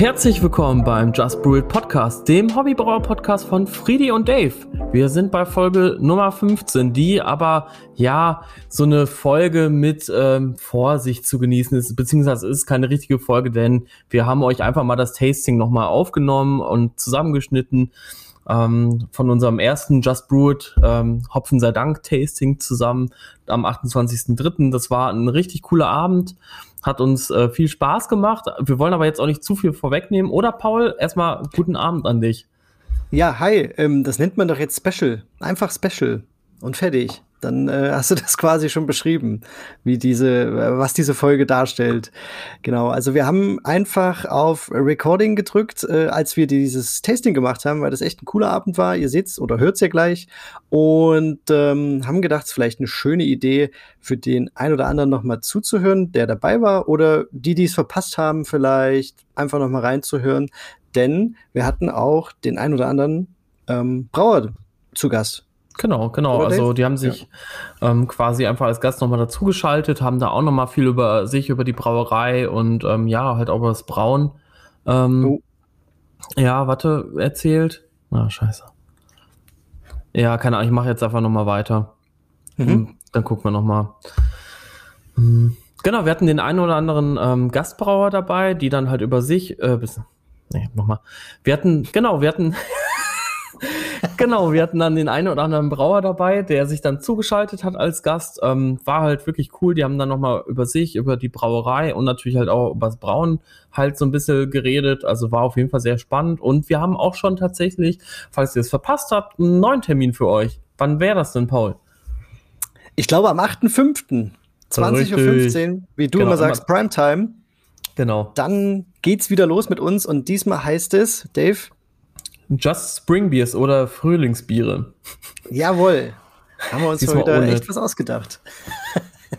Herzlich willkommen beim Just Brew It Podcast, dem Hobbybrauer Podcast von Friedi und Dave. Wir sind bei Folge Nummer 15, die aber ja so eine Folge mit ähm, Vorsicht zu genießen ist, beziehungsweise ist keine richtige Folge, denn wir haben euch einfach mal das Tasting nochmal aufgenommen und zusammengeschnitten ähm, von unserem ersten Just Brewed ähm, Hopfen sei Dank Tasting zusammen am 28.03. Das war ein richtig cooler Abend. Hat uns äh, viel Spaß gemacht. Wir wollen aber jetzt auch nicht zu viel vorwegnehmen. Oder Paul, erstmal guten Abend an dich. Ja, hi. Ähm, das nennt man doch jetzt Special. Einfach Special. Und fertig dann äh, hast du das quasi schon beschrieben, wie diese, was diese Folge darstellt. Genau, also wir haben einfach auf Recording gedrückt, äh, als wir dieses Tasting gemacht haben, weil das echt ein cooler Abend war. Ihr seht's oder hört's ja gleich und ähm, haben gedacht, es vielleicht eine schöne Idee für den ein oder anderen noch mal zuzuhören, der dabei war oder die, die es verpasst haben, vielleicht einfach noch mal reinzuhören, denn wir hatten auch den ein oder anderen ähm, Brauer zu Gast Genau, genau. Oder also die haben sich ja. ähm, quasi einfach als Gast nochmal dazugeschaltet, haben da auch nochmal viel über sich, über die Brauerei und ähm, ja, halt auch über das Brauen. Ähm, oh. Ja, warte, erzählt. Na, ah, scheiße. Ja, keine Ahnung, ich mache jetzt einfach nochmal weiter. Mhm. Hm, dann gucken wir nochmal. Hm, genau, wir hatten den einen oder anderen ähm, Gastbrauer dabei, die dann halt über sich, äh, bis, nee, nochmal. Wir hatten, genau, wir hatten genau, wir hatten dann den einen oder anderen Brauer dabei, der sich dann zugeschaltet hat als Gast. Ähm, war halt wirklich cool. Die haben dann nochmal über sich, über die Brauerei und natürlich halt auch über das Brauen halt so ein bisschen geredet. Also war auf jeden Fall sehr spannend. Und wir haben auch schon tatsächlich, falls ihr es verpasst habt, einen neuen Termin für euch. Wann wäre das denn, Paul? Ich glaube am 8.5. 20.15 Uhr, wie du genau, immer sagst, Primetime. Genau. Dann geht's wieder los mit uns und diesmal heißt es, Dave, Just Spring Beers oder Frühlingsbiere. Jawohl. Haben wir uns mal wieder echt was ausgedacht.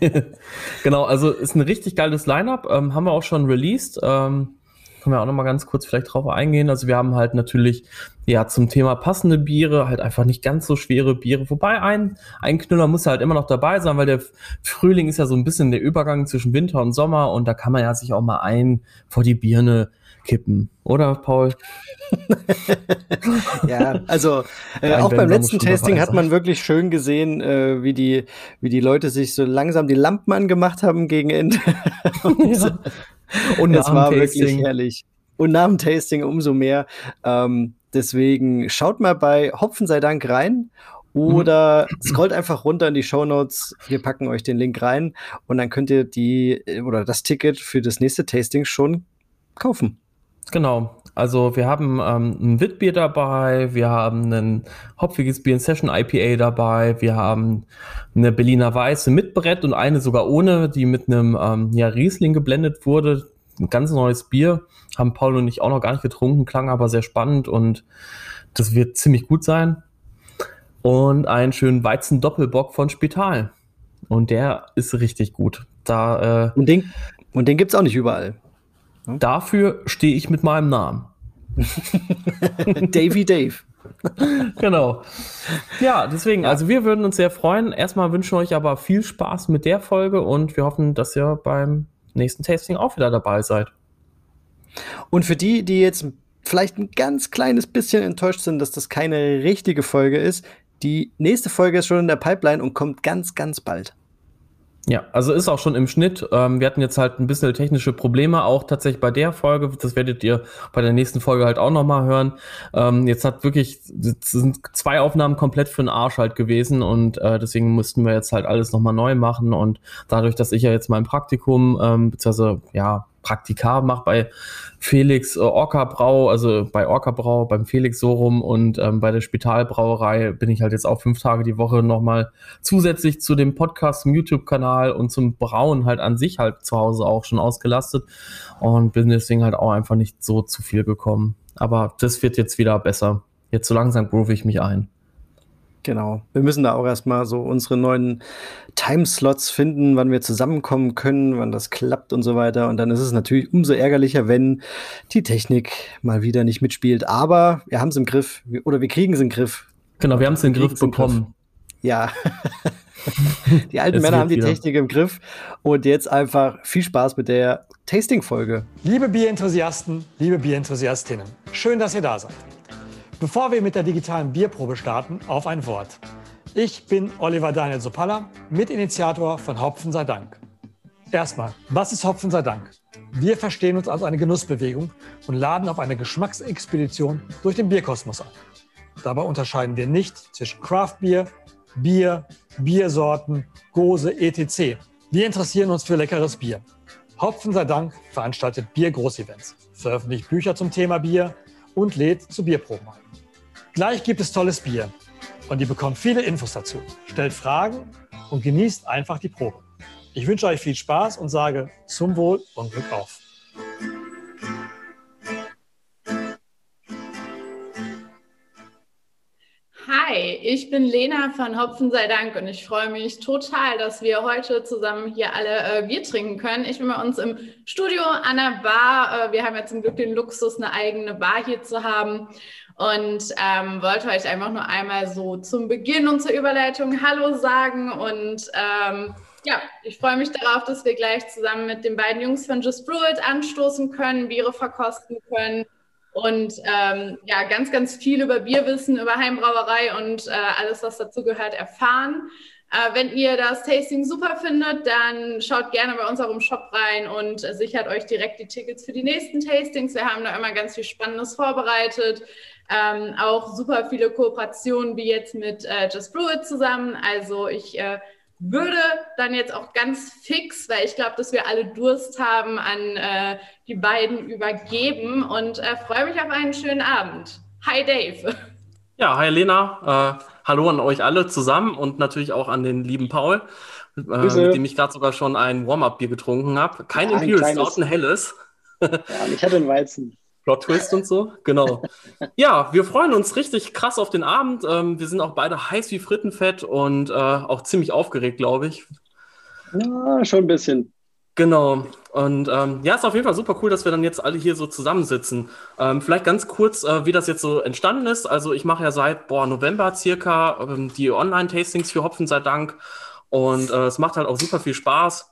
genau, also ist ein richtig geiles Lineup. Ähm, haben wir auch schon released. Ähm, können wir auch noch mal ganz kurz vielleicht drauf eingehen. Also wir haben halt natürlich ja zum Thema passende Biere, halt einfach nicht ganz so schwere Biere. Wobei ein, ein Knüller muss halt immer noch dabei sein, weil der Frühling ist ja so ein bisschen der Übergang zwischen Winter und Sommer und da kann man ja sich auch mal ein vor die Birne kippen, oder Paul? ja, also äh, auch beim letzten Tasting hat man wirklich schön gesehen, äh, wie die wie die Leute sich so langsam die Lampen angemacht haben gegen Ende. und ja. und es war wirklich herrlich. Und nach dem Tasting umso mehr. Ähm, deswegen schaut mal bei Hopfen sei Dank rein oder mhm. scrollt einfach runter in die Show Notes. Wir packen euch den Link rein und dann könnt ihr die oder das Ticket für das nächste Tasting schon kaufen. Genau. Also wir haben ähm, ein Witbier dabei, wir haben ein hopfiges Bier in Session IPA dabei, wir haben eine Berliner Weiße mit Brett und eine sogar ohne, die mit einem ähm, ja, Riesling geblendet wurde. Ein ganz neues Bier. Haben Paul und ich auch noch gar nicht getrunken, klang aber sehr spannend und das wird ziemlich gut sein. Und einen schönen Weizen-Doppelbock von Spital. Und der ist richtig gut. Da, äh, und den, und den gibt's auch nicht überall. Hm? Dafür stehe ich mit meinem Namen. Davy Dave. genau. Ja, deswegen, also wir würden uns sehr freuen. Erstmal wünschen wir euch aber viel Spaß mit der Folge und wir hoffen, dass ihr beim nächsten Tasting auch wieder dabei seid. Und für die, die jetzt vielleicht ein ganz kleines bisschen enttäuscht sind, dass das keine richtige Folge ist, die nächste Folge ist schon in der Pipeline und kommt ganz, ganz bald. Ja, also ist auch schon im Schnitt. Ähm, wir hatten jetzt halt ein bisschen technische Probleme, auch tatsächlich bei der Folge. Das werdet ihr bei der nächsten Folge halt auch nochmal hören. Ähm, jetzt hat wirklich, sind zwei Aufnahmen komplett für den Arsch halt gewesen und äh, deswegen mussten wir jetzt halt alles nochmal neu machen. Und dadurch, dass ich ja jetzt mein Praktikum, ähm, beziehungsweise ja, Praktika mache bei Felix äh, Orca Brau, also bei Orca Brau, beim Felix Sorum und ähm, bei der Spitalbrauerei bin ich halt jetzt auch fünf Tage die Woche nochmal zusätzlich zu dem Podcast, zum YouTube-Kanal und zum Brauen halt an sich halt zu Hause auch schon ausgelastet und bin deswegen halt auch einfach nicht so zu viel gekommen. Aber das wird jetzt wieder besser. Jetzt so langsam groove ich mich ein. Genau. Wir müssen da auch erstmal so unsere neuen Timeslots finden, wann wir zusammenkommen können, wann das klappt und so weiter. Und dann ist es natürlich umso ärgerlicher, wenn die Technik mal wieder nicht mitspielt. Aber wir haben es im Griff oder wir kriegen es im Griff. Genau, wir haben es in den Griff bekommen. Griff. Ja. die alten Männer haben die wieder. Technik im Griff. Und jetzt einfach viel Spaß mit der Tasting-Folge. Liebe Bierenthusiasten, liebe Bierenthusiastinnen, schön, dass ihr da seid. Bevor wir mit der digitalen Bierprobe starten, auf ein Wort. Ich bin Oliver Daniel Sopalla, Mitinitiator von Hopfen sei Dank. Erstmal, was ist Hopfen sei Dank? Wir verstehen uns als eine Genussbewegung und laden auf eine Geschmacksexpedition durch den Bierkosmos an. Dabei unterscheiden wir nicht zwischen Craft Beer, Bier, Biersorten, Gose, etc. Wir interessieren uns für leckeres Bier. Hopfen sei Dank veranstaltet Bier-Großevents, veröffentlicht Bücher zum Thema Bier und lädt zu Bierproben ein. Gleich gibt es tolles Bier und ihr bekommt viele Infos dazu. Stellt Fragen und genießt einfach die Probe. Ich wünsche euch viel Spaß und sage zum Wohl und Glück auf. Hi, ich bin Lena von Hopfen sei Dank und ich freue mich total, dass wir heute zusammen hier alle äh, Bier trinken können. Ich bin bei uns im Studio an der Bar. Äh, wir haben ja zum Glück den Luxus, eine eigene Bar hier zu haben und ähm, wollte euch einfach nur einmal so zum Beginn und zur Überleitung Hallo sagen und ähm, ja, ich freue mich darauf, dass wir gleich zusammen mit den beiden Jungs von Just Brew It anstoßen können, Biere verkosten können und ähm, ja, ganz, ganz viel über Bierwissen, über Heimbrauerei und äh, alles, was dazu gehört, erfahren. Äh, wenn ihr das Tasting super findet, dann schaut gerne bei uns auch im Shop rein und sichert euch direkt die Tickets für die nächsten Tastings. Wir haben da immer ganz viel Spannendes vorbereitet. Ähm, auch super viele Kooperationen wie jetzt mit äh, Just Brew It zusammen. Also ich äh, würde dann jetzt auch ganz fix, weil ich glaube, dass wir alle Durst haben, an äh, die beiden übergeben und äh, freue mich auf einen schönen Abend. Hi Dave. Ja, hi Lena. Äh, hallo an euch alle zusammen und natürlich auch an den lieben Paul, äh, mit dem ich gerade sogar schon ein Warm-Up-Bier getrunken habe. Kein ja, Imperial Stout, ein helles. ja, ich hatte einen Weizen. Plot Twist und so, genau. Ja, wir freuen uns richtig krass auf den Abend. Ähm, wir sind auch beide heiß wie Frittenfett und äh, auch ziemlich aufgeregt, glaube ich. Ja, schon ein bisschen. Genau. Und ähm, ja, ist auf jeden Fall super cool, dass wir dann jetzt alle hier so zusammensitzen. Ähm, vielleicht ganz kurz, äh, wie das jetzt so entstanden ist. Also ich mache ja seit boah, November circa ähm, die Online-Tastings für Hopfen sei Dank. Und äh, es macht halt auch super viel Spaß.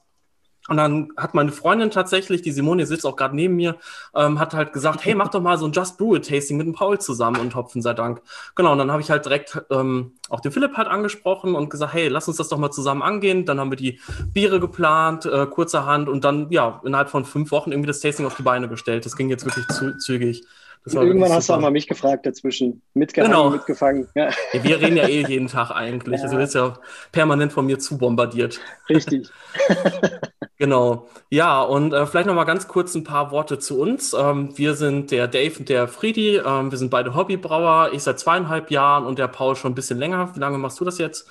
Und dann hat meine Freundin tatsächlich, die Simone sitzt auch gerade neben mir, ähm, hat halt gesagt, hey, mach doch mal so ein Just Brew It Tasting mit dem Paul zusammen und Hopfen sei Dank. Genau, und dann habe ich halt direkt ähm, auch den Philipp halt angesprochen und gesagt, hey, lass uns das doch mal zusammen angehen. Dann haben wir die Biere geplant, äh, kurzerhand und dann, ja, innerhalb von fünf Wochen irgendwie das Tasting auf die Beine gestellt. Das ging jetzt wirklich zu, zügig. Irgendwann hast du auch mal mich gefragt dazwischen. Mitgehangen, genau. mitgefangen. Ja. Ja, wir reden ja eh jeden Tag eigentlich. Ja. Also du wirst ja permanent von mir zu bombardiert. Richtig. genau. Ja, und äh, vielleicht noch mal ganz kurz ein paar Worte zu uns. Ähm, wir sind der Dave und der Friedi. Ähm, wir sind beide Hobbybrauer. Ich seit zweieinhalb Jahren und der Paul schon ein bisschen länger. Wie lange machst du das jetzt?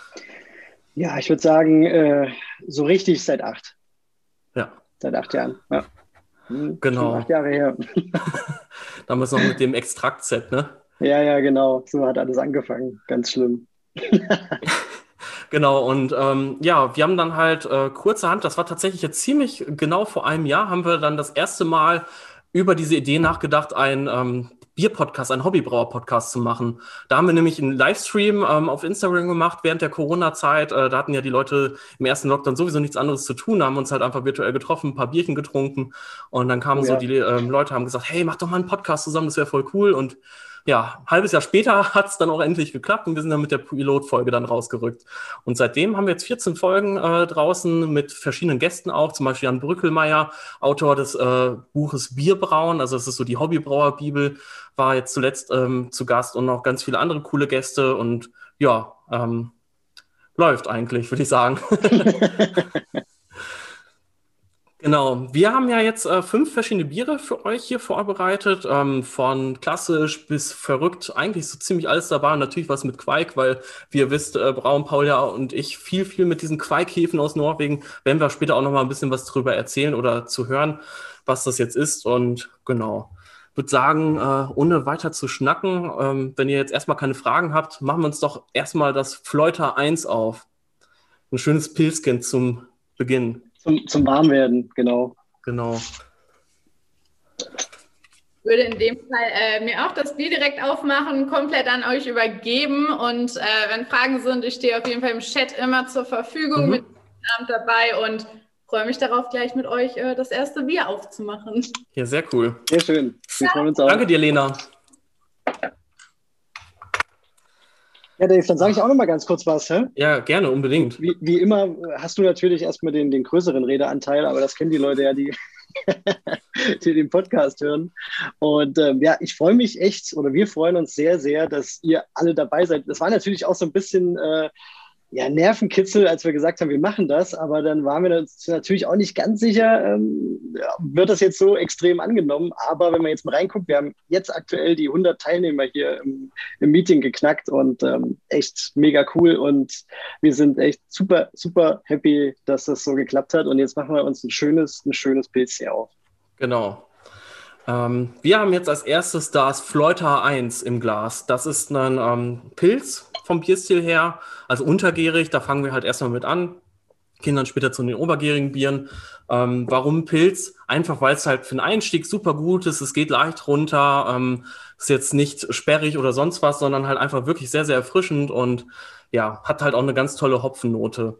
Ja, ich würde sagen, äh, so richtig seit acht. Ja. Seit acht Jahren. Ja. Hm, genau. Acht Jahre her. Damals noch mit dem Extrakt-Set, ne? Ja, ja, genau. So hat alles angefangen. Ganz schlimm. genau, und ähm, ja, wir haben dann halt äh, kurzerhand, das war tatsächlich jetzt ziemlich genau vor einem Jahr, haben wir dann das erste Mal über diese Idee nachgedacht, ein ähm, Bier-Podcast, einen Hobbybrauer-Podcast zu machen. Da haben wir nämlich einen Livestream ähm, auf Instagram gemacht während der Corona-Zeit. Äh, da hatten ja die Leute im ersten Lockdown sowieso nichts anderes zu tun, haben uns halt einfach virtuell getroffen, ein paar Bierchen getrunken und dann kamen ja. so die ähm, Leute, haben gesagt, hey, mach doch mal einen Podcast zusammen, das wäre voll cool und ja, ein halbes Jahr später hat es dann auch endlich geklappt und wir sind dann mit der Pilotfolge dann rausgerückt. Und seitdem haben wir jetzt 14 Folgen äh, draußen mit verschiedenen Gästen auch, zum Beispiel Jan Brückelmeier, Autor des äh, Buches Bierbrauen, also das ist so die Hobbybrauerbibel, war jetzt zuletzt ähm, zu Gast und noch ganz viele andere coole Gäste und ja, ähm, läuft eigentlich, würde ich sagen. Genau, wir haben ja jetzt äh, fünf verschiedene Biere für euch hier vorbereitet, ähm, von klassisch bis verrückt, eigentlich so ziemlich alles dabei und natürlich was mit Quake, weil wie ihr wisst, äh, Braun, Paul ja und ich viel, viel mit diesen Quaikhäfen aus Norwegen, werden wir später auch noch mal ein bisschen was drüber erzählen oder zu hören, was das jetzt ist und genau. würde sagen, äh, ohne weiter zu schnacken, ähm, wenn ihr jetzt erstmal keine Fragen habt, machen wir uns doch erstmal das Fleuter 1 auf. Ein schönes Pilzkind zum Beginn. Zum, zum Warmwerden, genau. Genau. würde in dem Fall äh, mir auch das Bier direkt aufmachen, komplett an euch übergeben. Und äh, wenn Fragen sind, ich stehe auf jeden Fall im Chat immer zur Verfügung mhm. mit Abend dabei und freue mich darauf, gleich mit euch äh, das erste Bier aufzumachen. Ja, sehr cool. Sehr schön. Wir freuen uns auch. Danke dir, Lena. Ja, Dave, dann sage ich auch noch mal ganz kurz was. Hä? Ja, gerne, unbedingt. Wie, wie immer hast du natürlich erstmal den, den größeren Redeanteil, aber das kennen die Leute ja, die, die den Podcast hören. Und ähm, ja, ich freue mich echt, oder wir freuen uns sehr, sehr, dass ihr alle dabei seid. Das war natürlich auch so ein bisschen äh, ja, Nervenkitzel, als wir gesagt haben, wir machen das, aber dann waren wir uns natürlich auch nicht ganz sicher, ähm, ja, wird das jetzt so extrem angenommen. Aber wenn man jetzt mal reinguckt, wir haben jetzt aktuell die 100 Teilnehmer hier im, im Meeting geknackt und ähm, echt mega cool und wir sind echt super, super happy, dass das so geklappt hat und jetzt machen wir uns ein schönes, ein schönes Pilz hier auf. Genau. Ähm, wir haben jetzt als erstes das Fleuter 1 im Glas. Das ist ein ähm, Pilz, vom Bierstil her. Also untergärig, da fangen wir halt erstmal mit an. Dann später zu den obergärigen Bieren. Ähm, warum Pilz? Einfach weil es halt für den Einstieg super gut ist. Es geht leicht runter. Ähm, ist jetzt nicht sperrig oder sonst was, sondern halt einfach wirklich sehr, sehr erfrischend und ja, hat halt auch eine ganz tolle Hopfennote.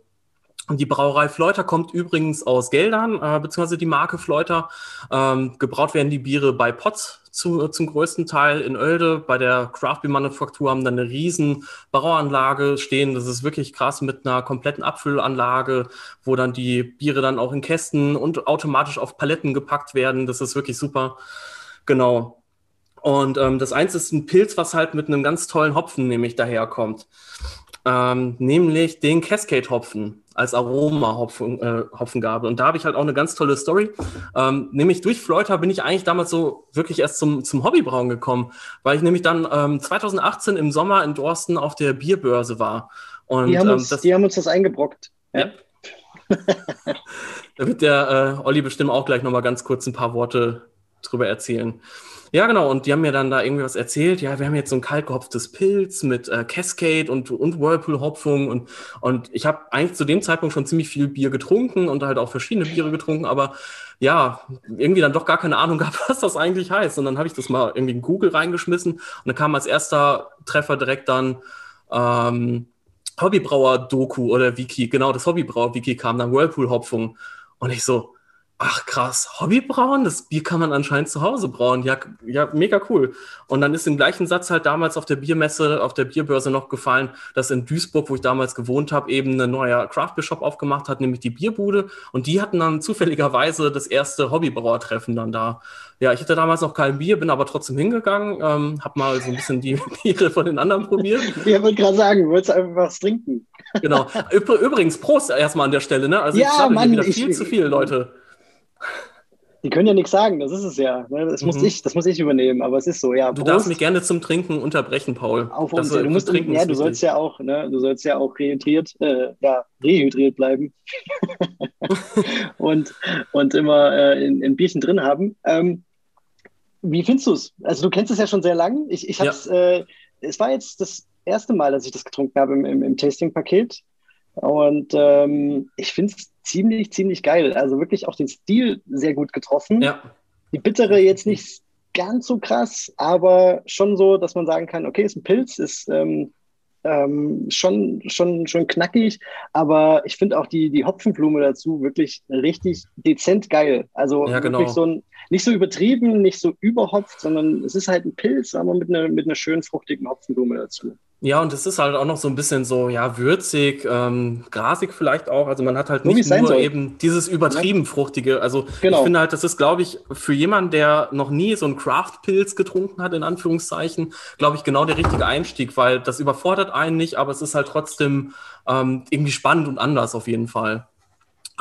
Die Brauerei Fleuter kommt übrigens aus Geldern, äh, beziehungsweise die Marke Fleuter. Ähm, gebraut werden die Biere bei Potts zu, zum größten Teil in Oelde. Bei der Craft Beer Manufaktur haben dann eine riesen Brauanlage stehen. Das ist wirklich krass mit einer kompletten Abfüllanlage, wo dann die Biere dann auch in Kästen und automatisch auf Paletten gepackt werden. Das ist wirklich super. Genau. Und ähm, das eins ist ein Pilz, was halt mit einem ganz tollen Hopfen nämlich daherkommt. Ähm, nämlich den Cascade-Hopfen als Aroma-Hopfengabe. Äh, und da habe ich halt auch eine ganz tolle Story. Ähm, nämlich durch Fleuter bin ich eigentlich damals so wirklich erst zum, zum Hobbybrauen gekommen, weil ich nämlich dann ähm, 2018 im Sommer in Dorsten auf der Bierbörse war. Und, die, haben ähm, uns, das, die haben uns das eingebrockt. Ja. da wird der äh, Olli bestimmt auch gleich nochmal ganz kurz ein paar Worte drüber erzählen. Ja, genau. Und die haben mir dann da irgendwie was erzählt. Ja, wir haben jetzt so ein kaltgehopftes Pilz mit äh, Cascade und, und Whirlpool-Hopfung. Und, und ich habe eigentlich zu dem Zeitpunkt schon ziemlich viel Bier getrunken und halt auch verschiedene Biere getrunken. Aber ja, irgendwie dann doch gar keine Ahnung gehabt, was das eigentlich heißt. Und dann habe ich das mal irgendwie in Google reingeschmissen. Und dann kam als erster Treffer direkt dann ähm, Hobbybrauer-Doku oder Wiki. Genau, das Hobbybrauer-Wiki kam dann Whirlpool-Hopfung. Und ich so, ach krass, Hobbybrauen, das Bier kann man anscheinend zu Hause brauen. Ja, ja, mega cool. Und dann ist im gleichen Satz halt damals auf der Biermesse, auf der Bierbörse noch gefallen, dass in Duisburg, wo ich damals gewohnt habe, eben ein neuer Craft Shop aufgemacht hat, nämlich die Bierbude. Und die hatten dann zufälligerweise das erste Hobbybrauertreffen dann da. Ja, ich hatte damals noch kein Bier, bin aber trotzdem hingegangen, ähm, habe mal so ein bisschen die Biere von den anderen probiert. Ich wollte gerade sagen, du wolltest einfach was trinken. Genau. Übrigens, Prost erstmal an der Stelle, ne? Also ja, ich Mann, wieder viel ich, zu viel, Leute. Die können ja nichts sagen, das ist es ja. Ne? Das, mhm. muss ich, das muss ich übernehmen, aber es ist so, ja. Du darfst mich gerne zum Trinken unterbrechen, Paul. Auf uns, das, du musst trinken. Ja, du sollst ja auch, ne, du sollst ja auch rehydriert, äh, ja, rehydriert bleiben. und, und immer äh, ein, ein Bierchen drin haben. Ähm, wie findest du es? Also du kennst es ja schon sehr lang. Ich, ich hab's, ja. äh, es war jetzt das erste Mal, dass ich das getrunken habe im, im, im Tasting-Paket. Und ähm, ich finde es ziemlich, ziemlich geil. Also wirklich auch den Stil sehr gut getroffen. Ja. Die bittere jetzt nicht ganz so krass, aber schon so, dass man sagen kann, okay, ist ein Pilz, ist ähm, ähm, schon, schon, schon knackig, aber ich finde auch die, die Hopfenblume dazu wirklich richtig dezent geil. Also ja, genau. wirklich so ein, nicht so übertrieben, nicht so überhopft, sondern es ist halt ein Pilz, aber mit einer, mit einer schönen fruchtigen Hopfenblume dazu. Ja, und es ist halt auch noch so ein bisschen so, ja, würzig, ähm, grasig vielleicht auch. Also man hat halt nicht nur eben dieses übertrieben fruchtige. Also genau. ich finde halt, das ist, glaube ich, für jemanden, der noch nie so einen Craft-Pilz getrunken hat, in Anführungszeichen, glaube ich, genau der richtige Einstieg, weil das überfordert einen nicht, aber es ist halt trotzdem ähm, irgendwie spannend und anders auf jeden Fall.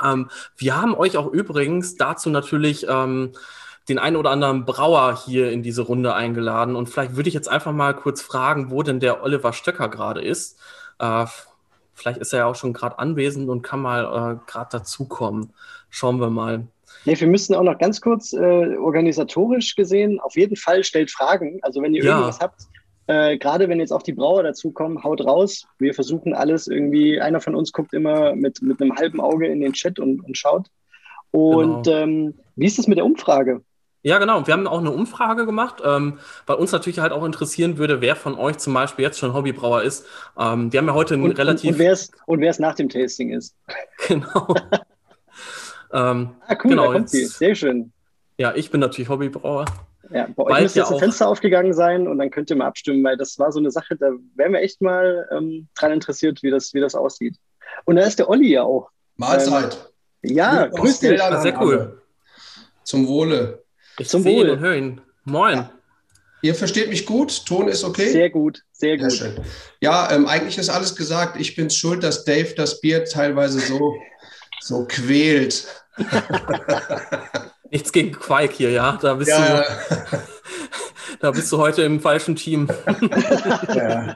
Ähm, wir haben euch auch übrigens dazu natürlich ähm, den einen oder anderen Brauer hier in diese Runde eingeladen. Und vielleicht würde ich jetzt einfach mal kurz fragen, wo denn der Oliver Stöcker gerade ist. Äh, vielleicht ist er ja auch schon gerade anwesend und kann mal äh, gerade dazukommen. Schauen wir mal. Nee, wir müssen auch noch ganz kurz äh, organisatorisch gesehen auf jeden Fall stellt Fragen. Also wenn ihr ja. irgendwas habt, äh, gerade wenn jetzt auch die Brauer dazukommen, haut raus. Wir versuchen alles irgendwie, einer von uns guckt immer mit, mit einem halben Auge in den Chat und, und schaut. Und genau. ähm, wie ist es mit der Umfrage? Ja, genau. Wir haben auch eine Umfrage gemacht, ähm, weil uns natürlich halt auch interessieren würde, wer von euch zum Beispiel jetzt schon Hobbybrauer ist. Ähm, wir haben ja heute ein und, relativ. Und wer es nach dem Tasting ist. Genau. ähm, ah, cool, genau, da kommt sie. Sehr schön. Ja, ich bin natürlich Hobbybrauer. Ja, bei euch müsste jetzt ein Fenster aufgegangen sein und dann könnt ihr mal abstimmen, weil das war so eine Sache, da wären wir echt mal ähm, dran interessiert, wie das, wie das aussieht. Und da ist der Olli ja auch. Mahlzeit. Ähm, ja, grüß dich. Sehr cool. Zum Wohle. Ich Zum Wohl. und höre ihn. Moin. Ja. Ihr versteht mich gut? Ton ist okay? Sehr gut, sehr gut. Sehr schön. Ja, ähm, eigentlich ist alles gesagt. Ich bin schuld, dass Dave das Bier teilweise so, so quält. Nichts gegen Quake hier, ja. Da bist, ja. Du, da bist du heute im falschen Team. ja.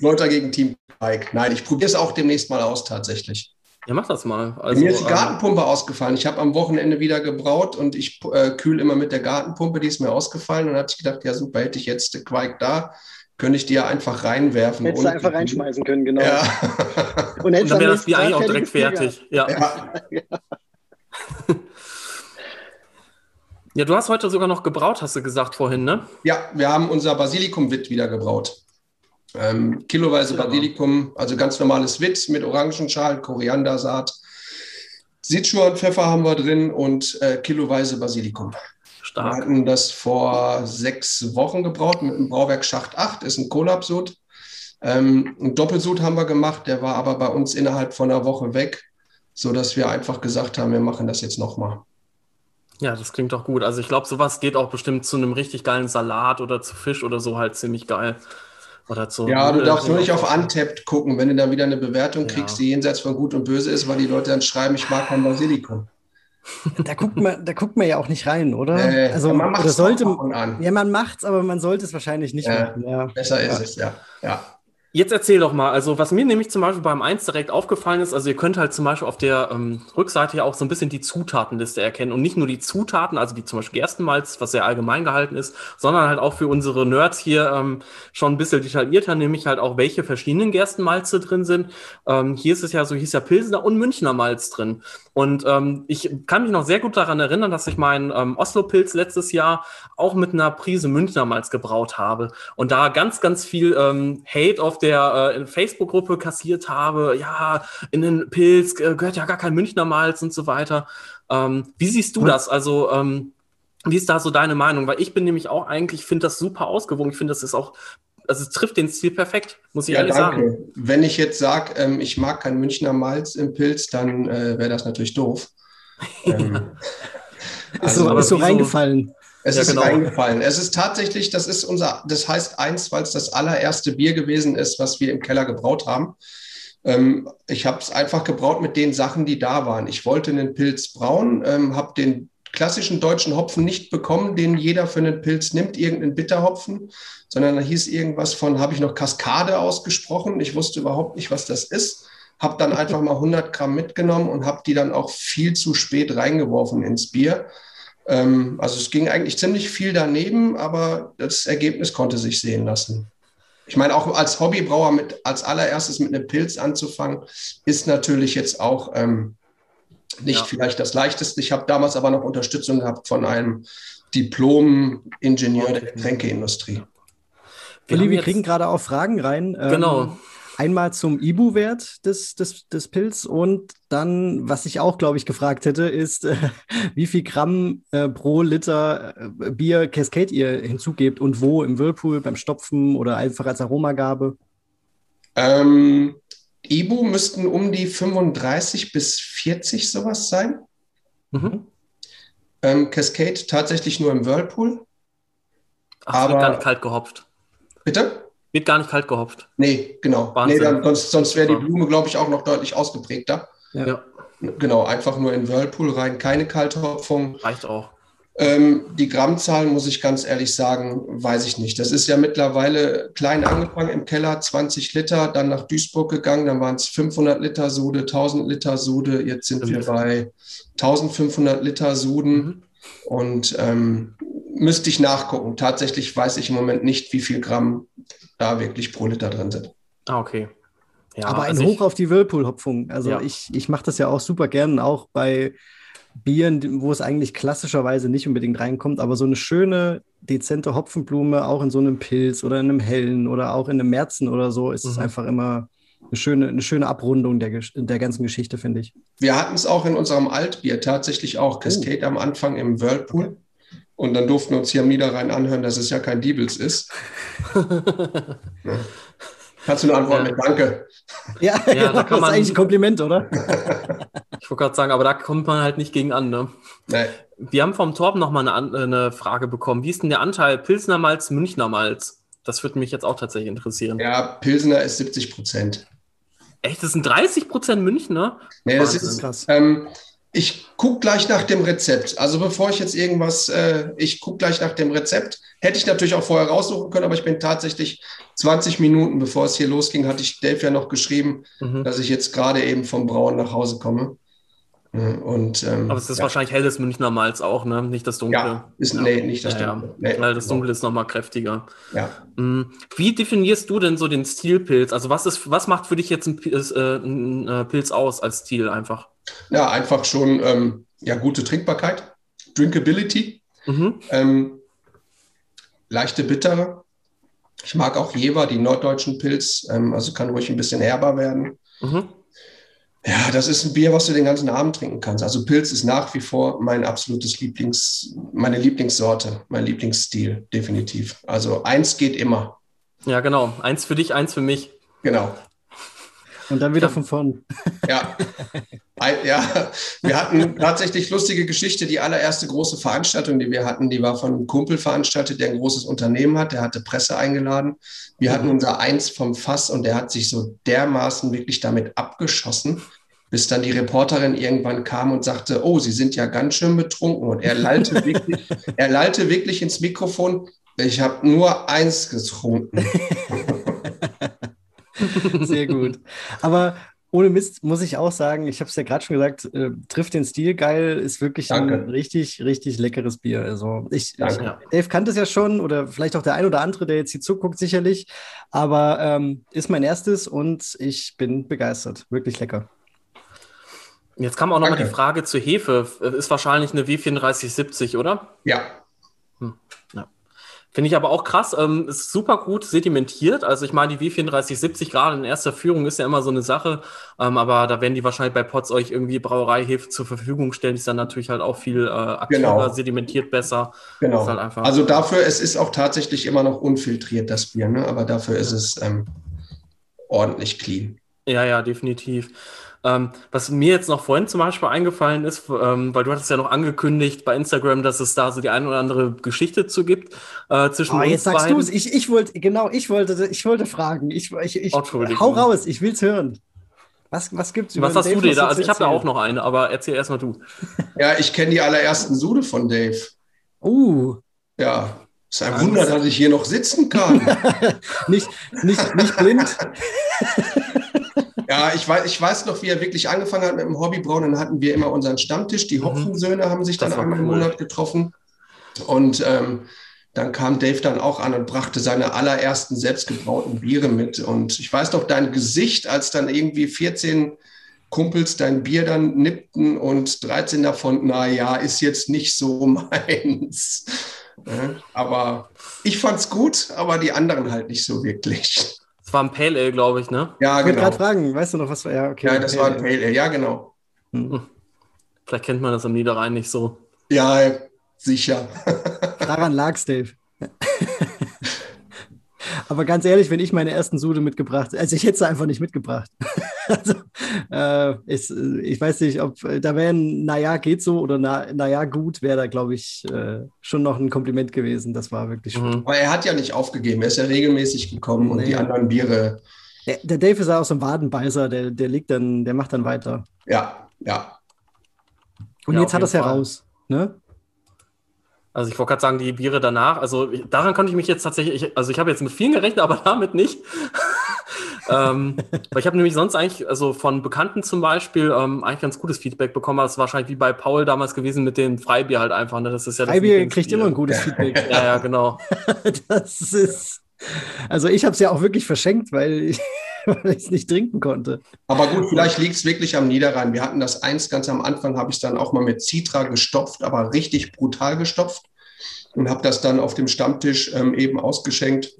Leute gegen Team Quake. Nein, ich probiere es auch demnächst mal aus, tatsächlich. Ja, mach das mal. Also, Mir ist die ähm, Gartenpumpe ähm, ausgefallen. Ich habe am Wochenende wieder gebraut und ich äh, kühle immer mit der Gartenpumpe, die ist mir ausgefallen. Und dann hatte ich gedacht, ja super, hätte ich jetzt Quark da, könnte ich die ja einfach reinwerfen. Hättest du einfach reinschmeißen können, genau. Ja. Und, und dann wäre das Bier eigentlich auch direkt fertig. Ja. ja. ja, du hast heute sogar noch gebraut, hast du gesagt vorhin, ne? Ja, wir haben unser Basilikum-Witt wieder gebraut. Ähm, kiloweise Basilikum, also ganz normales Witt mit Orangenschalen, Koriandersaat. Sichuan-Pfeffer haben wir drin und äh, kiloweise Basilikum. Stark. Wir hatten das vor sechs Wochen gebraut mit dem Brauwerk Schacht 8, ist ein Kohlabsud. Ähm, ein Doppelsud haben wir gemacht, der war aber bei uns innerhalb von einer Woche weg, sodass wir einfach gesagt haben, wir machen das jetzt nochmal. Ja, das klingt doch gut. Also ich glaube, sowas geht auch bestimmt zu einem richtig geilen Salat oder zu Fisch oder so halt ziemlich geil. Oder zu ja, du darfst nur nicht auf Untapped gucken, wenn du dann wieder eine Bewertung kriegst, ja. die jenseits von Gut und Böse ist, weil die Leute dann schreiben, ich mag kein Basilikum. Da guckt man, da guckt man ja auch nicht rein, oder? Äh, also man macht es sollte, Ja, man macht es, aber man sollte es wahrscheinlich nicht äh, machen. Ja. Besser ist es, ja. ja. Jetzt erzähl doch mal, also was mir nämlich zum Beispiel beim 1 direkt aufgefallen ist, also ihr könnt halt zum Beispiel auf der ähm, Rückseite ja auch so ein bisschen die Zutatenliste erkennen und nicht nur die Zutaten, also wie zum Beispiel Gerstenmalz, was sehr allgemein gehalten ist, sondern halt auch für unsere Nerds hier ähm, schon ein bisschen detaillierter, nämlich halt auch welche verschiedenen Gerstenmalze drin sind. Ähm, hier ist es ja so, hier ist ja Pilsener und Münchner Malz drin. Und ähm, ich kann mich noch sehr gut daran erinnern, dass ich meinen ähm, Oslo-Pilz letztes Jahr auch mit einer Prise Münchner Malz gebraut habe und da ganz, ganz viel ähm, Hate auf der äh, Facebook-Gruppe kassiert habe. Ja, in den Pilz äh, gehört ja gar kein Münchner Malz und so weiter. Ähm, wie siehst du das? Also ähm, wie ist da so deine Meinung? Weil ich bin nämlich auch eigentlich, finde das super ausgewogen. Ich finde, das ist auch also es trifft den Stil perfekt, muss ich ja, ehrlich danke. sagen. Wenn ich jetzt sage, ähm, ich mag kein Münchner Malz im Pilz, dann äh, wäre das natürlich doof. ähm, also, ist so, ist so reingefallen. Es ja, ist genau. reingefallen. Es ist tatsächlich, das ist unser, das heißt eins, weil es das allererste Bier gewesen ist, was wir im Keller gebraut haben. Ähm, ich habe es einfach gebraut mit den Sachen, die da waren. Ich wollte einen Pilz brauen, ähm, habe den klassischen deutschen Hopfen nicht bekommen, den jeder für einen Pilz nimmt, irgendeinen Bitterhopfen, sondern da hieß irgendwas von, habe ich noch Kaskade ausgesprochen. Ich wusste überhaupt nicht, was das ist. Habe dann einfach mal 100 Gramm mitgenommen und habe die dann auch viel zu spät reingeworfen ins Bier. Ähm, also es ging eigentlich ziemlich viel daneben, aber das Ergebnis konnte sich sehen lassen. Ich meine, auch als Hobbybrauer mit als allererstes mit einem Pilz anzufangen, ist natürlich jetzt auch ähm, nicht ja. vielleicht das leichteste. Ich habe damals aber noch Unterstützung gehabt von einem Diplom-Ingenieur der Getränkeindustrie. Willi, wir kriegen gerade auch Fragen rein. Ähm, genau. Ähm, einmal zum Ibu-Wert des, des, des Pilz und dann, was ich auch, glaube ich, gefragt hätte, ist, äh, wie viel Gramm äh, pro Liter äh, Bier Cascade ihr hinzugebt und wo, im Whirlpool, beim Stopfen oder einfach als Aromagabe? Ähm, Ibu müssten um die 35 bis 40 sowas sein. Mhm. Ähm, Cascade tatsächlich nur im Whirlpool. Ach, aber wird gar nicht kalt gehopft. Bitte? Wird gar nicht kalt gehopft. Nee, genau. Nee, dann, sonst, sonst wäre die Blume, glaube ich, auch noch deutlich ausgeprägter. Ja. Genau, einfach nur in Whirlpool rein, keine Kalthopfung. Reicht auch. Ähm, die Grammzahlen, muss ich ganz ehrlich sagen, weiß ich nicht. Das ist ja mittlerweile klein angefangen im Keller, 20 Liter, dann nach Duisburg gegangen, dann waren es 500 Liter Sude, 1000 Liter Sude, jetzt sind wir bei 1500 Liter Suden mhm. und ähm, müsste ich nachgucken. Tatsächlich weiß ich im Moment nicht, wie viel Gramm da wirklich pro Liter drin sind. Ah, okay. Ja, Aber ein also Hoch auf die Whirlpool-Hopfung. Also ja. ich, ich mache das ja auch super gern, auch bei Bieren, wo es eigentlich klassischerweise nicht unbedingt reinkommt, aber so eine schöne, dezente Hopfenblume, auch in so einem Pilz oder in einem hellen oder auch in einem Märzen oder so, ist mhm. es einfach immer eine schöne, eine schöne Abrundung der, der ganzen Geschichte, finde ich. Wir hatten es auch in unserem Altbier tatsächlich auch. Oh. Cascade oh. am Anfang im Whirlpool. Und dann durften wir uns hier am Niederrhein anhören, dass es ja kein Diebels ist. ja. Kannst du eine Antwort ja. mit Danke? Ja, ja, ja da kann das ist eigentlich ein Kompliment, oder? ich wollte gerade sagen, aber da kommt man halt nicht gegen an. Ne? Nee. Wir haben vom Torben nochmal eine, eine Frage bekommen. Wie ist denn der Anteil Pilsner Malz, Münchner Malz? Das würde mich jetzt auch tatsächlich interessieren. Ja, Pilsner ist 70 Prozent. Echt? Das sind 30 Prozent Münchner? Nee, das ist krass. Ähm, ich gucke gleich nach dem Rezept. Also bevor ich jetzt irgendwas, äh, ich gucke gleich nach dem Rezept. Hätte ich natürlich auch vorher raussuchen können, aber ich bin tatsächlich 20 Minuten, bevor es hier losging, hatte ich Dave ja noch geschrieben, mhm. dass ich jetzt gerade eben vom Brauen nach Hause komme. Und, ähm, Aber es ist ja. wahrscheinlich helles Münchner Malz auch, ne? Nicht das Dunkle. Ja, ist, ja. nee, nicht das ja, Dunkle. Nee, Weil das Dunkle ist nochmal kräftiger. Ja. Mhm. Wie definierst du denn so den Stilpilz? Also was ist, was macht für dich jetzt ein, Pilz, äh, ein äh, Pilz aus als Stil einfach? Ja, einfach schon ähm, ja, gute Trinkbarkeit, Drinkability, mhm. ähm, leichte Bittere. Ich mag auch Jever, die norddeutschen Pilz, ähm, also kann ruhig ein bisschen herber werden. Mhm. Ja, das ist ein Bier, was du den ganzen Abend trinken kannst. Also Pilz ist nach wie vor mein absolutes Lieblings, meine Lieblingssorte, mein Lieblingsstil, definitiv. Also eins geht immer. Ja, genau. Eins für dich, eins für mich. Genau. Und dann wieder von vorn. Ja. ja, wir hatten tatsächlich lustige Geschichte. Die allererste große Veranstaltung, die wir hatten, die war von einem Kumpel veranstaltet, der ein großes Unternehmen hat. Der hatte Presse eingeladen. Wir hatten unser Eins vom Fass und der hat sich so dermaßen wirklich damit abgeschossen, bis dann die Reporterin irgendwann kam und sagte, oh, Sie sind ja ganz schön betrunken. Und er lallte wirklich, er lallte wirklich ins Mikrofon, ich habe nur eins getrunken. Sehr gut. Aber ohne Mist muss ich auch sagen, ich habe es ja gerade schon gesagt, äh, trifft den Stil geil, ist wirklich Danke. ein richtig, richtig leckeres Bier. Also ich, ich, Dave kannte es ja schon oder vielleicht auch der ein oder andere, der jetzt hier zuguckt, sicherlich. Aber ähm, ist mein erstes und ich bin begeistert. Wirklich lecker. Jetzt kam auch noch mal die Frage zur Hefe. Ist wahrscheinlich eine W3470, oder? Ja. Hm, ja. Finde ich aber auch krass. Ähm, ist super gut sedimentiert. Also ich meine, die W3470 gerade in erster Führung ist ja immer so eine Sache. Ähm, aber da werden die wahrscheinlich bei Pots euch irgendwie Brauereihefe zur Verfügung stellen. Die ist dann natürlich halt auch viel äh, aktiver, genau. sedimentiert besser. Genau. Halt also dafür, es ist auch tatsächlich immer noch unfiltriert, das Bier. Ne? Aber dafür ist es ähm, ordentlich clean. Ja, ja, definitiv. Ähm, was mir jetzt noch vorhin zum Beispiel eingefallen ist, ähm, weil du hattest ja noch angekündigt bei Instagram, dass es da so die eine oder andere Geschichte zu gibt äh, zwischen oh, jetzt sagst du es. Ich, ich wollte, genau, ich wollte, ich wollte fragen. Ich, ich, ich, hau raus, ich will es hören. Was, was gibt's über Was hast Dave, du dir da? Also ich habe da auch noch eine, aber erzähl erstmal du. Ja, ich kenne die allerersten Sude von Dave. Uh. Ja, ist ein Wunder, dass ich hier noch sitzen kann. nicht, nicht, nicht blind. Ja, ich weiß, ich weiß noch, wie er wirklich angefangen hat mit dem Hobbybrauen. Dann hatten wir immer unseren Stammtisch. Die mhm. Hopfensöhne haben sich dann einmal cool. im Monat getroffen. Und ähm, dann kam Dave dann auch an und brachte seine allerersten selbstgebrauten Biere mit. Und ich weiß noch dein Gesicht, als dann irgendwie 14 Kumpels dein Bier dann nippten und 13 davon, na ja, ist jetzt nicht so meins. aber ich fand's gut, aber die anderen halt nicht so wirklich. Das war ein Pale Ale, glaube ich, ne? Ja, ich genau. Ich gerade fragen, weißt du noch, was war? Ja, okay. Ja, das Pale war ein Pale Ale, ja, genau. Hm. Vielleicht kennt man das am Niederrhein nicht so. Ja, sicher. Daran lag's, Dave. Aber ganz ehrlich, wenn ich meine ersten Sude mitgebracht, also ich hätte sie einfach nicht mitgebracht. also, äh, ich, ich, weiß nicht, ob da wäre ein Naja, geht so oder na, Naja, gut, wäre da, glaube ich, äh, schon noch ein Kompliment gewesen. Das war wirklich schön. Mhm. Aber er hat ja nicht aufgegeben, er ist ja regelmäßig gekommen nee. und die anderen Biere. Der, der Dave ist auch so ein Wadenbeißer, der, der liegt dann, der macht dann weiter. Ja, ja. Und ja, jetzt hat er es heraus. Ne? Also ich wollte gerade sagen, die Biere danach, also daran konnte ich mich jetzt tatsächlich, ich, also ich habe jetzt mit vielen gerechnet, aber damit nicht. Ähm, weil ich habe nämlich sonst eigentlich, also von Bekannten zum Beispiel, ähm, eigentlich ganz gutes Feedback bekommen. Das ist wahrscheinlich wie bei Paul damals gewesen mit dem Freibier halt einfach. Ne? Das ist ja Freibier kriegt immer ein gutes Feedback. ja, ja, genau. das ist, also ich habe es ja auch wirklich verschenkt, weil ich, weil ich es nicht trinken konnte. Aber gut, vielleicht liegt es wirklich am Niederrhein. Wir hatten das eins ganz am Anfang, habe ich dann auch mal mit Citra gestopft, aber richtig brutal gestopft und habe das dann auf dem Stammtisch ähm, eben ausgeschenkt.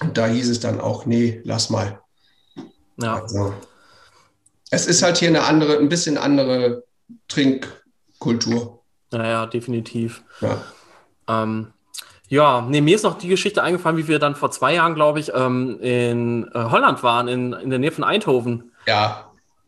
Und da hieß es dann auch, nee, lass mal. Ja. Also, es ist halt hier eine andere, ein bisschen andere Trinkkultur. Naja, definitiv. Ja. Ähm, ja, nee, mir ist noch die Geschichte eingefallen, wie wir dann vor zwei Jahren, glaube ich, ähm, in äh, Holland waren, in, in der Nähe von Eindhoven. Ja.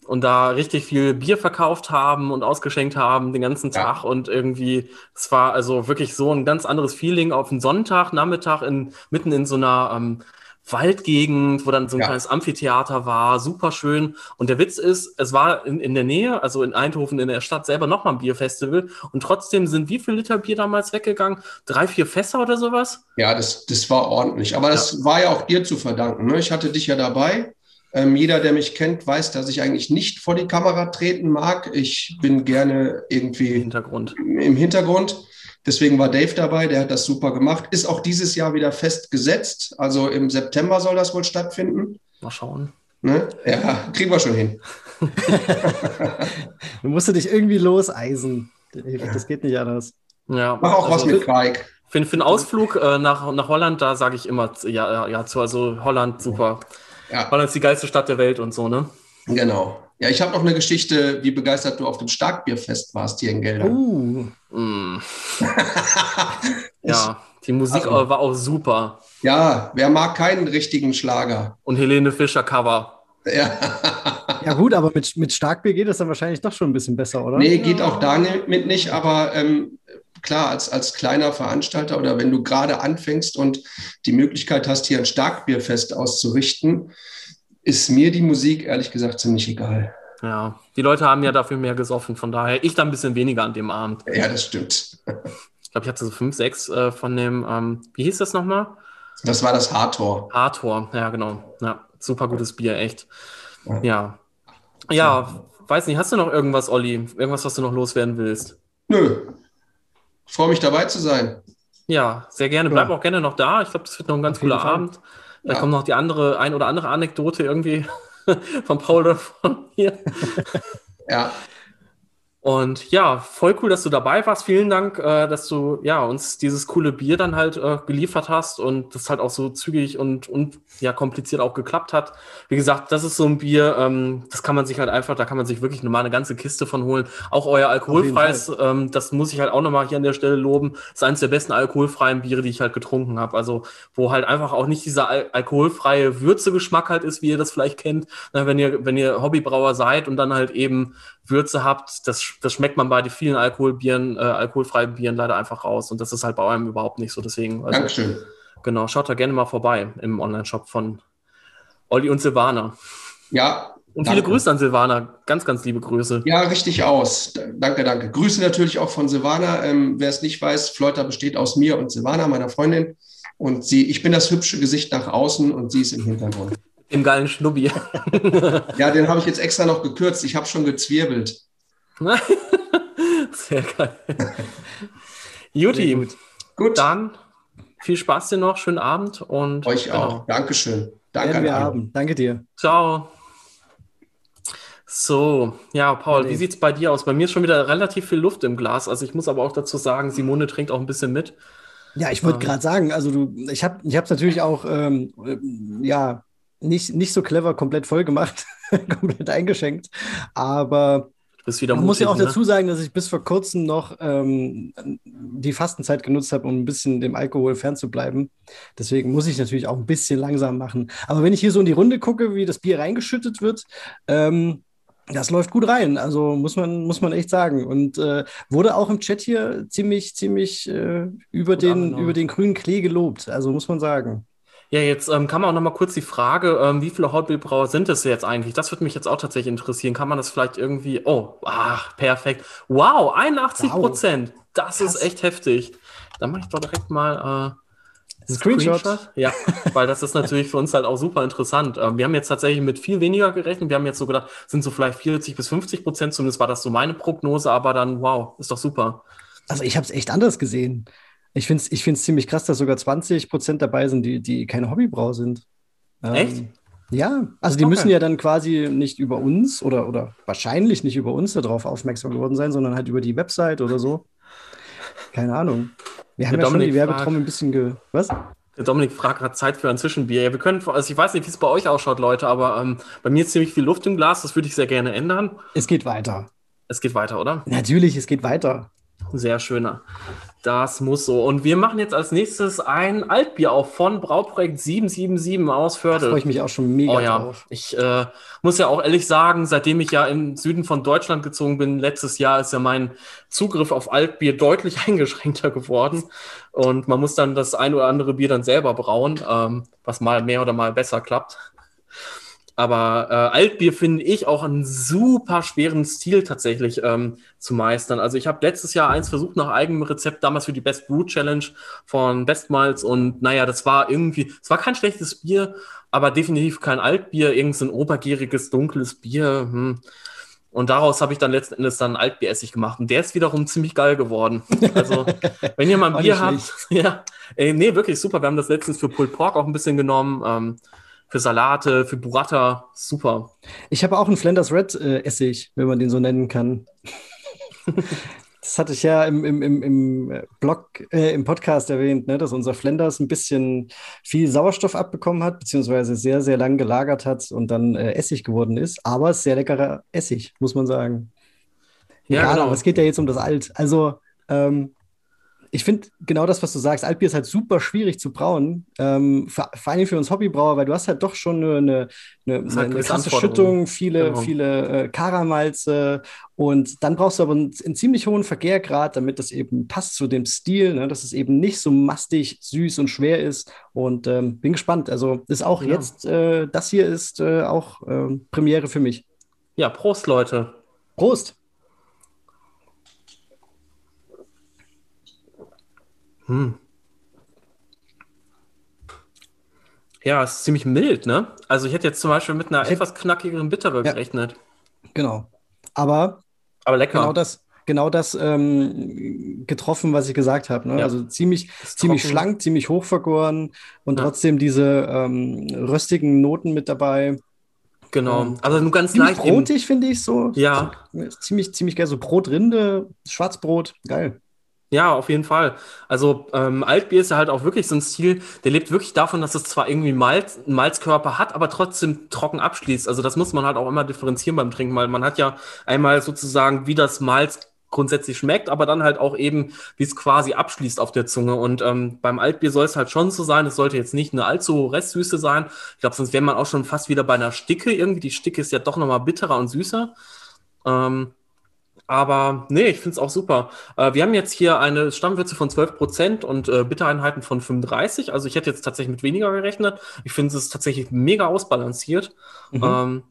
Und da richtig viel Bier verkauft haben und ausgeschenkt haben den ganzen Tag. Ja. Und irgendwie, es war also wirklich so ein ganz anderes Feeling auf einen Sonntag, Nachmittag in, mitten in so einer ähm, Waldgegend, wo dann so ein ja. kleines Amphitheater war, super schön. Und der Witz ist, es war in, in der Nähe, also in Eindhoven in der Stadt selber nochmal ein Bierfestival. Und trotzdem sind wie viel Liter Bier damals weggegangen? Drei, vier Fässer oder sowas? Ja, das, das war ordentlich. Aber das ja. war ja auch dir zu verdanken. Ne? Ich hatte dich ja dabei. Ähm, jeder, der mich kennt, weiß, dass ich eigentlich nicht vor die Kamera treten mag. Ich bin gerne irgendwie Hintergrund. im Hintergrund. Deswegen war Dave dabei, der hat das super gemacht. Ist auch dieses Jahr wieder festgesetzt. Also im September soll das wohl stattfinden. Mal schauen. Ne? Ja, kriegen wir schon hin. du musst dich irgendwie loseisen. Das geht nicht anders. Ja, Mach auch also was mit Quake. Für, für einen Ausflug äh, nach, nach Holland, da sage ich immer ja, ja zu. Also Holland, super. Ja. Holland ist die geilste Stadt der Welt und so, ne? Genau. Ja, ich habe noch eine Geschichte, wie begeistert du auf dem Starkbierfest warst hier in Geldern. Uh. Mm. ja, die Musik also, war auch super. Ja, wer mag keinen richtigen Schlager? Und Helene Fischer Cover. Ja. ja, gut, aber mit, mit Starkbier geht es dann wahrscheinlich doch schon ein bisschen besser, oder? Nee, geht auch damit nicht, aber ähm, klar, als, als kleiner Veranstalter oder wenn du gerade anfängst und die Möglichkeit hast, hier ein Starkbierfest auszurichten, ist mir die Musik ehrlich gesagt ziemlich egal. Ja, die Leute haben ja dafür mehr gesoffen, von daher ich dann ein bisschen weniger an dem Abend. Ja, das stimmt. Ich glaube, ich hatte so fünf, sechs äh, von dem, ähm, wie hieß das nochmal? Das war das Hardtor. Hardtor, ja, genau. Ja, super gutes Bier, echt. Ja. ja. Ja, weiß nicht, hast du noch irgendwas, Olli? Irgendwas, was du noch loswerden willst? Nö. Ich freue mich dabei zu sein. Ja, sehr gerne. Bleib ja. auch gerne noch da. Ich glaube, das wird noch ein ganz cooler Abend. Da ja. kommt noch die andere, ein oder andere Anekdote irgendwie von Paul oder von mir. Ja. Und ja, voll cool, dass du dabei warst. Vielen Dank, äh, dass du ja uns dieses coole Bier dann halt äh, geliefert hast und das halt auch so zügig und, und ja kompliziert auch geklappt hat. Wie gesagt, das ist so ein Bier, ähm, das kann man sich halt einfach, da kann man sich wirklich nochmal eine ganze Kiste von holen. Auch euer alkoholfreies, ähm, das muss ich halt auch nochmal hier an der Stelle loben. Das ist eines der besten alkoholfreien Biere, die ich halt getrunken habe. Also wo halt einfach auch nicht dieser al alkoholfreie Würzegeschmack halt ist, wie ihr das vielleicht kennt, Na, wenn ihr wenn ihr Hobbybrauer seid und dann halt eben Würze habt, das, das schmeckt man bei den vielen Alkoholbieren, äh, alkoholfreien Bieren leider einfach raus. Und das ist halt bei eurem überhaupt nicht so. Deswegen. Also, Dankeschön. Genau, schaut da gerne mal vorbei im Online-Shop von Olli und Silvana. Ja. Und danke. viele Grüße an Silvana. Ganz, ganz liebe Grüße. Ja, richtig aus. Danke, danke. Grüße natürlich auch von Silvana. Ähm, wer es nicht weiß, Fleuter besteht aus mir und Silvana, meiner Freundin. Und sie, ich bin das hübsche Gesicht nach außen und sie ist im Hintergrund. Im geilen Schnubbi. ja, den habe ich jetzt extra noch gekürzt. Ich habe schon gezwirbelt. Sehr geil. Juti, gut. gut. Dann viel Spaß dir noch, schönen Abend und euch genau. auch. Dankeschön. Danke, wir haben. Danke dir. Ciao. So, ja, Paul, wie sieht es bei dir aus? Bei mir ist schon wieder relativ viel Luft im Glas. Also ich muss aber auch dazu sagen, Simone trinkt auch ein bisschen mit. Ja, ich wollte ähm. gerade sagen, also du, ich habe es natürlich auch, ähm, ja, nicht, nicht so clever komplett voll gemacht, komplett eingeschenkt. Aber man mutig, muss ja auch ne? dazu sagen, dass ich bis vor kurzem noch ähm, die Fastenzeit genutzt habe, um ein bisschen dem Alkohol fernzubleiben. Deswegen muss ich natürlich auch ein bisschen langsam machen. Aber wenn ich hier so in die Runde gucke, wie das Bier reingeschüttet wird, ähm, das läuft gut rein, also muss man, muss man echt sagen. Und äh, wurde auch im Chat hier ziemlich, ziemlich äh, über, den, über den grünen Klee gelobt. Also muss man sagen. Ja, jetzt ähm, kann man auch noch mal kurz die Frage, ähm, wie viele Hautbildbrauer sind es jetzt eigentlich? Das würde mich jetzt auch tatsächlich interessieren. Kann man das vielleicht irgendwie, oh, ach, perfekt. Wow, 81 Prozent. Wow. Das Krass. ist echt heftig. Dann mache ich doch direkt mal äh, einen Screenshot. Screenshot. Ja, weil das ist natürlich für uns halt auch super interessant. Ähm, wir haben jetzt tatsächlich mit viel weniger gerechnet. Wir haben jetzt so gedacht, sind so vielleicht 40 bis 50 Prozent. Zumindest war das so meine Prognose, aber dann, wow, ist doch super. Also ich habe es echt anders gesehen. Ich finde es ich find's ziemlich krass, dass sogar 20 Prozent dabei sind, die, die keine Hobbybrau sind. Ähm, Echt? Ja, also die okay. müssen ja dann quasi nicht über uns oder, oder wahrscheinlich nicht über uns darauf aufmerksam geworden sein, sondern halt über die Website oder so. Keine Ahnung. Wir haben ja, ja schon die Werbetrommel ein bisschen ge. Was? Der Dominik fragt gerade Zeit für ein Zwischenbier. Ja, wir können, also ich weiß nicht, wie es bei euch ausschaut, Leute, aber ähm, bei mir ist ziemlich viel Luft im Glas, das würde ich sehr gerne ändern. Es geht weiter. Es geht weiter, oder? Natürlich, es geht weiter. Sehr schöner. Das muss so. Und wir machen jetzt als nächstes ein Altbier auf von Brauprojekt 777 aus Förde. Da freue ich mich auch schon mega oh, ja. drauf. Ich äh, muss ja auch ehrlich sagen, seitdem ich ja im Süden von Deutschland gezogen bin, letztes Jahr ist ja mein Zugriff auf Altbier deutlich eingeschränkter geworden. Und man muss dann das ein oder andere Bier dann selber brauen, ähm, was mal mehr oder mal besser klappt. Aber äh, Altbier finde ich auch einen super schweren Stil tatsächlich ähm, zu meistern. Also ich habe letztes Jahr eins versucht nach eigenem Rezept, damals für die Best Brew Challenge von Bestmals. Und naja, das war irgendwie, es war kein schlechtes Bier, aber definitiv kein Altbier, irgendein obergieriges, dunkles Bier. Hm. Und daraus habe ich dann letzten Endes dann Altbieressig gemacht. Und der ist wiederum ziemlich geil geworden. Also, wenn ihr mal ein Bier habt, ja, ey, nee, wirklich super. Wir haben das letztens für Pulled Pork auch ein bisschen genommen. Ähm, für Salate, für Burrata. Super. Ich habe auch einen Flanders Red äh, Essig, wenn man den so nennen kann. das hatte ich ja im, im, im, im Blog, äh, im Podcast erwähnt, ne, dass unser Flanders ein bisschen viel Sauerstoff abbekommen hat, beziehungsweise sehr, sehr lang gelagert hat und dann äh, Essig geworden ist. Aber es ist sehr leckerer Essig, muss man sagen. Ja, ja genau. aber es geht ja jetzt um das Alt. Also, ähm, ich finde genau das, was du sagst. Altbier ist halt super schwierig zu brauen. Ähm, vor, vor allem für uns Hobbybrauer, weil du hast halt doch schon eine, eine, eine, halt eine krasse Schüttung, viele, genau. viele äh, Karamalze und dann brauchst du aber einen, einen, ziemlich hohen Vergärgrad, damit das eben passt zu dem Stil, ne? dass es eben nicht so mastig, süß und schwer ist. Und ähm, bin gespannt. Also ist auch ja. jetzt, äh, das hier ist äh, auch ähm, Premiere für mich. Ja, Prost, Leute. Prost. Hm. Ja, es ist ziemlich mild, ne? Also ich hätte jetzt zum Beispiel mit einer etwas knackigeren Bittere ja. gerechnet. Genau. Aber, Aber lecker. Genau das, genau das ähm, getroffen, was ich gesagt habe. Ne? Ja. Also ziemlich, ziemlich schlank, ziemlich hochvergoren und ja. trotzdem diese ähm, röstigen Noten mit dabei. Genau. Ähm, also nur ganz leicht. Brotig finde ich so. Ja. Ziemlich, ziemlich geil. So Brotrinde, Schwarzbrot, geil. Ja, auf jeden Fall. Also ähm, Altbier ist ja halt auch wirklich so ein Stil, der lebt wirklich davon, dass es zwar irgendwie Malz, Malzkörper hat, aber trotzdem trocken abschließt. Also das muss man halt auch immer differenzieren beim Trinken, weil man hat ja einmal sozusagen, wie das Malz grundsätzlich schmeckt, aber dann halt auch eben, wie es quasi abschließt auf der Zunge. Und ähm, beim Altbier soll es halt schon so sein, es sollte jetzt nicht eine allzu Restsüße sein. Ich glaube, sonst wäre man auch schon fast wieder bei einer Sticke irgendwie. Die Sticke ist ja doch nochmal bitterer und süßer. Ähm, aber nee, ich finde es auch super. Äh, wir haben jetzt hier eine Stammwürze von 12% und äh, Bittereinheiten von 35. Also ich hätte jetzt tatsächlich mit weniger gerechnet. Ich finde es tatsächlich mega ausbalanciert. Mhm. Ähm,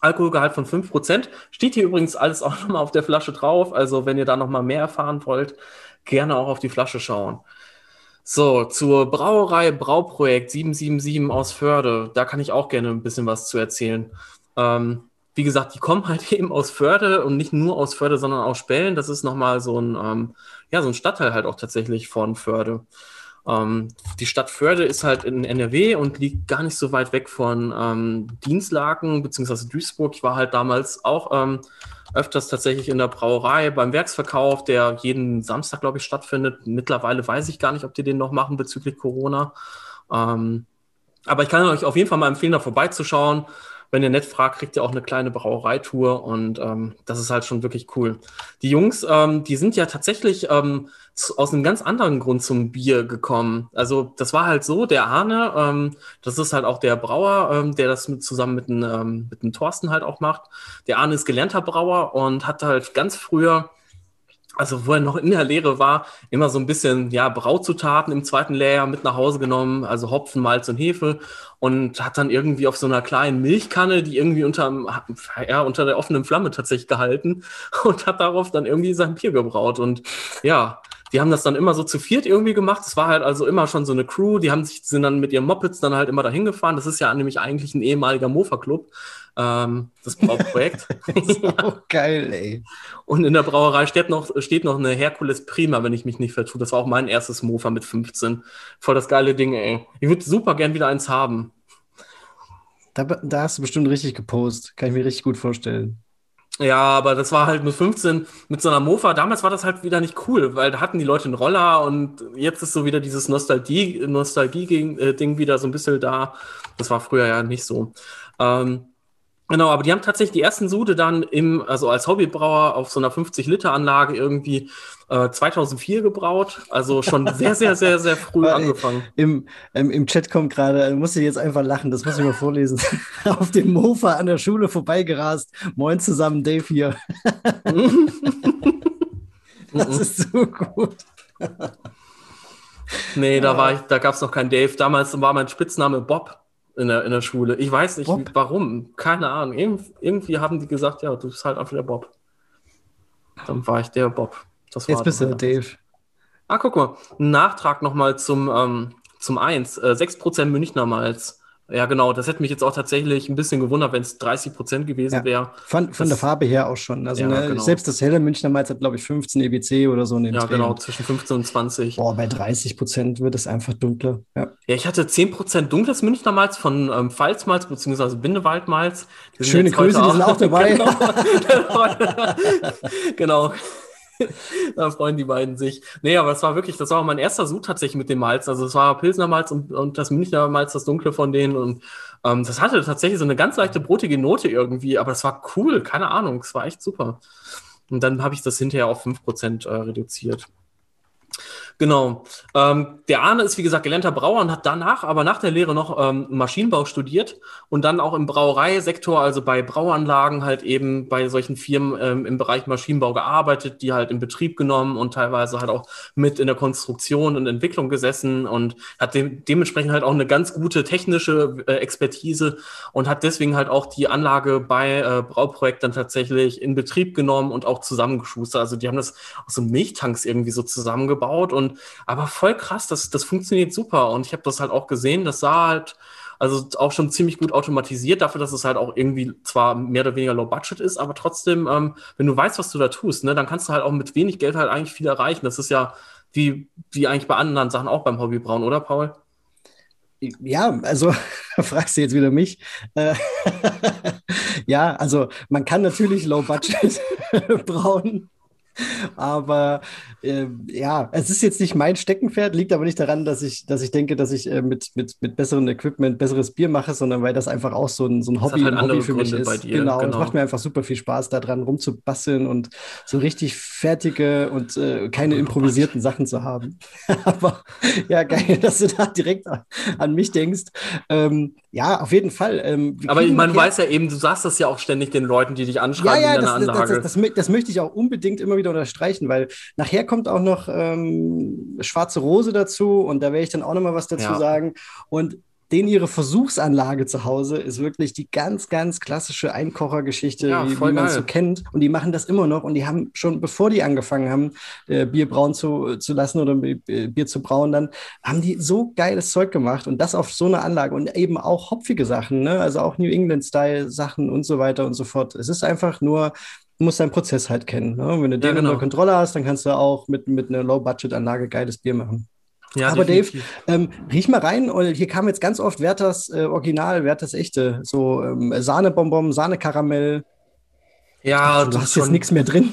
Alkoholgehalt von 5%. Steht hier übrigens alles auch nochmal auf der Flasche drauf. Also wenn ihr da nochmal mehr erfahren wollt, gerne auch auf die Flasche schauen. So, zur Brauerei Brauprojekt 777 aus Förde. Da kann ich auch gerne ein bisschen was zu erzählen. Ähm, wie gesagt, die kommen halt eben aus Förde und nicht nur aus Förde, sondern aus Spellen. Das ist nochmal so ein, ähm, ja, so ein Stadtteil halt auch tatsächlich von Förde. Ähm, die Stadt Förde ist halt in NRW und liegt gar nicht so weit weg von ähm, Dienstlaken bzw. Duisburg. Ich war halt damals auch ähm, öfters tatsächlich in der Brauerei beim Werksverkauf, der jeden Samstag, glaube ich, stattfindet. Mittlerweile weiß ich gar nicht, ob die den noch machen bezüglich Corona. Ähm, aber ich kann euch auf jeden Fall mal empfehlen, da vorbeizuschauen wenn ihr nett fragt, kriegt ihr auch eine kleine Brauereitour und ähm, das ist halt schon wirklich cool. Die Jungs, ähm, die sind ja tatsächlich ähm, aus einem ganz anderen Grund zum Bier gekommen. Also das war halt so, der Arne, ähm, das ist halt auch der Brauer, ähm, der das mit, zusammen mit dem, ähm, mit dem Thorsten halt auch macht. Der Arne ist gelernter Brauer und hat halt ganz früher also wo er noch in der Lehre war, immer so ein bisschen ja Brauzutaten im zweiten Lehrjahr mit nach Hause genommen, also Hopfen, Malz und Hefe und hat dann irgendwie auf so einer kleinen Milchkanne, die irgendwie unter, ja, unter der offenen Flamme tatsächlich gehalten und hat darauf dann irgendwie sein Bier gebraut und ja, die haben das dann immer so zu viert irgendwie gemacht. Es war halt also immer schon so eine Crew. Die haben sich, sind dann mit ihren Mopeds dann halt immer dahin gefahren. Das ist ja nämlich eigentlich ein ehemaliger Mofa-Club ähm, das Brauprojekt. ja. geil, ey. Und in der Brauerei steht noch, steht noch eine Herkules Prima, wenn ich mich nicht vertue. Das war auch mein erstes Mofa mit 15. Voll das geile Ding, ey. Ich würde super gern wieder eins haben. Da, da hast du bestimmt richtig gepostet. Kann ich mir richtig gut vorstellen. Ja, aber das war halt mit 15 mit so einer Mofa. Damals war das halt wieder nicht cool, weil da hatten die Leute einen Roller und jetzt ist so wieder dieses Nostalgie-Ding Nostalgie äh, wieder so ein bisschen da. Das war früher ja nicht so. Ähm, Genau, aber die haben tatsächlich die ersten Sude dann im, also als Hobbybrauer auf so einer 50-Liter-Anlage irgendwie äh, 2004 gebraut. Also schon sehr, sehr, sehr, sehr früh angefangen. Im, ähm, Im Chat kommt gerade, muss ich jetzt einfach lachen, das muss ich mal vorlesen. auf dem Mofa an der Schule vorbeigerast. Moin zusammen, Dave hier. das ist so gut. nee, da war ich, da gab es noch keinen Dave. Damals war mein Spitzname Bob in der, in der Schule. Ich weiß nicht, Bob? warum. Keine Ahnung. Irgend, irgendwie haben die gesagt, ja, du bist halt einfach der Bob. Dann war ich der Bob. Jetzt bist du der Dave. Ah, guck mal. Ein Nachtrag nochmal zum, ähm, zum 1. Äh, 6% Münchner Malz. Ja, genau. Das hätte mich jetzt auch tatsächlich ein bisschen gewundert, wenn es 30 Prozent gewesen ja. wäre. Von, von der Farbe her auch schon. Also ja, ne, genau. selbst das helle Münchner Malz hat, glaube ich, 15 EBC oder so. In dem ja, Drehen. genau. Zwischen 15 und 20. Boah, bei 30 Prozent wird es einfach dunkler. Ja. ja, ich hatte 10 Prozent dunkles Münchner Malz von ähm, Pfalzmalz bzw. Bindewaldmalz. Schöne Grüße, die sind auch dabei. genau. genau. da freuen die beiden sich. Nee, aber es war wirklich, das war mein erster Sud tatsächlich mit dem Malz. Also es war Pilsner Malz und, und das Münchner Malz, das Dunkle von denen. Und ähm, das hatte tatsächlich so eine ganz leichte brotige Note irgendwie, aber es war cool, keine Ahnung, es war echt super. Und dann habe ich das hinterher auf 5% äh, reduziert. Genau. Ähm, der Arne ist, wie gesagt, gelernter Brauer und hat danach, aber nach der Lehre noch ähm, Maschinenbau studiert und dann auch im Brauereisektor, also bei Brauanlagen, halt eben bei solchen Firmen ähm, im Bereich Maschinenbau gearbeitet, die halt in Betrieb genommen und teilweise halt auch mit in der Konstruktion und Entwicklung gesessen und hat de dementsprechend halt auch eine ganz gute technische äh, Expertise und hat deswegen halt auch die Anlage bei äh, Brauprojekt dann tatsächlich in Betrieb genommen und auch zusammengeschustert. Also die haben das aus so Milchtanks irgendwie so zusammengebaut und und aber voll krass, das, das funktioniert super. Und ich habe das halt auch gesehen, das sah halt, also auch schon ziemlich gut automatisiert, dafür, dass es halt auch irgendwie zwar mehr oder weniger low budget ist, aber trotzdem, ähm, wenn du weißt, was du da tust, ne, dann kannst du halt auch mit wenig Geld halt eigentlich viel erreichen. Das ist ja wie, wie eigentlich bei anderen Sachen auch beim Hobbybrauen, oder Paul? Ja, also fragst du jetzt wieder mich. Äh, ja, also man kann natürlich Low Budget brauen. Aber äh, ja, es ist jetzt nicht mein Steckenpferd, liegt aber nicht daran, dass ich, dass ich denke, dass ich äh, mit, mit, mit besserem Equipment besseres Bier mache, sondern weil das einfach auch so ein, so ein Hobby, halt Hobby für mich ist. Dir, genau, genau. es macht mir einfach super viel Spaß, daran rumzubasteln und so richtig fertige und äh, keine improvisierten Sachen zu haben. aber ja, geil, dass du da direkt an, an mich denkst. Ähm, ja, auf jeden Fall. Ähm, aber meine, du weißt ja eben, du sagst das ja auch ständig den Leuten, die dich anschreiben ja, ja, das, Anlage. Das, das, das, möchte ich auch unbedingt immer wieder unterstreichen, weil nachher kommt auch noch ähm, Schwarze Rose dazu und da werde ich dann auch noch mal was dazu ja. sagen. Und den ihre Versuchsanlage zu Hause ist wirklich die ganz, ganz klassische Einkochergeschichte, ja, wie, wie man es so kennt. Und die machen das immer noch. Und die haben schon, bevor die angefangen haben, äh, Bier brauen zu, zu lassen oder Bier zu brauen, dann haben die so geiles Zeug gemacht und das auf so eine Anlage und eben auch hopfige Sachen, ne? also auch New England-Style-Sachen und so weiter und so fort. Es ist einfach nur du musst deinen Prozess halt kennen. Ne? Wenn du den ja, genau. unter Kontrolle hast, dann kannst du auch mit, mit einer Low-Budget-Anlage geiles Bier machen. Ja, Aber definitiv. Dave, ähm, riech mal rein. Und hier kam jetzt ganz oft Werthers äh, Original, Werthers echte. So ähm, Sahnebonbon, Sahnekaramell. Ja, du hast jetzt nichts mehr drin.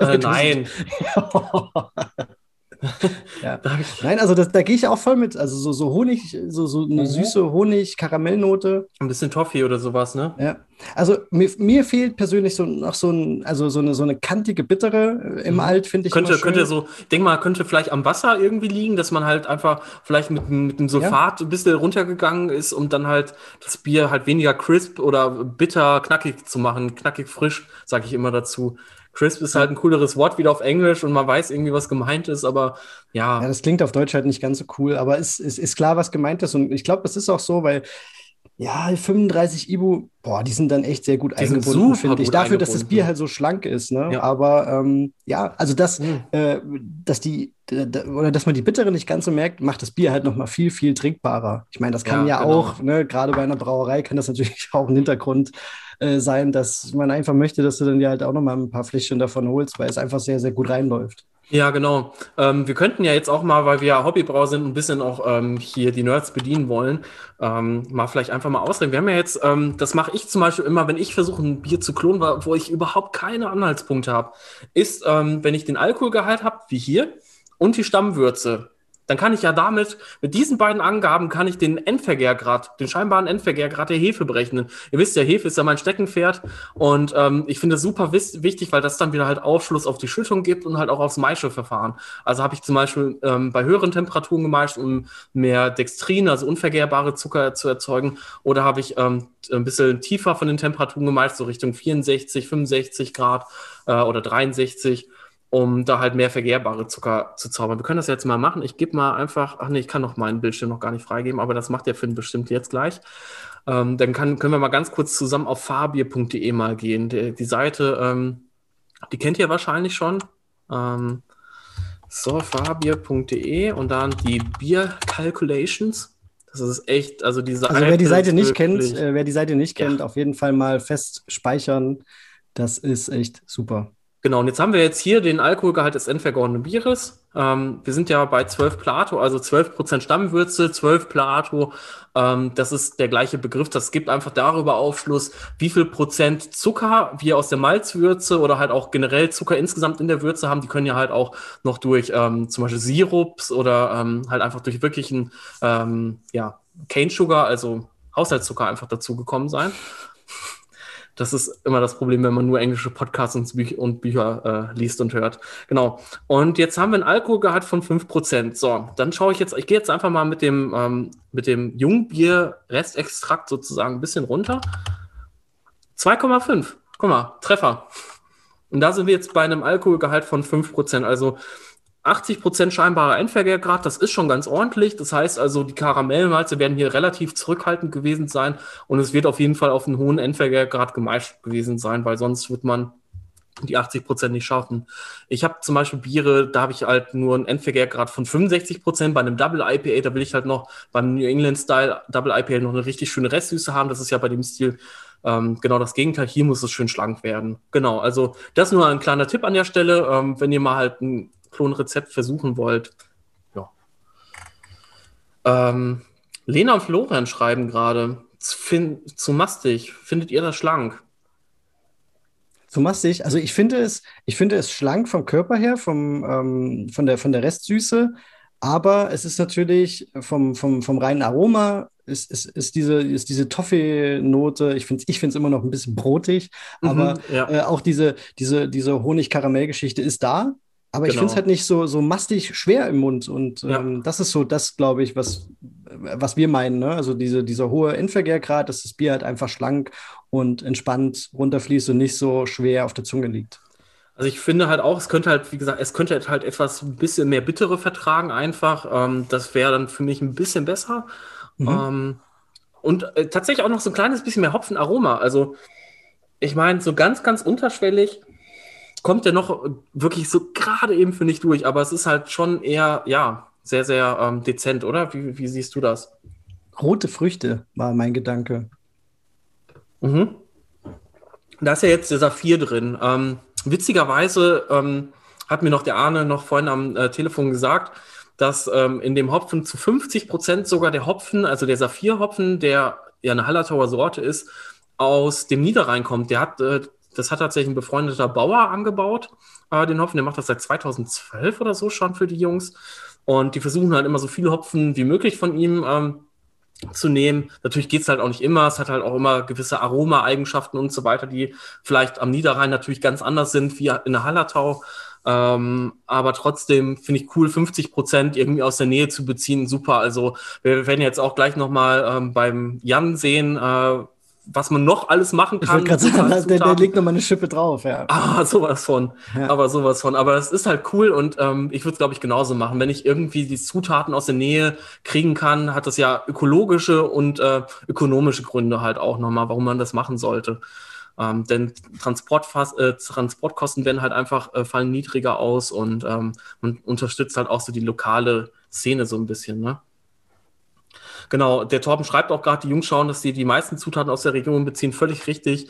Äh, nein. ja. Nein, also das, da gehe ich auch voll mit. Also so, so Honig, so, so eine mhm. süße Honig-Karamellnote. Ein bisschen Toffee oder sowas, ne? Ja. Also mir, mir fehlt persönlich so noch so ein, also so eine, so eine kantige Bittere im mhm. Alt, finde ich. Könnte, könnte so, ich denke mal, könnte vielleicht am Wasser irgendwie liegen, dass man halt einfach vielleicht mit, mit dem Sulfat ja. ein bisschen runtergegangen ist, um dann halt das Bier halt weniger crisp oder bitter, knackig zu machen. Knackig frisch, sage ich immer dazu. Crisp ist halt ein cooleres Wort wieder auf Englisch und man weiß irgendwie, was gemeint ist, aber ja. Ja, das klingt auf Deutsch halt nicht ganz so cool, aber es ist, ist, ist klar, was gemeint ist. Und ich glaube, das ist auch so, weil ja, 35 Ibu, boah, die sind dann echt sehr gut die eingebunden, finde ich. Dafür, dass das Bier halt so schlank ist, ne? Ja. Aber ähm, ja, also das, mhm. äh, dass die, oder dass man die Bittere nicht ganz so merkt, macht das Bier halt nochmal viel, viel trinkbarer. Ich meine, das kann ja, ja genau. auch, ne, gerade bei einer Brauerei kann das natürlich auch ein Hintergrund äh, sein, dass man einfach möchte, dass du dann dir halt auch nochmal ein paar Fläschchen davon holst, weil es einfach sehr, sehr gut reinläuft. Ja, genau. Ähm, wir könnten ja jetzt auch mal, weil wir ja Hobbybrauer sind, ein bisschen auch ähm, hier die Nerds bedienen wollen, ähm, mal vielleicht einfach mal ausreden. Wir haben ja jetzt, ähm, das mache ich zum Beispiel immer, wenn ich versuche, ein Bier zu klonen, wo ich überhaupt keine Anhaltspunkte habe, ist, ähm, wenn ich den Alkoholgehalt habe, wie hier, und die Stammwürze dann kann ich ja damit, mit diesen beiden Angaben, kann ich den Endvergärgrad, den scheinbaren Endvergärgrad der Hefe berechnen. Ihr wisst ja, Hefe ist ja mein Steckenpferd und ähm, ich finde es super wichtig, weil das dann wieder halt Aufschluss auf die Schüttung gibt und halt auch aufs Maischeverfahren. Also habe ich zum Beispiel ähm, bei höheren Temperaturen gemeischt, um mehr Dextrin, also unvergärbare Zucker zu erzeugen, oder habe ich ähm, ein bisschen tiefer von den Temperaturen gemeischt, so Richtung 64, 65 Grad äh, oder 63 um da halt mehr vergehrbare Zucker zu zaubern. Wir können das jetzt mal machen. Ich gebe mal einfach, ach nee, ich kann noch meinen Bildschirm noch gar nicht freigeben, aber das macht der Finn bestimmt jetzt gleich. Ähm, dann kann, können wir mal ganz kurz zusammen auf fabier.de mal gehen. Die, die Seite, ähm, die kennt ihr wahrscheinlich schon. Ähm, so, fabier.de und dann die Bier Calculations. Das ist echt, also diese Also wer die Seite nicht kennt, äh, wer die Seite nicht ja. kennt, auf jeden Fall mal fest speichern. Das ist echt super. Genau, und jetzt haben wir jetzt hier den Alkoholgehalt des endvergorenen Bieres. Ähm, wir sind ja bei 12 Plato, also 12% Stammwürze, 12 Plato. Ähm, das ist der gleiche Begriff. Das gibt einfach darüber Aufschluss, wie viel Prozent Zucker wir aus der Malzwürze oder halt auch generell Zucker insgesamt in der Würze haben. Die können ja halt auch noch durch ähm, zum Beispiel Sirups oder ähm, halt einfach durch wirklichen ähm, ja, Cane Sugar, also Haushaltszucker einfach dazugekommen sein. Das ist immer das Problem, wenn man nur englische Podcasts und, Büch und Bücher äh, liest und hört. Genau. Und jetzt haben wir einen Alkoholgehalt von 5%. So, dann schaue ich jetzt, ich gehe jetzt einfach mal mit dem, ähm, mit dem Jungbier-Restextrakt sozusagen ein bisschen runter. 2,5. Guck mal, Treffer. Und da sind wir jetzt bei einem Alkoholgehalt von 5%. Also 80% scheinbarer Endvergärgrad, das ist schon ganz ordentlich. Das heißt also, die Karamellmalze werden hier relativ zurückhaltend gewesen sein und es wird auf jeden Fall auf einen hohen Endvergärgrad gemeischt gewesen sein, weil sonst wird man die 80% nicht schaffen. Ich habe zum Beispiel Biere, da habe ich halt nur einen Endvergärgrad von 65% Bei einem Double IPA, da will ich halt noch beim New England Style Double IPA noch eine richtig schöne Restsüße haben. Das ist ja bei dem Stil ähm, genau das Gegenteil. Hier muss es schön schlank werden. Genau, also das nur ein kleiner Tipp an der Stelle. Ähm, wenn ihr mal halt ein Klonrezept versuchen wollt. Ja. Ähm, Lena und Florian schreiben gerade zu mastig. Findet ihr das schlank? Zu mastig? Also ich finde es, ich finde es schlank vom Körper her, vom, ähm, von, der, von der Restsüße, aber es ist natürlich vom, vom, vom reinen Aroma ist, ist, ist diese, ist diese Toffee-Note, ich finde es ich immer noch ein bisschen brotig, mhm, aber ja. äh, auch diese, diese, diese Honig-Karamell-Geschichte ist da. Aber genau. ich finde es halt nicht so, so mastig schwer im Mund. Und ja. ähm, das ist so das, glaube ich, was, was wir meinen. Ne? Also diese, dieser hohe Endvergärgrad, dass das Bier halt einfach schlank und entspannt runterfließt und nicht so schwer auf der Zunge liegt. Also ich finde halt auch, es könnte halt, wie gesagt, es könnte halt etwas ein bisschen mehr bittere vertragen einfach. Ähm, das wäre dann für mich ein bisschen besser. Mhm. Ähm, und äh, tatsächlich auch noch so ein kleines bisschen mehr Hopfenaroma. Also ich meine, so ganz, ganz unterschwellig kommt ja noch wirklich so gerade eben, finde ich, durch, aber es ist halt schon eher, ja, sehr, sehr ähm, dezent, oder? Wie, wie siehst du das? Rote Früchte war mein Gedanke. Mhm. Da ist ja jetzt der Saphir drin. Ähm, witzigerweise ähm, hat mir noch der Arne noch vorhin am äh, Telefon gesagt, dass ähm, in dem Hopfen zu 50 Prozent sogar der Hopfen, also der Saphir-Hopfen, der ja eine Hallertauer Sorte ist, aus dem Niederrhein kommt. Der hat äh, das hat tatsächlich ein befreundeter Bauer angebaut, äh, den Hopfen. Der macht das seit 2012 oder so schon für die Jungs. Und die versuchen halt immer so viele Hopfen wie möglich von ihm ähm, zu nehmen. Natürlich geht es halt auch nicht immer. Es hat halt auch immer gewisse Aroma-Eigenschaften und so weiter, die vielleicht am Niederrhein natürlich ganz anders sind wie in der Hallertau. Ähm, aber trotzdem finde ich cool, 50 Prozent irgendwie aus der Nähe zu beziehen. Super. Also wir werden jetzt auch gleich nochmal ähm, beim Jan sehen, äh, was man noch alles machen kann. Ich gerade sagen, der, der legt nochmal eine Schippe drauf, ja. Ah, sowas von. Ja. Aber sowas von. Aber es ist halt cool und ähm, ich würde es, glaube ich, genauso machen. Wenn ich irgendwie die Zutaten aus der Nähe kriegen kann, hat das ja ökologische und äh, ökonomische Gründe halt auch nochmal, warum man das machen sollte. Ähm, denn Transportfass, äh, Transportkosten werden halt einfach, äh, fallen niedriger aus und ähm, man unterstützt halt auch so die lokale Szene so ein bisschen, ne? Genau, der Torben schreibt auch gerade, die Jungs schauen, dass sie die meisten Zutaten aus der Region beziehen. Völlig richtig.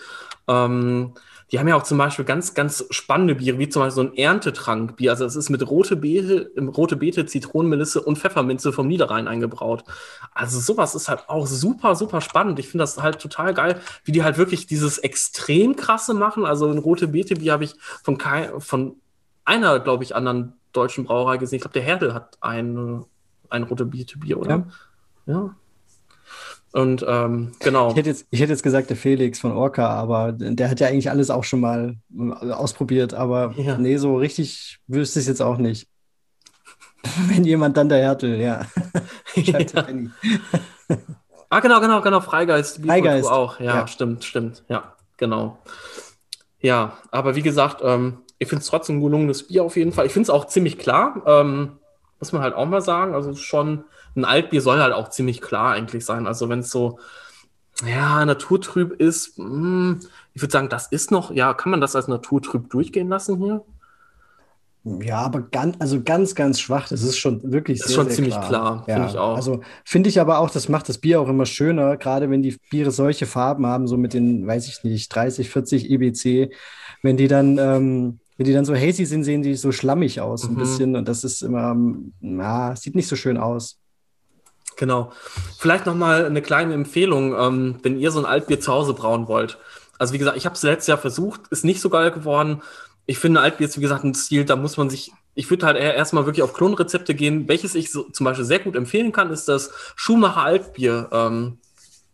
Ähm, die haben ja auch zum Beispiel ganz, ganz spannende Biere, wie zum Beispiel so ein Erntetrankbier. Also es ist mit rote Beete, rote Beete, Zitronenmelisse und Pfefferminze vom Niederrhein eingebraut. Also sowas ist halt auch super, super spannend. Ich finde das halt total geil, wie die halt wirklich dieses extrem krasse machen. Also ein rote Beete Bier habe ich von, kein, von einer, glaube ich, anderen deutschen Brauerei gesehen. Ich glaube, der Herdel hat ein, ein rote Beete Bier, oder? Ja. Ja. Und ähm, genau. Ich hätte, jetzt, ich hätte jetzt gesagt, der Felix von Orca, aber der hat ja eigentlich alles auch schon mal äh, ausprobiert. Aber ja. nee, so richtig wüsste ich es jetzt auch nicht. Wenn jemand dann der Härtel, ja. ja. ah, genau, genau, genau. Freigeist. Freigeist. auch. Ja, ja, stimmt, stimmt. Ja, genau. Ja, aber wie gesagt, ähm, ich finde es trotzdem ein gelungenes Bier auf jeden Fall. Ich finde es auch ziemlich klar. Ähm, muss man halt auch mal sagen. Also schon ein Altbier soll halt auch ziemlich klar eigentlich sein. Also wenn es so, ja, naturtrüb ist, mh, hm, ich würde sagen, das ist noch, ja, kann man das als naturtrüb durchgehen lassen hier? Ja, aber ganz, also ganz, ganz schwach. Das ist schon wirklich das ist sehr, schon sehr ziemlich klar, klar ja. finde ich auch. Also finde ich aber auch, das macht das Bier auch immer schöner, gerade wenn die Biere solche Farben haben, so mit den, weiß ich nicht, 30, 40 EBC, wenn die dann, ähm, wenn die dann so hazy sind, sehen die so schlammig aus, mhm. ein bisschen. Und das ist immer, na, sieht nicht so schön aus. Genau. Vielleicht nochmal eine kleine Empfehlung, ähm, wenn ihr so ein Altbier zu Hause brauen wollt. Also wie gesagt, ich habe es letztes Jahr versucht, ist nicht so geil geworden. Ich finde Altbier ist wie gesagt ein Stil, da muss man sich, ich würde halt erstmal wirklich auf Klonrezepte gehen. Welches ich so, zum Beispiel sehr gut empfehlen kann, ist das Schumacher Altbier ähm,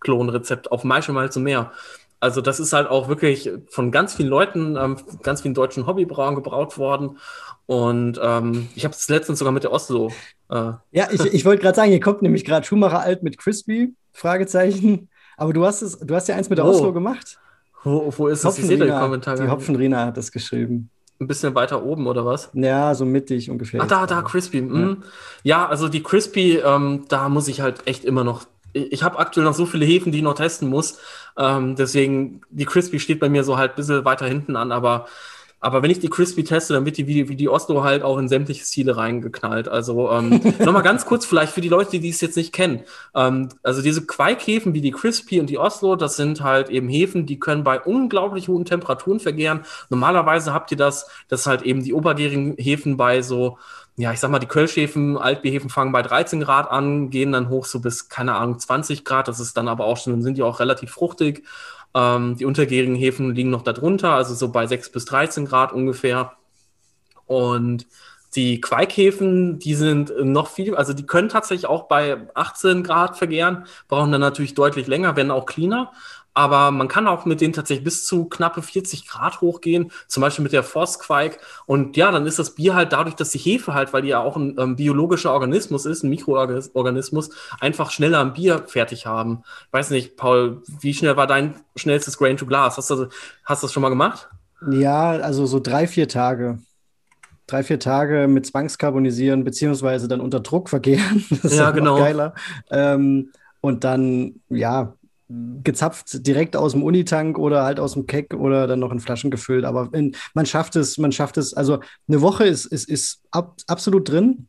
Klonrezept auf Maischemalz und mehr. Also das ist halt auch wirklich von ganz vielen Leuten, ähm, ganz vielen deutschen Hobbybrauern gebraut worden. Und ähm, ich habe es letztens sogar mit der Oslo. Äh. Ja, ich, ich wollte gerade sagen, hier kommt nämlich gerade Schumacher alt mit Crispy, Fragezeichen. Aber du hast es, du hast ja eins mit der oh. Oslo gemacht. Wo, wo ist das? Ich sehe den Kommentar. Die Hopfenrina hat das geschrieben. Ein bisschen weiter oben, oder was? Ja, so mittig ungefähr. Ach, da, da, Crispy. Mhm. Ja. ja. also die Crispy, ähm, da muss ich halt echt immer noch. Ich habe aktuell noch so viele Hefen, die ich noch testen muss. Ähm, deswegen, die Crispy steht bei mir so halt ein bisschen weiter hinten an, aber aber wenn ich die Crispy teste, dann wird die wie, wie die Oslo halt auch in sämtliche Ziele reingeknallt. Also ähm, nochmal ganz kurz vielleicht für die Leute, die es jetzt nicht kennen. Ähm, also diese Quaikhäfen wie die Crispy und die Oslo, das sind halt eben Hefen, die können bei unglaublich hohen Temperaturen vergären. Normalerweise habt ihr das, dass halt eben die obergärigen Hefen bei so ja, ich sag mal, die Kölschhäfen, Altbierhäfen fangen bei 13 Grad an, gehen dann hoch so bis, keine Ahnung, 20 Grad. Das ist dann aber auch schon, dann sind die auch relativ fruchtig. Ähm, die untergärigen Häfen liegen noch darunter, also so bei 6 bis 13 Grad ungefähr. Und die Quaikhäfen, die sind noch viel, also die können tatsächlich auch bei 18 Grad vergären, brauchen dann natürlich deutlich länger, werden auch cleaner aber man kann auch mit denen tatsächlich bis zu knappe 40 Grad hochgehen, zum Beispiel mit der Forstquake. Und ja, dann ist das Bier halt dadurch, dass die Hefe halt, weil die ja auch ein ähm, biologischer Organismus ist, ein Mikroorganismus, einfach schneller ein Bier fertig haben. Ich weiß nicht, Paul, wie schnell war dein schnellstes Grain to Glass? Hast du, hast du das schon mal gemacht? Ja, also so drei, vier Tage drei, vier Tage mit Zwangskarbonisieren, beziehungsweise dann unter Druck vergehen. Das ist ja, genau. geiler. Ähm, und dann, ja, gezapft direkt aus dem Unitank oder halt aus dem Keck oder dann noch in Flaschen gefüllt. Aber in, man schafft es, man schafft es. Also eine Woche ist, ist, ist ab, absolut drin.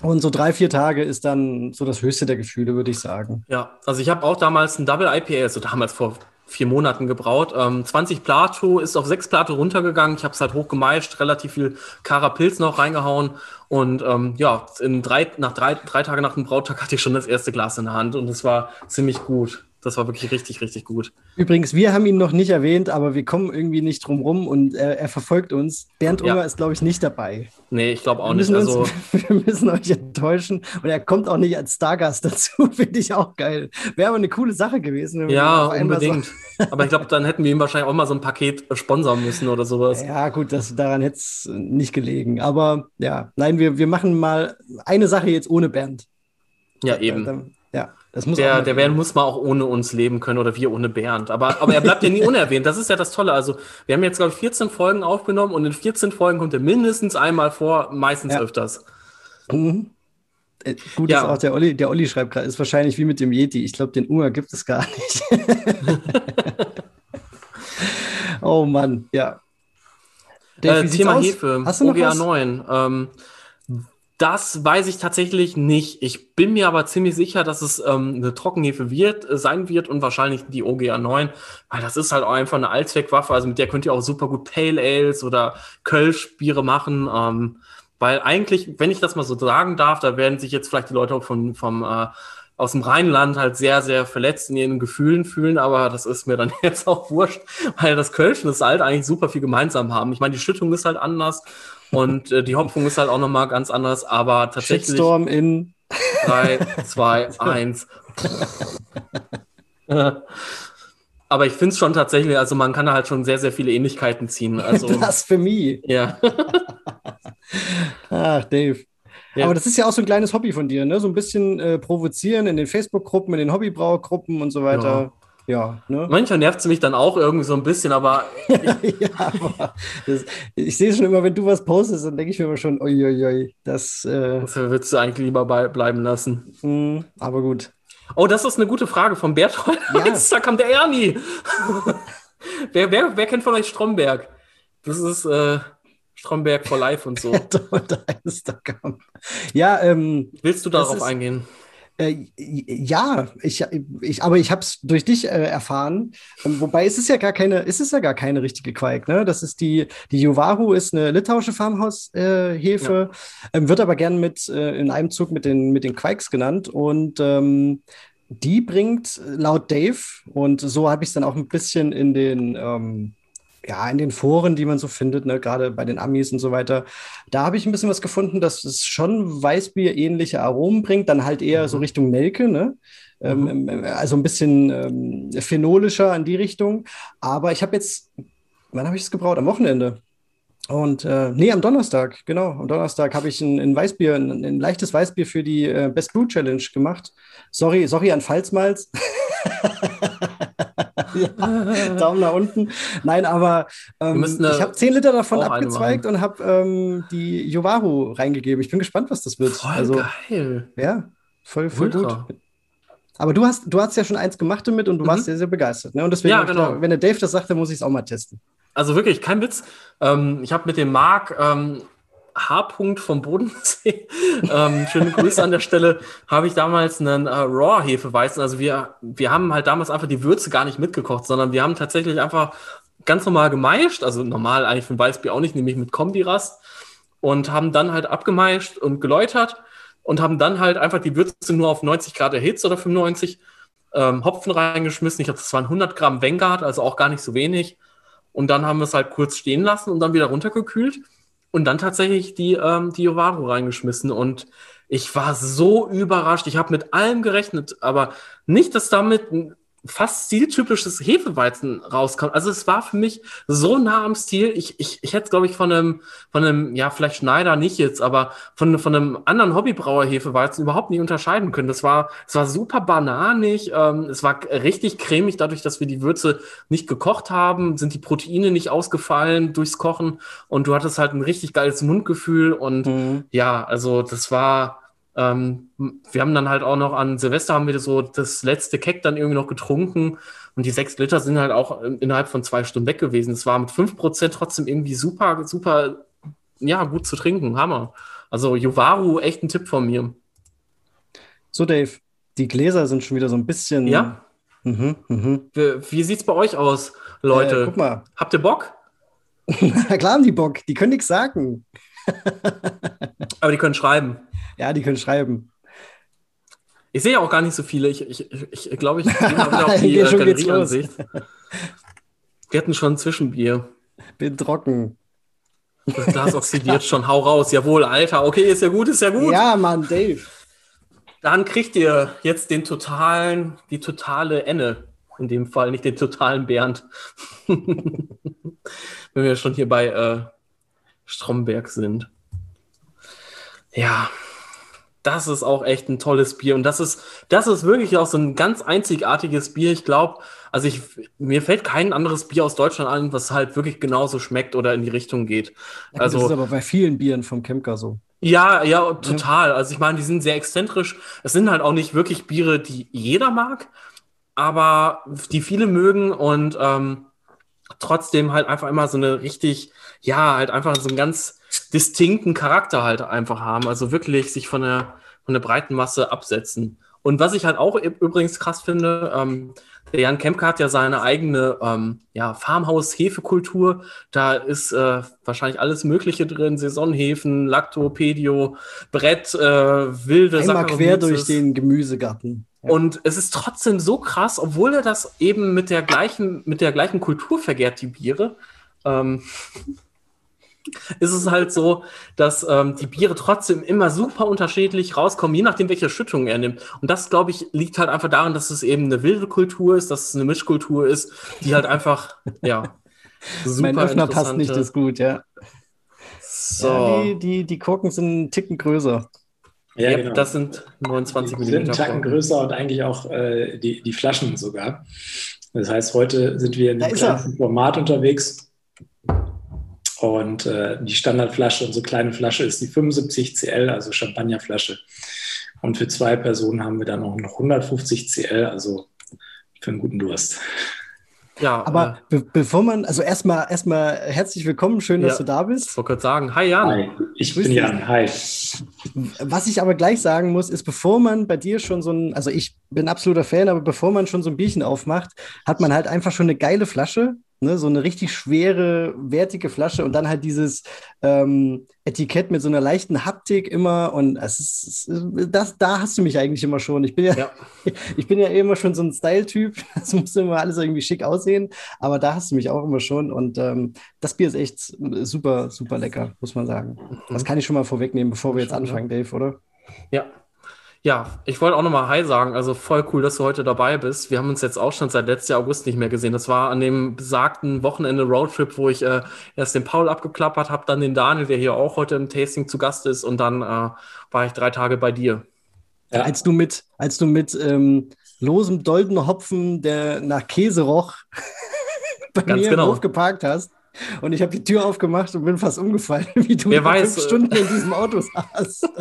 Und so drei, vier Tage ist dann so das höchste der Gefühle, würde ich sagen. Ja, also ich habe auch damals ein Double IPA, also damals vor vier Monaten gebraut. Ähm, 20 Plato ist auf sechs Plato runtergegangen. Ich habe es halt hochgemeischt, relativ viel Karapilz noch reingehauen. Und ähm, ja, in drei, nach drei, drei Tagen nach dem Brautag hatte ich schon das erste Glas in der Hand und es war ziemlich gut. Das war wirklich richtig, richtig gut. Übrigens, wir haben ihn noch nicht erwähnt, aber wir kommen irgendwie nicht drum rum und er, er verfolgt uns. Bernd Unger ja. ist, glaube ich, nicht dabei. Nee, ich glaube auch nicht. Also, wir müssen euch enttäuschen. Und er kommt auch nicht als Stargast dazu, finde ich auch geil. Wäre aber eine coole Sache gewesen. Ja, unbedingt. So aber ich glaube, dann hätten wir ihm wahrscheinlich auch mal so ein Paket sponsern müssen oder sowas. Ja, gut, das, daran hätte es nicht gelegen. Aber ja, nein, wir, wir machen mal eine Sache jetzt ohne Bernd. Ja, eben. Ja. Der, der Bernd muss mal auch ohne uns leben können oder wir ohne Bernd. Aber, aber er bleibt ja nie unerwähnt. Das ist ja das Tolle. Also, wir haben jetzt, glaube ich, 14 Folgen aufgenommen und in 14 Folgen kommt er mindestens einmal vor, meistens ja. öfters. Mhm. Äh, gut, ja. auch der Olli, der Olli schreibt gerade, ist wahrscheinlich wie mit dem Yeti. Ich glaube, den Unger gibt es gar nicht. oh Mann, ja. Dave, äh, Thema Hefe, Hast du noch OGA was? 9. Ähm, Das weiß ich tatsächlich nicht. Ich bin mir aber ziemlich sicher, dass es ähm, eine Trockenhefe wird, äh, sein wird und wahrscheinlich die OGA 9, weil das ist halt auch einfach eine Allzweckwaffe. Also mit der könnt ihr auch super gut Pale Ales oder Kölschbiere machen. Ähm, weil eigentlich, wenn ich das mal so sagen darf, da werden sich jetzt vielleicht die Leute von, vom äh, aus dem Rheinland halt sehr, sehr verletzt in ihren Gefühlen fühlen, aber das ist mir dann jetzt auch wurscht, weil das Kölsch und das Alt eigentlich super viel gemeinsam haben. Ich meine, die Schüttung ist halt anders und äh, die Hopfung ist halt auch nochmal ganz anders, aber tatsächlich. Shitstorm in 3, 2, 1. Aber ich finde es schon tatsächlich, also man kann da halt schon sehr, sehr viele Ähnlichkeiten ziehen. Also, Blasphemie. Ja. Ach, Dave. Ja. Aber das ist ja auch so ein kleines Hobby von dir, ne? So ein bisschen äh, provozieren in den Facebook-Gruppen, in den Hobbybrauergruppen und so weiter. Ja. Ja, ne? Manchmal nervt es mich dann auch irgendwie so ein bisschen, aber. ja, aber das, ich sehe schon immer, wenn du was postest, dann denke ich mir immer schon, uiuiui, das. Äh, das würdest du eigentlich lieber bei, bleiben lassen. Mh, aber gut. Oh, das ist eine gute Frage von Berthold. Ja. da kam der Ernie. wer, wer, wer kennt von euch Stromberg? Das ist. Äh, Stromberg for Life und so. ja, ähm, Willst du darauf ist, eingehen? Äh, ja, ich, ich, aber ich habe es durch dich äh, erfahren. Ähm, wobei es ist ja gar keine, ist es ja gar keine richtige Quake. Ne? Das ist die, die Juvaru ist eine litauische Farmhaushefe, äh, ähm, wird aber gern mit äh, in einem Zug mit den, mit den Quakes genannt. Und ähm, die bringt laut Dave, und so habe ich es dann auch ein bisschen in den ähm, ja, in den Foren, die man so findet, ne, gerade bei den Amis und so weiter, da habe ich ein bisschen was gefunden, dass es schon Weißbier-ähnliche Aromen bringt, dann halt eher mhm. so Richtung Nelke, ne? Ähm, mhm. Ähm, also ein bisschen ähm, phenolischer in die Richtung. Aber ich habe jetzt, wann habe ich es gebraut? Am Wochenende. Und äh, nee, am Donnerstag, genau. Am Donnerstag habe ich ein, ein Weißbier, ein, ein, leichtes Weißbier für die äh, Best Brew Challenge gemacht. Sorry, sorry an Falzmalz. ja, Daumen nach unten. Nein, aber ähm, ich habe 10 Liter davon abgezweigt und habe ähm, die Jovaru reingegeben. Ich bin gespannt, was das wird. Voll also, geil. Ja, voll, voll gut. Aber du hast, du hast ja schon eins gemacht damit und du mhm. warst sehr, sehr begeistert. Ne? Und deswegen, ja, genau. klar, wenn der Dave das sagt, dann muss ich es auch mal testen. Also wirklich, kein Witz. Ähm, ich habe mit dem Marc ähm, H-Punkt vom Bodensee. ähm, schöne Grüße an der Stelle. Habe ich damals einen äh, Raw-Hefeweizen. Also wir, wir haben halt damals einfach die Würze gar nicht mitgekocht, sondern wir haben tatsächlich einfach ganz normal gemeischt. Also normal eigentlich für ein Weißbier auch nicht, nämlich mit Kombirast. Und haben dann halt abgemeischt und geläutert und haben dann halt einfach die Würze nur auf 90 Grad erhitzt oder 95 ähm, Hopfen reingeschmissen. Ich glaube, das waren 100 Gramm Vanguard, also auch gar nicht so wenig. Und dann haben wir es halt kurz stehen lassen und dann wieder runtergekühlt und dann tatsächlich die, ähm, die Jovaro reingeschmissen. Und ich war so überrascht. Ich habe mit allem gerechnet, aber nicht, dass damit fast stiltypisches Hefeweizen rauskommt. Also es war für mich so nah am Stil. Ich, ich, ich hätte, glaube ich, von einem, von einem, ja, vielleicht Schneider nicht jetzt, aber von, von einem anderen Hobbybrauer Hefeweizen überhaupt nicht unterscheiden können. Das war, es war super bananig, ähm, es war richtig cremig, dadurch, dass wir die Würze nicht gekocht haben, sind die Proteine nicht ausgefallen durchs Kochen und du hattest halt ein richtig geiles Mundgefühl und mhm. ja, also das war, ähm, wir haben dann halt auch noch an Silvester haben wir so das letzte Keck dann irgendwie noch getrunken und die sechs Liter sind halt auch innerhalb von zwei Stunden weg gewesen. Es war mit fünf Prozent trotzdem irgendwie super, super, ja, gut zu trinken. Hammer. Also Juvaru, echt ein Tipp von mir. So, Dave, die Gläser sind schon wieder so ein bisschen. Ja. Mhm, mhm. Wie, wie sieht's bei euch aus, Leute? Äh, guck mal. Habt ihr Bock? Na klar haben die Bock. Die können nichts sagen. Aber die können schreiben. Ja, die können schreiben. Ich sehe ja auch gar nicht so viele. Ich glaube, ich, ich, glaub, ich gehe mal wieder auf die äh, Galerieansicht. Wir hatten schon ein Zwischenbier. Bin trocken. Das Glas oxidiert schon. Hau raus. Jawohl, Alter. Okay, ist ja gut, ist ja gut. Ja, Mann, Dave. Dann kriegt ihr jetzt den totalen, die totale Enne. In dem Fall nicht den totalen Bernd. Wenn wir schon hier bei äh, Stromberg sind. Ja, das ist auch echt ein tolles Bier. Und das ist, das ist wirklich auch so ein ganz einzigartiges Bier. Ich glaube, also ich, mir fällt kein anderes Bier aus Deutschland ein, was halt wirklich genauso schmeckt oder in die Richtung geht. Ja, also, das ist aber bei vielen Bieren vom Kemker so. Ja, ja, total. Also ich meine, die sind sehr exzentrisch. Es sind halt auch nicht wirklich Biere, die jeder mag, aber die viele mögen und ähm, trotzdem halt einfach immer so eine richtig, ja, halt einfach so ein ganz distinkten Charakter halt einfach haben. Also wirklich sich von der, von der breiten Masse absetzen. Und was ich halt auch übrigens krass finde, ähm, der Jan Kempke hat ja seine eigene ähm, ja, Farmhaus-Hefekultur. Da ist äh, wahrscheinlich alles Mögliche drin: Saisonhefen, Lactopedio, Brett, äh, wilde Einmal quer durch den Gemüsegarten. Ja. Und es ist trotzdem so krass, obwohl er das eben mit der gleichen, mit der gleichen Kultur vergärt, die Biere. Ähm, ist es halt so, dass ähm, die Biere trotzdem immer super unterschiedlich rauskommen, je nachdem, welche Schüttung er nimmt. Und das, glaube ich, liegt halt einfach daran, dass es eben eine wilde Kultur ist, dass es eine Mischkultur ist, die halt einfach, ja, super Mein Öffner passt nicht das gut, ja. So. Ja, die, die, die Korken sind einen Ticken größer. Ja, ja genau. das sind 29 mm. Die sind einen Tacken größer und eigentlich auch äh, die, die Flaschen sogar. Das heißt, heute sind wir in einem kleinen Format unterwegs und äh, die Standardflasche, unsere kleine Flasche ist die 75 CL, also Champagnerflasche. Und für zwei Personen haben wir dann auch noch 150 CL, also für einen guten Durst. Ja, aber äh, be bevor man, also erstmal erstmal herzlich willkommen, schön, dass ja, du da bist. Ich wollte kurz sagen, hi Jan. Hi, ich Grüß bin dich. Jan, hi. Was ich aber gleich sagen muss, ist, bevor man bei dir schon so ein, also ich bin absoluter Fan, aber bevor man schon so ein Bierchen aufmacht, hat man halt einfach schon eine geile Flasche Ne, so eine richtig schwere, wertige Flasche und dann halt dieses ähm, Etikett mit so einer leichten Haptik immer und es ist, das, da hast du mich eigentlich immer schon. Ich bin ja, ja. ich bin ja immer schon so ein Style-Typ. Es muss immer alles irgendwie schick aussehen, aber da hast du mich auch immer schon und ähm, das Bier ist echt super, super lecker, muss man sagen. Das kann ich schon mal vorwegnehmen, bevor wir jetzt anfangen, Dave, oder? Ja, ja, ich wollte auch nochmal Hi sagen. Also voll cool, dass du heute dabei bist. Wir haben uns jetzt auch schon seit letztem August nicht mehr gesehen. Das war an dem besagten Wochenende Roadtrip, wo ich äh, erst den Paul abgeklappert habe, dann den Daniel, der hier auch heute im Tasting zu Gast ist, und dann äh, war ich drei Tage bei dir. Ja. Als du mit, als du mit ähm, losem Doldenhopfen, der nach Käse roch, bei Ganz mir genau. geparkt hast. Und ich habe die Tür aufgemacht und bin fast umgefallen, wie du Wer weiß, fünf Stunden in diesem Auto saßt.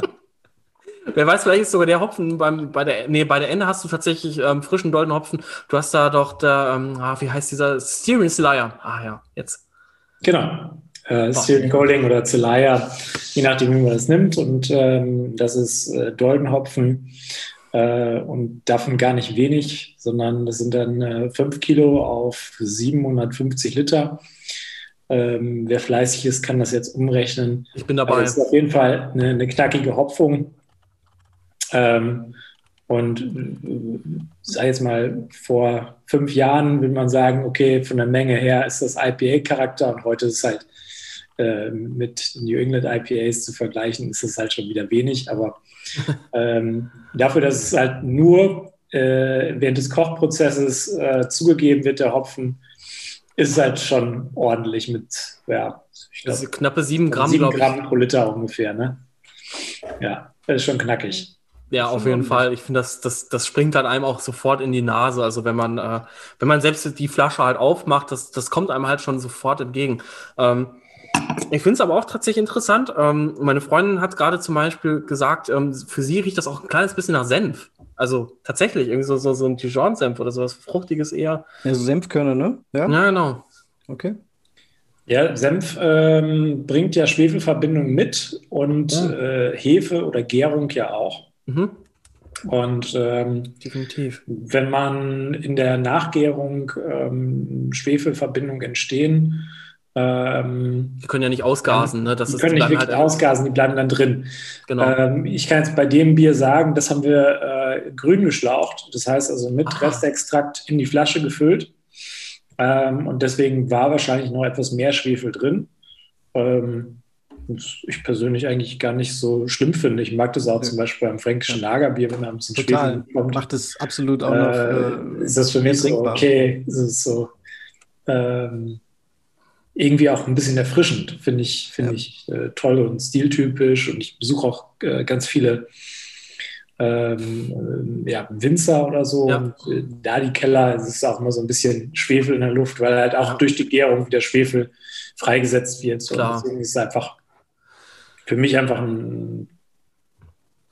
Wer weiß, vielleicht ist sogar der Hopfen beim, bei der, nee, bei der Ende hast du tatsächlich ähm, frischen Doldenhopfen. Du hast da doch da, ähm, ah, wie heißt dieser? Steering Slayer. Ah ja, jetzt. Genau. Äh, Steering Golding oder Zelaya, je nachdem, wie man das nimmt. Und ähm, das ist äh, Doldenhopfen äh, und davon gar nicht wenig, sondern das sind dann äh, 5 Kilo auf 750 Liter. Ähm, wer fleißig ist, kann das jetzt umrechnen. Ich bin dabei. Es ist auf jeden Fall eine, eine knackige Hopfung. Ähm, und äh, sei jetzt mal vor fünf Jahren, will man sagen, okay, von der Menge her ist das IPA-Charakter und heute ist es halt äh, mit New England IPAs zu vergleichen, ist es halt schon wieder wenig. Aber ähm, dafür, dass es halt nur äh, während des Kochprozesses äh, zugegeben wird, der Hopfen, ist es halt schon ordentlich mit, ja, ich glaub, also knappe sieben Gramm, sieben Gramm pro Liter ungefähr, ne? Ja, das ist schon knackig. Ja, auf jeden Fall. Ich finde, das, das, das springt dann einem auch sofort in die Nase. Also wenn man, äh, wenn man selbst die Flasche halt aufmacht, das, das kommt einem halt schon sofort entgegen. Ähm, ich finde es aber auch tatsächlich interessant. Ähm, meine Freundin hat gerade zum Beispiel gesagt, ähm, für sie riecht das auch ein kleines bisschen nach Senf. Also tatsächlich, irgendwie so, so, so ein Dijon-Senf oder sowas Fruchtiges eher. Ja, so Senfkörner, ne? Ja, ja genau. Okay. Ja, Senf ähm, bringt ja Schwefelverbindung mit und ja. äh, Hefe oder Gärung ja auch. Mhm. Und ähm, definitiv. Wenn man in der Nachgärung ähm, Schwefelverbindungen entstehen, ähm, die können ja nicht ausgasen, ne? Das die ist, können nicht wirklich halt ausgasen, die bleiben dann drin. Genau. Ähm, ich kann jetzt bei dem Bier sagen, das haben wir äh, grün geschlaucht, das heißt also mit Aha. Restextrakt in die Flasche gefüllt. Ähm, und deswegen war wahrscheinlich noch etwas mehr Schwefel drin. Ähm, ich persönlich eigentlich gar nicht so schlimm finde. Ich mag das auch ja. zum Beispiel beim fränkischen Lagerbier, wenn man ein bisschen Total. Schwefel kommt. Macht es absolut auch noch. Äh, ist das für mich so, okay, ist es so ähm, irgendwie auch ein bisschen erfrischend, finde ich, finde ja. ich äh, toll und stiltypisch. Und ich besuche auch äh, ganz viele ähm, äh, ja, Winzer oder so. Ja. Und, äh, da die Keller, es ist auch immer so ein bisschen Schwefel in der Luft, weil halt auch durch die Gärung wieder Schwefel freigesetzt wird. So. Deswegen ist es einfach für mich einfach ein,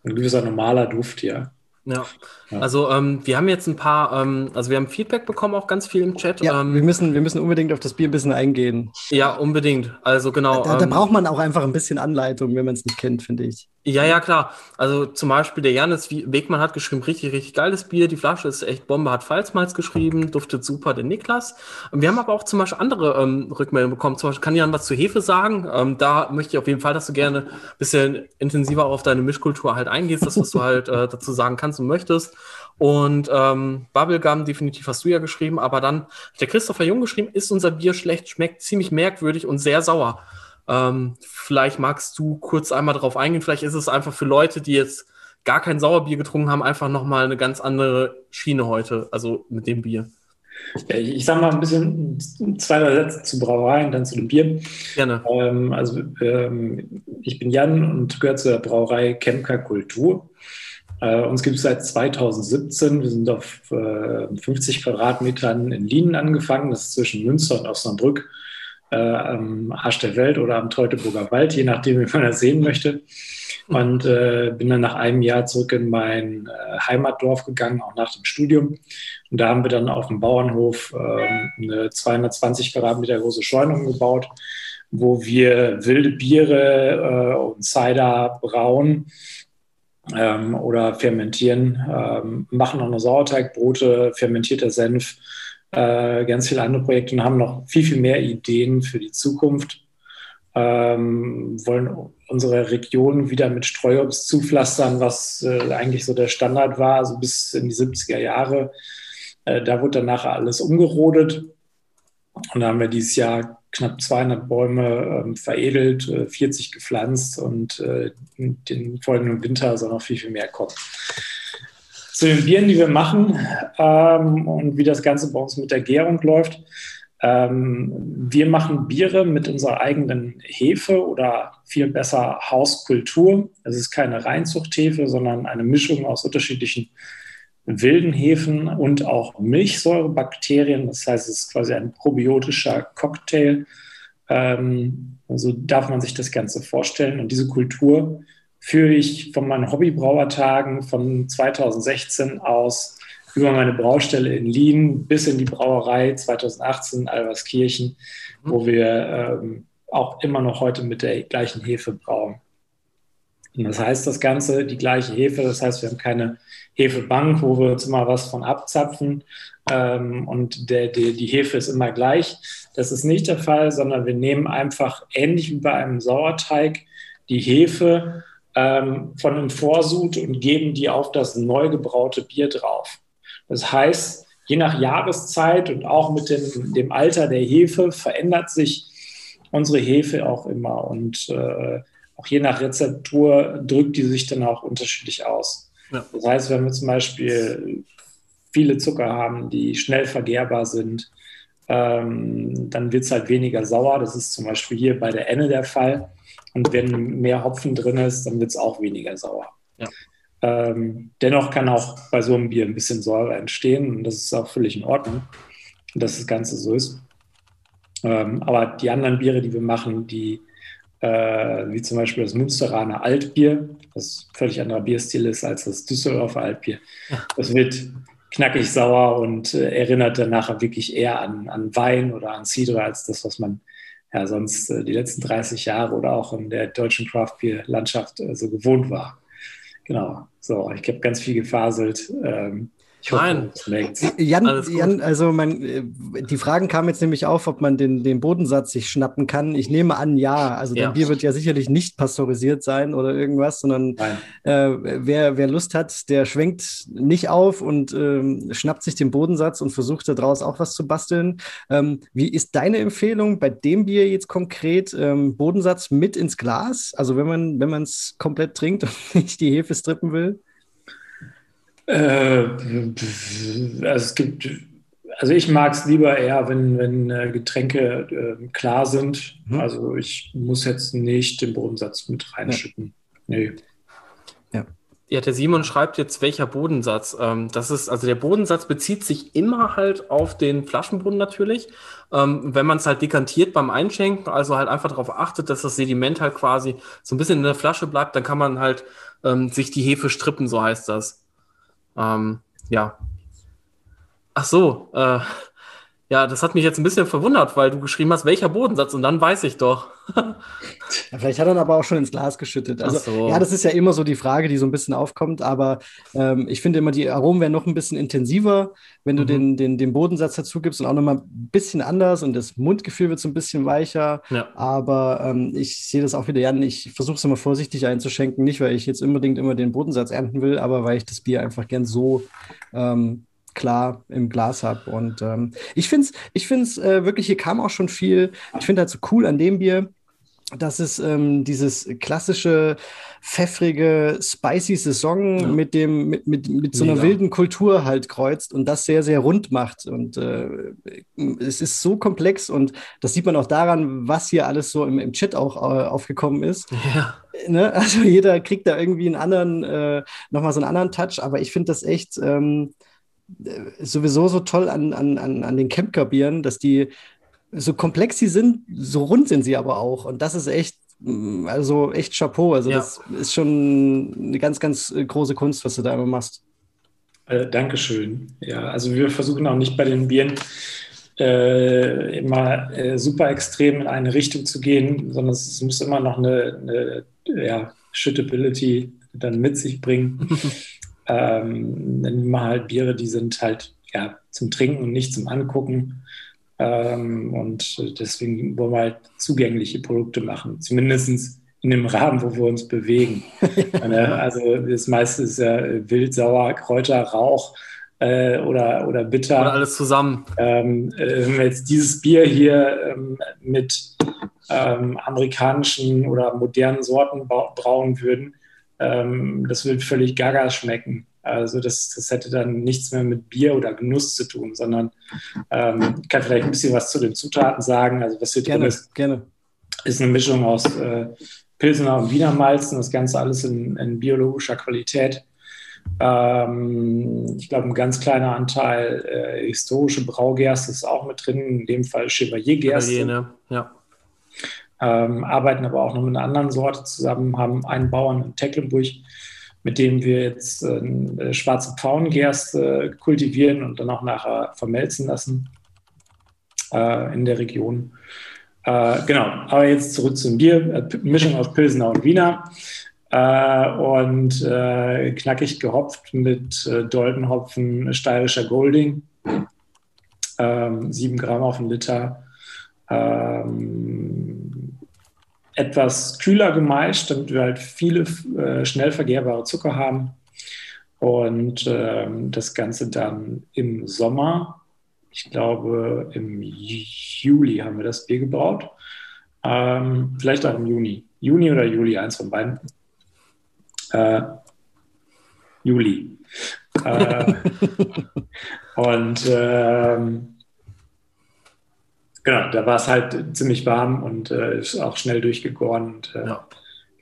ein gewisser normaler Duft, ja. Ja, also ähm, wir haben jetzt ein paar, ähm, also wir haben Feedback bekommen, auch ganz viel im Chat. Ja, ähm, wir, müssen, wir müssen unbedingt auf das Bier ein bisschen eingehen. Ja, unbedingt. Also genau. Da, da ähm, braucht man auch einfach ein bisschen Anleitung, wenn man es nicht kennt, finde ich. Ja, ja, klar. Also zum Beispiel der Janis Wegmann hat geschrieben, richtig, richtig geiles Bier. Die Flasche ist echt Bombe, hat Pfalzmalz geschrieben, duftet super, der Niklas. Wir haben aber auch zum Beispiel andere ähm, Rückmeldungen bekommen. Zum Beispiel kann Jan was zu Hefe sagen. Ähm, da möchte ich auf jeden Fall, dass du gerne ein bisschen intensiver auf deine Mischkultur halt eingehst, das, was du halt äh, dazu sagen kannst und möchtest. Und ähm, Bubblegum, definitiv hast du ja geschrieben, aber dann hat der Christopher Jung geschrieben, ist unser Bier schlecht, schmeckt ziemlich merkwürdig und sehr sauer. Ähm, vielleicht magst du kurz einmal darauf eingehen. Vielleicht ist es einfach für Leute, die jetzt gar kein Sauerbier getrunken haben, einfach nochmal eine ganz andere Schiene heute, also mit dem Bier. Ich sage mal ein bisschen zwei, drei Sätze zu Brauereien, dann zu dem Bier. Gerne. Ähm, also ähm, ich bin Jan und gehöre zur Brauerei Kemker Kultur. Äh, uns gibt es seit 2017. Wir sind auf äh, 50 Quadratmetern in Lienen angefangen. Das ist zwischen Münster und Osnabrück äh, am Arsch der Welt oder am Teutoburger Wald, je nachdem, wie man das sehen möchte. Und äh, bin dann nach einem Jahr zurück in mein äh, Heimatdorf gegangen, auch nach dem Studium. Und da haben wir dann auf dem Bauernhof äh, eine 220 Quadratmeter große Scheune umgebaut, wo wir wilde Biere äh, und Cider brauen ähm, oder fermentieren, ähm, machen auch noch Sauerteigbrote, fermentierter Senf äh, ganz viele andere Projekte und haben noch viel, viel mehr Ideen für die Zukunft. Ähm, wollen unsere Region wieder mit Streuobst zupflastern, was äh, eigentlich so der Standard war, also bis in die 70er Jahre. Äh, da wurde dann nachher alles umgerodet. Und da haben wir dieses Jahr knapp 200 Bäume ähm, veredelt, äh, 40 gepflanzt und äh, den folgenden Winter soll noch viel, viel mehr kommen zu den Bieren, die wir machen ähm, und wie das Ganze bei uns mit der Gärung läuft. Ähm, wir machen Biere mit unserer eigenen Hefe oder viel besser Hauskultur. Es ist keine Reinzuchthefe, sondern eine Mischung aus unterschiedlichen wilden Hefen und auch Milchsäurebakterien. Das heißt, es ist quasi ein probiotischer Cocktail. Ähm, so darf man sich das Ganze vorstellen. Und diese Kultur führe ich von meinen Hobbybrauertagen von 2016 aus über meine Braustelle in Lien bis in die Brauerei 2018 Alverskirchen, mhm. wo wir ähm, auch immer noch heute mit der gleichen Hefe brauen. Und das heißt das Ganze, die gleiche Hefe, das heißt, wir haben keine Hefebank, wo wir uns immer was von abzapfen ähm, und der, der, die Hefe ist immer gleich. Das ist nicht der Fall, sondern wir nehmen einfach ähnlich wie bei einem Sauerteig die Hefe ähm, von einem Vorsud und geben die auf das neu gebraute Bier drauf. Das heißt, je nach Jahreszeit und auch mit dem, dem Alter der Hefe verändert sich unsere Hefe auch immer und äh, auch je nach Rezeptur drückt die sich dann auch unterschiedlich aus. Ja. Das heißt, wenn wir zum Beispiel viele Zucker haben, die schnell vergehrbar sind, ähm, dann wird es halt weniger sauer. Das ist zum Beispiel hier bei der Enne der Fall. Und wenn mehr Hopfen drin ist, dann wird es auch weniger sauer. Ja. Ähm, dennoch kann auch bei so einem Bier ein bisschen Säure entstehen und das ist auch völlig in Ordnung, dass das Ganze so ist. Ähm, aber die anderen Biere, die wir machen, die äh, wie zum Beispiel das Münsteraner Altbier, das völlig anderer Bierstil ist als das Düsseldorfer Altbier, das wird knackig sauer und äh, erinnert dann nachher wirklich eher an, an Wein oder an Cidre als das, was man ja sonst äh, die letzten 30 Jahre oder auch in der deutschen Craft Beer Landschaft äh, so gewohnt war. Genau. So, ich habe ganz viel gefaselt. Ähm, ich hoffe, Nein. Jan, Jan, also mein, äh, die Fragen kamen jetzt nämlich auf, ob man den, den Bodensatz sich schnappen kann. Ich nehme an, ja. Also ja. Bier wird ja sicherlich nicht pasteurisiert sein oder irgendwas, sondern äh, wer, wer Lust hat, der schwenkt nicht auf und ähm, schnappt sich den Bodensatz und versucht daraus auch was zu basteln. Ähm, wie ist deine Empfehlung bei dem Bier jetzt konkret? Ähm, Bodensatz mit ins Glas? Also wenn man wenn es komplett trinkt und nicht die Hefe strippen will? Äh, also es gibt, also ich mag es lieber eher, wenn, wenn äh, Getränke äh, klar sind. Mhm. Also ich muss jetzt nicht den Bodensatz mit reinschütten. Ja. Nee. Ja. Ja, der Simon schreibt jetzt, welcher Bodensatz. Ähm, das ist, also der Bodensatz bezieht sich immer halt auf den Flaschenboden natürlich. Ähm, wenn man es halt dekantiert beim Einschenken, also halt einfach darauf achtet, dass das Sediment halt quasi so ein bisschen in der Flasche bleibt, dann kann man halt ähm, sich die Hefe strippen, so heißt das. Ähm, ja. Ach so, äh, ja, das hat mich jetzt ein bisschen verwundert, weil du geschrieben hast, welcher Bodensatz und dann weiß ich doch. ja, vielleicht hat er aber auch schon ins Glas geschüttet. Also, so. ja, das ist ja immer so die Frage, die so ein bisschen aufkommt, aber ähm, ich finde immer, die Aromen werden noch ein bisschen intensiver, wenn du mhm. den, den, den Bodensatz dazu gibst und auch nochmal ein bisschen anders und das Mundgefühl wird so ein bisschen weicher. Ja. Aber ähm, ich sehe das auch wieder, Jan, ich versuche es immer vorsichtig einzuschenken, nicht weil ich jetzt unbedingt immer den Bodensatz ernten will, aber weil ich das Bier einfach gern so ähm, klar im Glas habe. Und ähm, ich finde es ich find's, äh, wirklich, hier kam auch schon viel. Ich finde halt so cool an dem Bier, dass es ähm, dieses klassische, pfeffrige, spicy Saison ja. mit dem, mit, mit, mit so einer wilden Kultur halt kreuzt und das sehr, sehr rund macht. Und äh, es ist so komplex und das sieht man auch daran, was hier alles so im, im Chat auch äh, aufgekommen ist. Ja. Ne? Also jeder kriegt da irgendwie einen anderen, äh, nochmal so einen anderen Touch, aber ich finde das echt. Ähm, äh, sowieso so toll an, an, an den Campcar-Bieren, dass die so komplex sie sind, so rund sind sie aber auch. Und das ist echt, mm, also echt Chapeau. Also ja. das ist schon eine ganz, ganz äh, große Kunst, was du da immer machst. Äh, Dankeschön. Ja, also wir versuchen auch nicht bei den Bieren äh, immer äh, super extrem in eine Richtung zu gehen, sondern es muss immer noch eine, eine ja, Shittability dann mit sich bringen. Ähm, dann wir halt Biere, die sind halt ja, zum Trinken und nicht zum Angucken. Ähm, und deswegen wollen wir halt zugängliche Produkte machen, zumindest in dem Rahmen, wo wir uns bewegen. also das meiste ist ja wild, sauer, Kräuter, Rauch äh, oder, oder bitter. Oder alles zusammen. Ähm, äh, wenn wir jetzt dieses Bier hier ähm, mit ähm, amerikanischen oder modernen Sorten brauen würden, ähm, das wird völlig gaga schmecken. Also das, das hätte dann nichts mehr mit Bier oder Genuss zu tun, sondern ähm, ich kann vielleicht ein bisschen was zu den Zutaten sagen. Also was hier gerne, drin ist, gerne. ist eine Mischung aus äh, Pilsener und Wiener Malzen, das Ganze alles in, in biologischer Qualität. Ähm, ich glaube, ein ganz kleiner Anteil äh, historische Braugerste ist auch mit drin, in dem Fall Chevalier-Gerste. Ne? Ja ähm, arbeiten aber auch noch mit einer anderen Sorte zusammen, haben einen Bauern in Tecklenburg, mit dem wir jetzt äh, schwarze Pfauengerste kultivieren und dann auch nachher vermelzen lassen äh, in der Region. Äh, genau, aber jetzt zurück zum Bier. Äh, Mischung aus Pilsener und Wiener. Äh, und äh, knackig gehopft mit Doldenhopfen steirischer Golding. Ähm, 7 Gramm auf einen Liter ähm, etwas kühler gemeischt, damit wir halt viele äh, schnell vergehrbare Zucker haben. Und ähm, das Ganze dann im Sommer, ich glaube im Juli haben wir das Bier gebraut. Ähm, vielleicht auch im Juni. Juni oder Juli, eins von beiden. Äh, Juli. Äh, und ähm, genau, da war es halt ziemlich warm und äh, ist auch schnell durchgegoren. Und, äh, ja.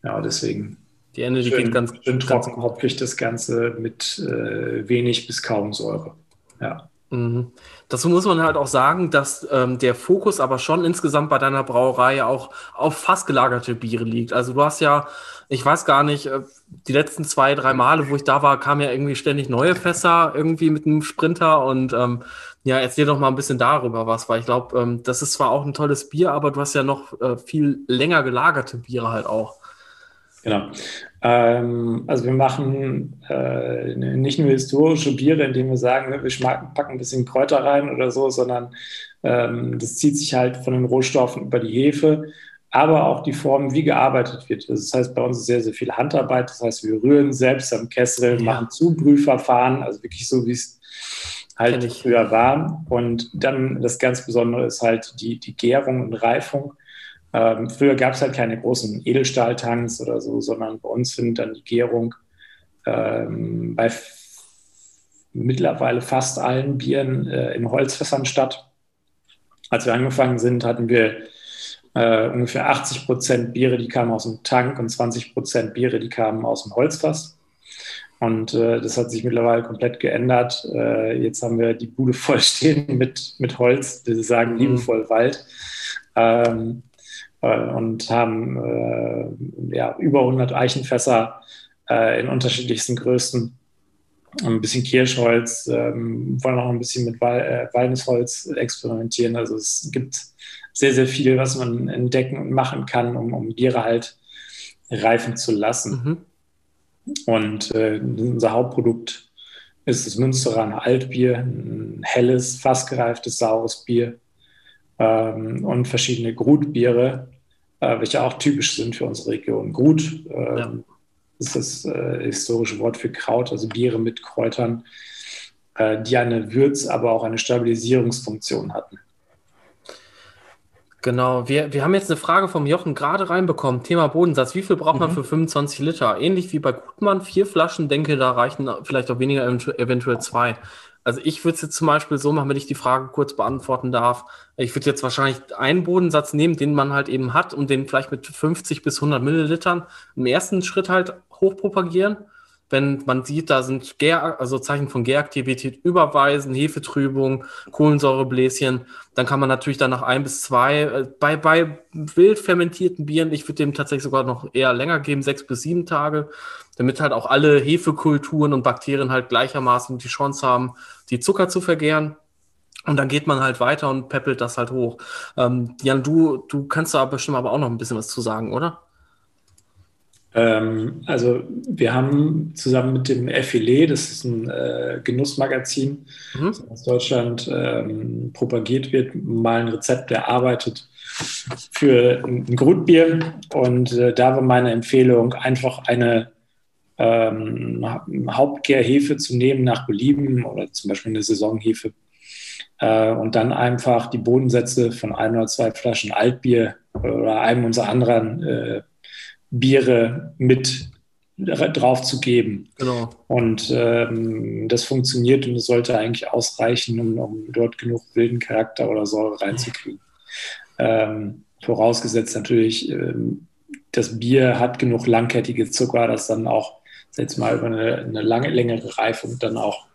ja, deswegen. Die die schön, geht ganz schön trocken, hopfig das Ganze mit äh, wenig bis kaum Säure. Ja. Mhm. Dazu muss man halt auch sagen, dass ähm, der Fokus aber schon insgesamt bei deiner Brauerei auch auf fast gelagerte Biere liegt. Also du hast ja, ich weiß gar nicht, äh, die letzten zwei, drei Male, wo ich da war, kamen ja irgendwie ständig neue Fässer irgendwie mit einem Sprinter und ähm, ja, erzähl doch mal ein bisschen darüber was, weil ich glaube, ähm, das ist zwar auch ein tolles Bier, aber du hast ja noch äh, viel länger gelagerte Biere halt auch. Genau. Ähm, also wir machen äh, nicht nur historische Biere, indem wir sagen, wir packen ein bisschen Kräuter rein oder so, sondern ähm, das zieht sich halt von den Rohstoffen über die Hefe, aber auch die Form, wie gearbeitet wird. Das heißt, bei uns ist sehr, sehr viel Handarbeit. Das heißt, wir rühren selbst am Kessel, ja. machen Zubrühverfahren, also wirklich so, wie es halt früher war. Und dann das ganz Besondere ist halt die, die Gärung und Reifung. Ähm, früher gab es halt keine großen Edelstahltanks oder so, sondern bei uns findet dann die Gärung ähm, bei mittlerweile fast allen Bieren äh, in Holzfässern statt. Als wir angefangen sind, hatten wir äh, ungefähr 80 Prozent Biere, die kamen aus dem Tank und 20 Prozent Biere, die kamen aus dem Holzfass. Und äh, das hat sich mittlerweile komplett geändert. Äh, jetzt haben wir die Bude voll stehen mit, mit Holz, wir sagen mhm. liebevoll Wald. Ähm, äh, und haben äh, ja, über 100 Eichenfässer äh, in unterschiedlichsten Größen. ein bisschen Kirschholz, ähm, wollen auch ein bisschen mit Wal äh, Walnussholz experimentieren. Also es gibt sehr, sehr viel, was man entdecken und machen kann, um, um Biere halt reifen zu lassen. Mhm. Und äh, unser Hauptprodukt ist das Münsteraner Altbier, ein helles, fast gereiftes, saures Bier ähm, und verschiedene Grutbiere, äh, welche auch typisch sind für unsere Region. Grut äh, ja. ist das äh, historische Wort für Kraut, also Biere mit Kräutern, äh, die eine Würz-, aber auch eine Stabilisierungsfunktion hatten. Genau, wir, wir haben jetzt eine Frage vom Jochen gerade reinbekommen. Thema Bodensatz. Wie viel braucht man mhm. für 25 Liter? Ähnlich wie bei Gutmann, vier Flaschen, denke, da reichen vielleicht auch weniger, eventuell zwei. Also ich würde es jetzt zum Beispiel so machen, wenn ich die Frage kurz beantworten darf. Ich würde jetzt wahrscheinlich einen Bodensatz nehmen, den man halt eben hat und den vielleicht mit 50 bis 100 Millilitern im ersten Schritt halt hochpropagieren wenn man sieht, da sind Gär, also Zeichen von Gäraktivität überweisen, Hefetrübung, Kohlensäurebläschen, dann kann man natürlich dann nach ein bis zwei, äh, bei, bei wild fermentierten Bieren, ich würde dem tatsächlich sogar noch eher länger geben, sechs bis sieben Tage, damit halt auch alle Hefekulturen und Bakterien halt gleichermaßen die Chance haben, die Zucker zu vergären. Und dann geht man halt weiter und peppelt das halt hoch. Ähm, Jan, du, du kannst da bestimmt aber auch noch ein bisschen was zu sagen, oder? Ähm, also wir haben zusammen mit dem FLE, das ist ein äh, Genussmagazin, mhm. das aus Deutschland ähm, propagiert wird, mal ein Rezept erarbeitet für ein, ein Grundbier. Und äh, da war meine Empfehlung, einfach eine ähm, Hauptgärhefe zu nehmen nach Belieben oder zum Beispiel eine Saisonhefe. Äh, und dann einfach die Bodensätze von ein oder zwei Flaschen Altbier oder einem unserer anderen äh, Biere mit drauf zu geben. Genau. Und ähm, das funktioniert und es sollte eigentlich ausreichen, um, um, dort genug wilden Charakter oder Säure reinzukriegen. Ähm, vorausgesetzt natürlich, ähm, das Bier hat genug langkettige Zucker, dass dann auch jetzt mal über eine, eine lange, längere Reifung dann auch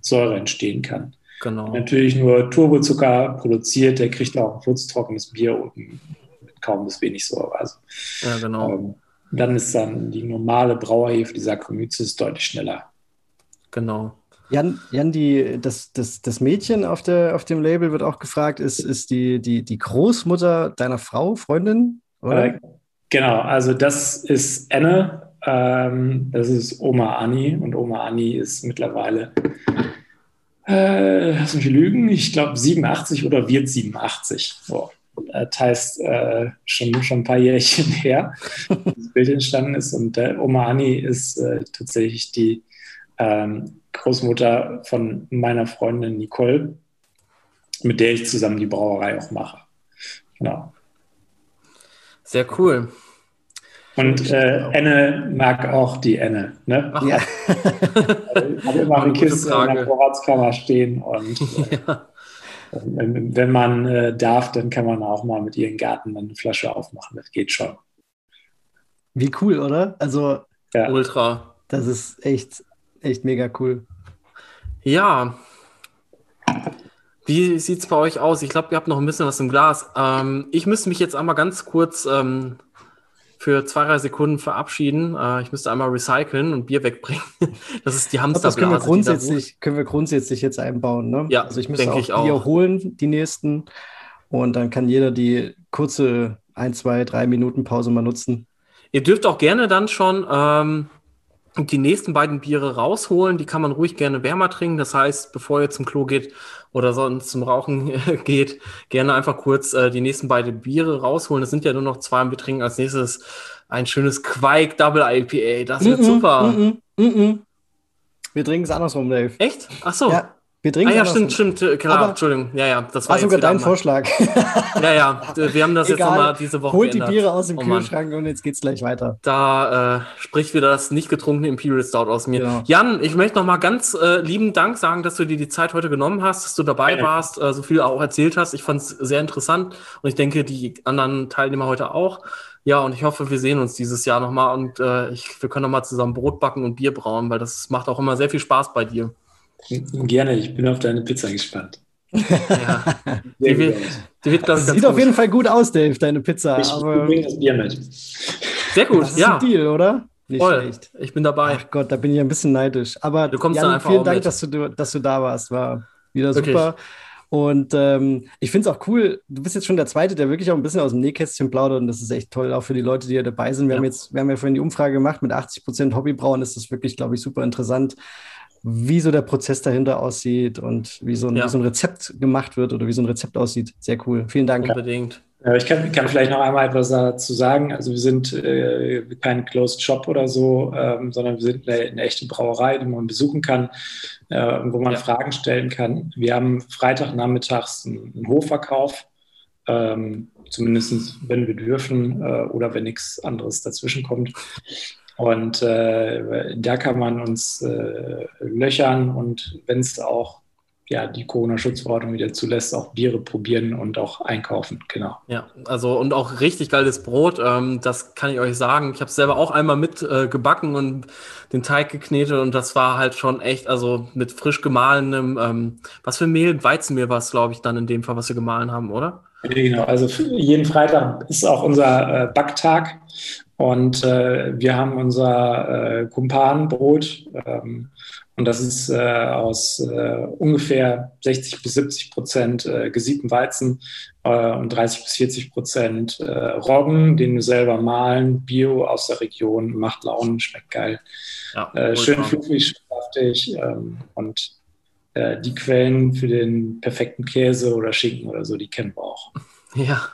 Säure entstehen kann. Genau. Natürlich nur Turbozucker produziert, der kriegt auch ein furztrockenes Bier und kaum bis wenig Säure. Also, ja, genau. Ähm, dann ist dann die normale Brauerhefe, die Saccharomyces, deutlich schneller. Genau. Jan, Jan die, das, das, das Mädchen auf, der, auf dem Label wird auch gefragt, ist, ist die, die, die Großmutter deiner Frau, Freundin? Oder? Äh, genau, also das ist Anne, ähm, das ist Oma Anni und Oma Anni ist mittlerweile, äh, lass mich lügen, ich glaube 87 oder wird 87. So. Das heißt, äh, schon, schon ein paar Jährchen her, das Bild entstanden ist. Und äh, Oma Anni ist äh, tatsächlich die ähm, Großmutter von meiner Freundin Nicole, mit der ich zusammen die Brauerei auch mache. Genau. Sehr cool. Und äh, Enne mag auch die Enne. Ne? Ach, ja. habe immer eine Kiste in der Vorratskammer stehen und äh, ja. Wenn man äh, darf, dann kann man auch mal mit ihrem Garten eine Flasche aufmachen. Das geht schon. Wie cool, oder? Also, ja. ultra. Das ist echt, echt mega cool. Ja. Wie sieht es bei euch aus? Ich glaube, ihr habt noch ein bisschen was im Glas. Ähm, ich müsste mich jetzt einmal ganz kurz ähm, für zwei, drei Sekunden verabschieden. Äh, ich müsste einmal recyceln und Bier wegbringen. das ist die Hamsterblase. Das können wir grundsätzlich, können wir grundsätzlich jetzt einbauen. Ne? Ja, also ich müsste auch, ich auch Bier holen, die nächsten. Und dann kann jeder die kurze ein, zwei, drei Minuten Pause mal nutzen. Ihr dürft auch gerne dann schon ähm, die nächsten beiden Biere rausholen. Die kann man ruhig gerne wärmer trinken. Das heißt, bevor ihr zum Klo geht, oder sonst zum Rauchen geht, gerne einfach kurz äh, die nächsten beiden Biere rausholen. Es sind ja nur noch zwei und wir trinken als nächstes ein schönes Quake Double IPA. Das wird mm -mm, super. Mm, wir trinken es andersrum, Dave. Echt? Ach so. Ja. Wir trinken ah, ja, stimmt, stimmt, äh, klar, Aber Entschuldigung. Ja, ja, das war, war sogar dein Vorschlag. ja, ja, wir haben das Egal. jetzt nochmal diese Woche Holt geändert. die Biere aus dem oh, Kühlschrank und jetzt geht's gleich weiter. Da äh, spricht wieder das nicht getrunkene Imperial Stout aus mir. Ja. Jan, ich möchte nochmal ganz äh, lieben Dank sagen, dass du dir die Zeit heute genommen hast, dass du dabei ja. warst, äh, so viel auch erzählt hast. Ich fand es sehr interessant und ich denke, die anderen Teilnehmer heute auch. Ja, und ich hoffe, wir sehen uns dieses Jahr nochmal und äh, ich, wir können nochmal zusammen Brot backen und Bier brauen, weil das macht auch immer sehr viel Spaß bei dir. Gerne, ich bin auf deine Pizza gespannt. Ja. die, wird, die wird, das sieht gut. auf jeden Fall gut aus, Dave, deine Pizza. Ich aber... bringe das Bier mit. Sehr gut, das ist ja. Ein Deal, oder? Nicht Voll. schlecht. Ich bin dabei. Ach Gott, da bin ich ein bisschen neidisch. Aber du kommst Jan, dann einfach vielen Dank, dass du, dass du da warst. War wieder super. Wirklich. Und ähm, ich finde es auch cool, du bist jetzt schon der Zweite, der wirklich auch ein bisschen aus dem Nähkästchen plaudert und das ist echt toll, auch für die Leute, die hier dabei sind. Wir ja. haben jetzt, wir haben ja vorhin die Umfrage gemacht, mit 80 Prozent Hobbybrauen ist das wirklich, glaube ich, super interessant, wie so der Prozess dahinter aussieht und wie so, ein, ja. wie so ein Rezept gemacht wird oder wie so ein Rezept aussieht. Sehr cool. Vielen Dank. Unbedingt. Ich kann, kann, vielleicht noch einmal etwas dazu sagen. Also wir sind äh, kein Closed Shop oder so, ähm, sondern wir sind eine, eine, echte Brauerei, die man besuchen kann, äh, wo man ja. Fragen stellen kann. Wir haben Freitagnachmittags einen, einen Hofverkauf, ähm, zumindest wenn wir dürfen äh, oder wenn nichts anderes dazwischen kommt. Und äh, da kann man uns äh, löchern und wenn es auch ja, die Corona-Schutzverordnung wieder zulässt, auch Biere probieren und auch einkaufen, genau. Ja, also und auch richtig geiles Brot, ähm, das kann ich euch sagen. Ich habe es selber auch einmal mit äh, gebacken und den Teig geknetet und das war halt schon echt, also mit frisch gemahlenem, ähm, was für Mehl, Weizenmehl war es, glaube ich, dann in dem Fall, was wir gemahlen haben, oder? Genau, also jeden Freitag ist auch unser äh, Backtag und äh, wir haben unser äh, Kumpanbrot ähm, und das ist äh, aus äh, ungefähr 60 bis 70 Prozent äh, gesiebten Weizen äh, und 30 bis 40 Prozent Roggen, den wir selber mahlen, Bio aus der Region, macht Launen, schmeckt geil. Ja, schön fluffig, saftig ähm, und die Quellen für den perfekten Käse oder Schinken oder so, die kennen wir auch. Ja,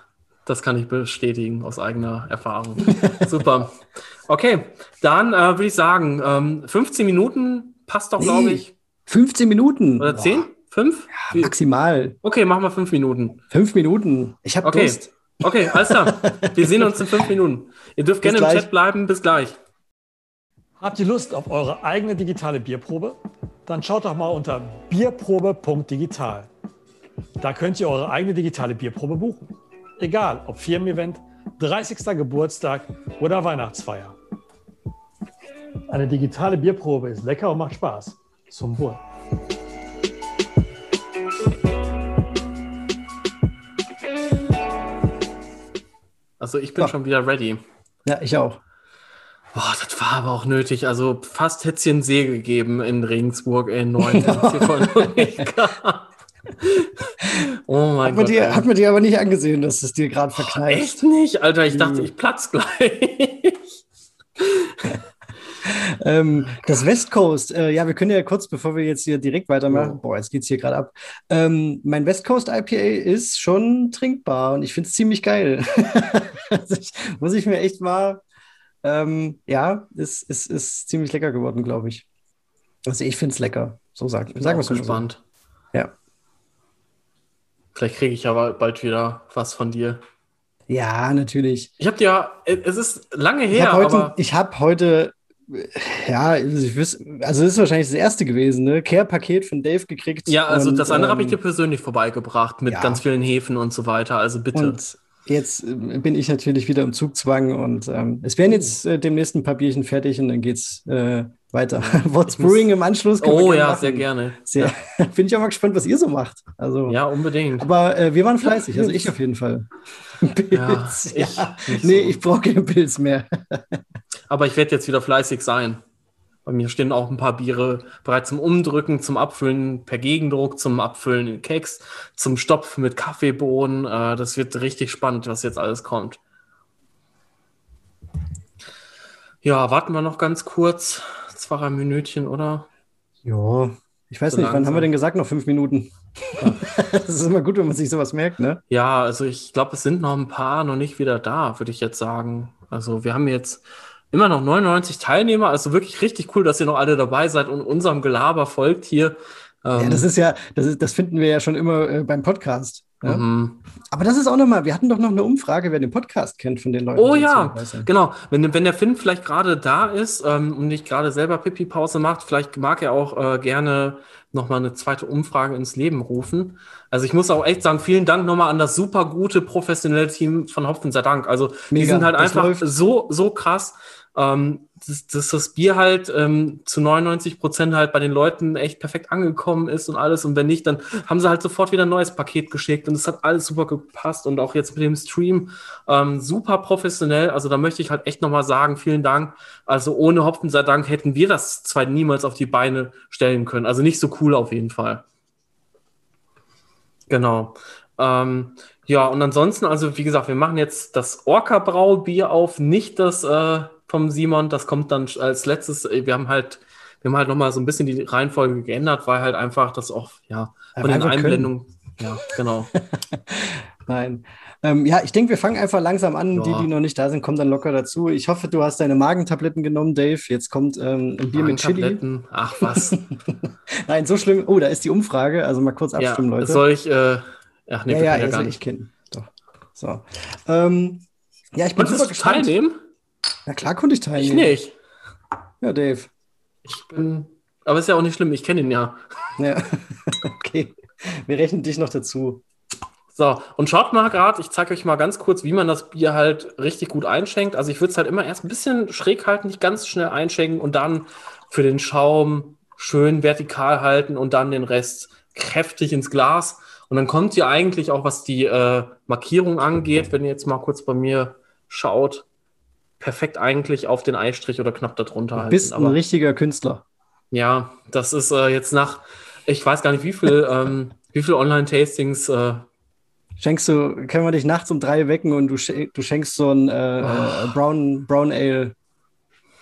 das kann ich bestätigen aus eigener Erfahrung. Super. Okay, dann äh, würde ich sagen, ähm, 15 Minuten passt doch, nee, glaube ich. 15 Minuten. Oder 10? Boah. 5? Ja, maximal. Okay, machen wir 5 Minuten. 5 Minuten. Ich habe okay. Durst. Okay, alles klar. Wir sehen uns in 5 Minuten. Ihr dürft Bis gerne gleich. im Chat bleiben. Bis gleich. Habt ihr Lust auf eure eigene digitale Bierprobe? Dann schaut doch mal unter bierprobe.digital. Da könnt ihr eure eigene digitale Bierprobe buchen. Egal, ob Firmen-Event, 30. Geburtstag oder Weihnachtsfeier. Eine digitale Bierprobe ist lecker und macht Spaß. Zum Wohl. Also ich bin ja. schon wieder ready. Ja, ich auch. Boah, das war aber auch nötig. Also fast hätte es hier einen See gegeben in Regensburg in 9. oh mein hat Gott. Dir, hat man dir aber nicht angesehen, dass es dir gerade verknallt. Echt nicht, Alter. Ich dachte, ich platz gleich. ähm, das West Coast, äh, ja, wir können ja kurz, bevor wir jetzt hier direkt weitermachen, boah, jetzt geht es hier gerade ab. Ähm, mein West Coast IPA ist schon trinkbar und ich finde es ziemlich geil. also ich, muss ich mir echt mal, ähm, ja, ist, ist, ist ziemlich lecker geworden, glaube ich. Also ich finde es lecker. So sagen, ich sagen wir es gespannt. So. Ja. Vielleicht kriege ich aber bald wieder was von dir. Ja, natürlich. Ich habe dir, es ist lange her, ich hab heute, ich habe heute ja, also ich wüs also das ist wahrscheinlich das erste gewesen, ne? Care-Paket von Dave gekriegt. Ja, also und, das andere ähm, habe ich dir persönlich vorbeigebracht mit ja. ganz vielen Häfen und so weiter. Also bitte. Und jetzt äh, bin ich natürlich wieder im Zugzwang und ähm, es werden jetzt äh, demnächst ein paar Bierchen fertig und dann geht's äh, weiter. What's Brewing im Anschluss. Oh ja, machen. sehr gerne. Sehr. Ja. Bin ich auch mal gespannt, was ihr so macht. Also, ja, unbedingt. Aber äh, wir waren fleißig, also ich auf jeden Fall. Pilz. Ja, ja. Nee, so. ich brauche keine Pilz mehr. Aber ich werde jetzt wieder fleißig sein. Bei mir stehen auch ein paar Biere bereit zum Umdrücken, zum Abfüllen per Gegendruck, zum Abfüllen in Keks, zum Stopfen mit Kaffeebohnen. Äh, das wird richtig spannend, was jetzt alles kommt. Ja, warten wir noch ganz kurz. Zwei Minütchen, oder? Ja, ich weiß so nicht, langsam. wann haben wir denn gesagt? Noch fünf Minuten. Ja. das ist immer gut, wenn man sich sowas merkt, ne? Ja, also ich glaube, es sind noch ein paar noch nicht wieder da, würde ich jetzt sagen. Also wir haben jetzt immer noch 99 Teilnehmer. Also wirklich richtig cool, dass ihr noch alle dabei seid und unserem Gelaber folgt hier. ja, das ähm, ist ja, das, ist, das finden wir ja schon immer äh, beim Podcast. Ja? Mhm. Aber das ist auch nochmal, wir hatten doch noch eine Umfrage, wer den Podcast kennt von den Leuten. Oh ja, genau. Wenn, wenn der Finn vielleicht gerade da ist ähm, und nicht gerade selber Pipi-Pause macht, vielleicht mag er auch äh, gerne nochmal eine zweite Umfrage ins Leben rufen. Also ich muss auch echt sagen, vielen Dank nochmal an das super gute professionelle Team von Hopfen sei Dank. Also Mega, die sind halt einfach läuft. so, so krass. ähm, dass, dass das Bier halt ähm, zu 99 Prozent halt bei den Leuten echt perfekt angekommen ist und alles. Und wenn nicht, dann haben sie halt sofort wieder ein neues Paket geschickt und es hat alles super gepasst und auch jetzt mit dem Stream ähm, super professionell. Also da möchte ich halt echt nochmal sagen, vielen Dank. Also ohne Hopfen sei Dank hätten wir das zwar niemals auf die Beine stellen können. Also nicht so cool auf jeden Fall. Genau. Ähm, ja, und ansonsten, also wie gesagt, wir machen jetzt das Orca-Braubier auf, nicht das äh, vom Simon. Das kommt dann als letztes. Äh, wir haben halt, wir haben halt nochmal so ein bisschen die Reihenfolge geändert, weil halt einfach das auch, ja, von den Einblendungen. Ja, genau. Nein. Ähm, ja, ich denke, wir fangen einfach langsam an. Ja. Die, die noch nicht da sind, kommen dann locker dazu. Ich hoffe, du hast deine Magentabletten genommen, Dave. Jetzt kommt ähm, ein Bier mit Chili. Ach was. Nein, so schlimm. Oh, da ist die Umfrage. Also mal kurz abstimmen, ja, Leute. Soll ich. Äh, ach, nee, ja, ja, ja gar nicht. ich kennen. Doch. So. Ähm, ja, ich bin super gespannt. teilnehmen? Na klar konnte ich teilnehmen. Ich nicht. Ja, Dave. Ich bin. Aber ist ja auch nicht schlimm, ich kenne ihn ja. Ja, okay. Wir rechnen dich noch dazu. So, und schaut mal gerade, ich zeige euch mal ganz kurz, wie man das Bier halt richtig gut einschenkt. Also ich würde es halt immer erst ein bisschen schräg halten, nicht ganz schnell einschenken und dann für den Schaum schön vertikal halten und dann den Rest kräftig ins Glas. Und dann kommt ihr eigentlich auch, was die äh, Markierung angeht, wenn ihr jetzt mal kurz bei mir schaut, perfekt eigentlich auf den Eistrich oder knapp darunter halten. Du bist ein richtiger Künstler. Ja, das ist äh, jetzt nach, ich weiß gar nicht, wie viel, ähm, wie viel Online-Tastings äh, Schenkst du, können wir dich nachts um drei wecken und du, du schenkst so ein äh, oh. Brown, Brown Ale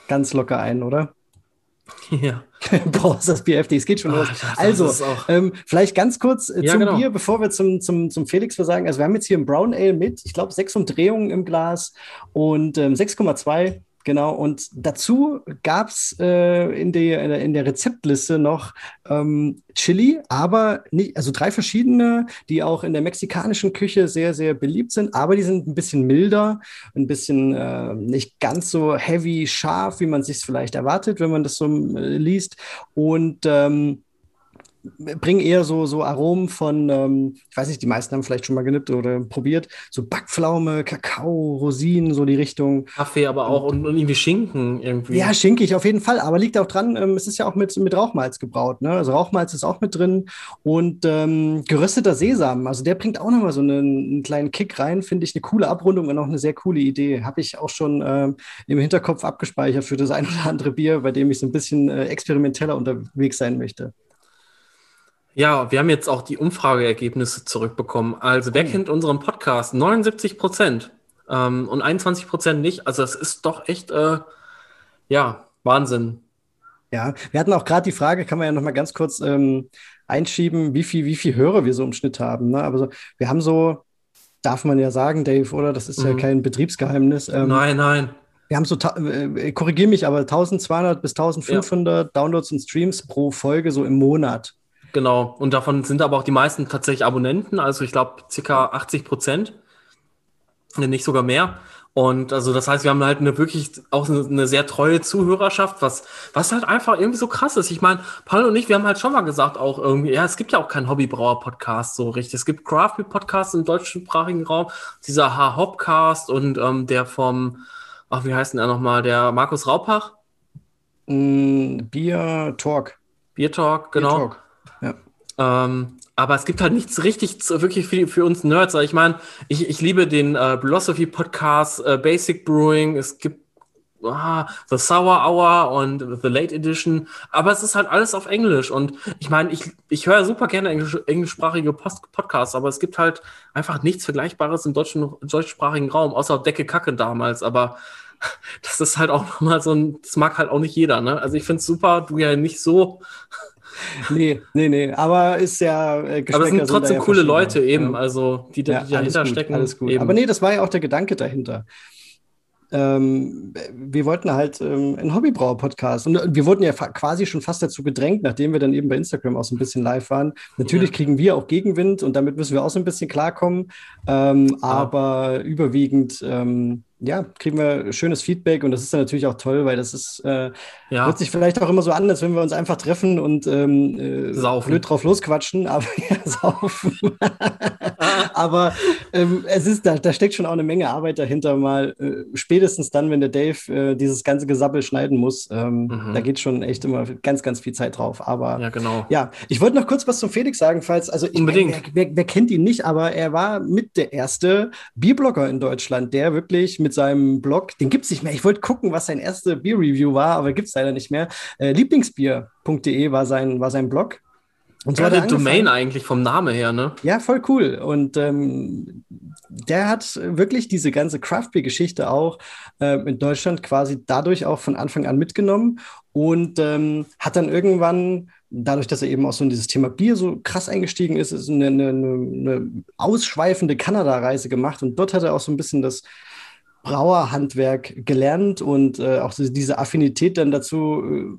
ganz locker ein, oder? Ja. Brauchst das Bier heftig, es geht schon oh, los. Also, ähm, vielleicht ganz kurz äh, ja, zum genau. Bier, bevor wir zum, zum, zum Felix versagen. Also, wir haben jetzt hier ein Brown Ale mit, ich glaube, sechs Umdrehungen im Glas und ähm, 6,2 Genau, und dazu gab es äh, in, der, in der Rezeptliste noch ähm, Chili, aber nicht, also drei verschiedene, die auch in der mexikanischen Küche sehr, sehr beliebt sind, aber die sind ein bisschen milder, ein bisschen äh, nicht ganz so heavy, scharf, wie man sich vielleicht erwartet, wenn man das so äh, liest. Und ähm, bringen eher so, so Aromen von, ähm, ich weiß nicht, die meisten haben vielleicht schon mal genippt oder probiert, so Backpflaume, Kakao, Rosinen, so die Richtung. Kaffee aber auch und, und irgendwie Schinken irgendwie. Ja, schinkig auf jeden Fall, aber liegt auch dran, ähm, es ist ja auch mit, mit Rauchmalz gebraut, ne? Also Rauchmalz ist auch mit drin und ähm, gerösteter Sesam, also der bringt auch nochmal so einen, einen, kleinen Kick rein, finde ich eine coole Abrundung und auch eine sehr coole Idee. Habe ich auch schon ähm, im Hinterkopf abgespeichert für das ein oder andere Bier, bei dem ich so ein bisschen äh, experimenteller unterwegs sein möchte. Ja, wir haben jetzt auch die Umfrageergebnisse zurückbekommen. Also, wer oh. kennt unseren Podcast? 79 Prozent ähm, und 21 Prozent nicht. Also, das ist doch echt, äh, ja, Wahnsinn. Ja, wir hatten auch gerade die Frage, kann man ja noch mal ganz kurz ähm, einschieben, wie viel, wie viel Hörer wir so im Schnitt haben. Ne? Aber so, wir haben so, darf man ja sagen, Dave, oder? Das ist mhm. ja kein Betriebsgeheimnis. Ähm, nein, nein. Wir haben so, äh, korrigiere mich, aber 1200 bis 1500 ja. Downloads und Streams pro Folge so im Monat. Genau. Und davon sind aber auch die meisten tatsächlich Abonnenten. Also ich glaube circa 80 Prozent. Nicht sogar mehr. Und also das heißt, wir haben halt eine wirklich auch eine, eine, sehr treue Zuhörerschaft, was, was halt einfach irgendwie so krass ist. Ich meine, Paul und ich, wir haben halt schon mal gesagt, auch irgendwie, ja, es gibt ja auch keinen Hobbybrauer-Podcast so richtig. Es gibt Craft Podcasts im deutschsprachigen Raum, dieser H-Hopcast und ähm, der vom, ach, wie heißt denn er nochmal, der Markus Raupach? Mm, Bier Talk. Bier Talk, genau. Bier Talk. Ähm, aber es gibt halt nichts richtig wirklich für, für uns Nerds. Ich meine, ich, ich liebe den äh, Philosophy Podcast, äh, Basic Brewing. Es gibt ah, The Sour Hour und The Late Edition. Aber es ist halt alles auf Englisch. Und ich meine, ich, ich höre super gerne englisch, englischsprachige Post Podcasts, aber es gibt halt einfach nichts Vergleichbares im deutschen, deutschsprachigen Raum, außer Decke Kacke damals. Aber das ist halt auch nochmal so ein, das mag halt auch nicht jeder. Ne? Also ich finde es super, du ja nicht so nee, nee, nee. Aber ist ja. Äh, Aber es sind trotzdem ja coole Leute eben, ja. also die, die, ja, dahinter gut, stecken. Alles gut. Eben. Aber nee, das war ja auch der Gedanke dahinter. Ähm, wir wollten halt ähm, einen Hobbybrauer-Podcast und wir wurden ja quasi schon fast dazu gedrängt, nachdem wir dann eben bei Instagram auch so ein bisschen live waren. Natürlich ja. kriegen wir auch Gegenwind und damit müssen wir auch so ein bisschen klarkommen, ähm, aber überwiegend ähm, ja, kriegen wir schönes Feedback und das ist dann natürlich auch toll, weil das ist, äh, ja. hört sich vielleicht auch immer so an, als wenn wir uns einfach treffen und ähm, äh, blöd drauf losquatschen, aber ja, saufen. Aber ähm, es ist, da, da steckt schon auch eine Menge Arbeit dahinter, mal äh, spätestens dann, wenn der Dave äh, dieses ganze Gesabbel schneiden muss. Ähm, mhm. Da geht schon echt immer ganz, ganz viel Zeit drauf. Aber ja, genau. Ja, ich wollte noch kurz was zum Felix sagen, falls, also ich, Unbedingt. Wer, wer, wer, kennt ihn nicht, aber er war mit der erste Bierblogger in Deutschland, der wirklich mit seinem Blog, den gibt es nicht mehr. Ich wollte gucken, was sein erste Bier-Review war, aber gibt es leider nicht mehr. Äh, Lieblingsbier.de war sein, war sein Blog. Und so ja, eine Domain eigentlich vom Namen her, ne? Ja, voll cool. Und ähm, der hat wirklich diese ganze Craft-Beer-Geschichte auch äh, in Deutschland quasi dadurch auch von Anfang an mitgenommen und ähm, hat dann irgendwann, dadurch, dass er eben auch so in dieses Thema Bier so krass eingestiegen ist, ist eine, eine, eine ausschweifende Kanada-Reise gemacht und dort hat er auch so ein bisschen das Brauerhandwerk gelernt und äh, auch diese Affinität dann dazu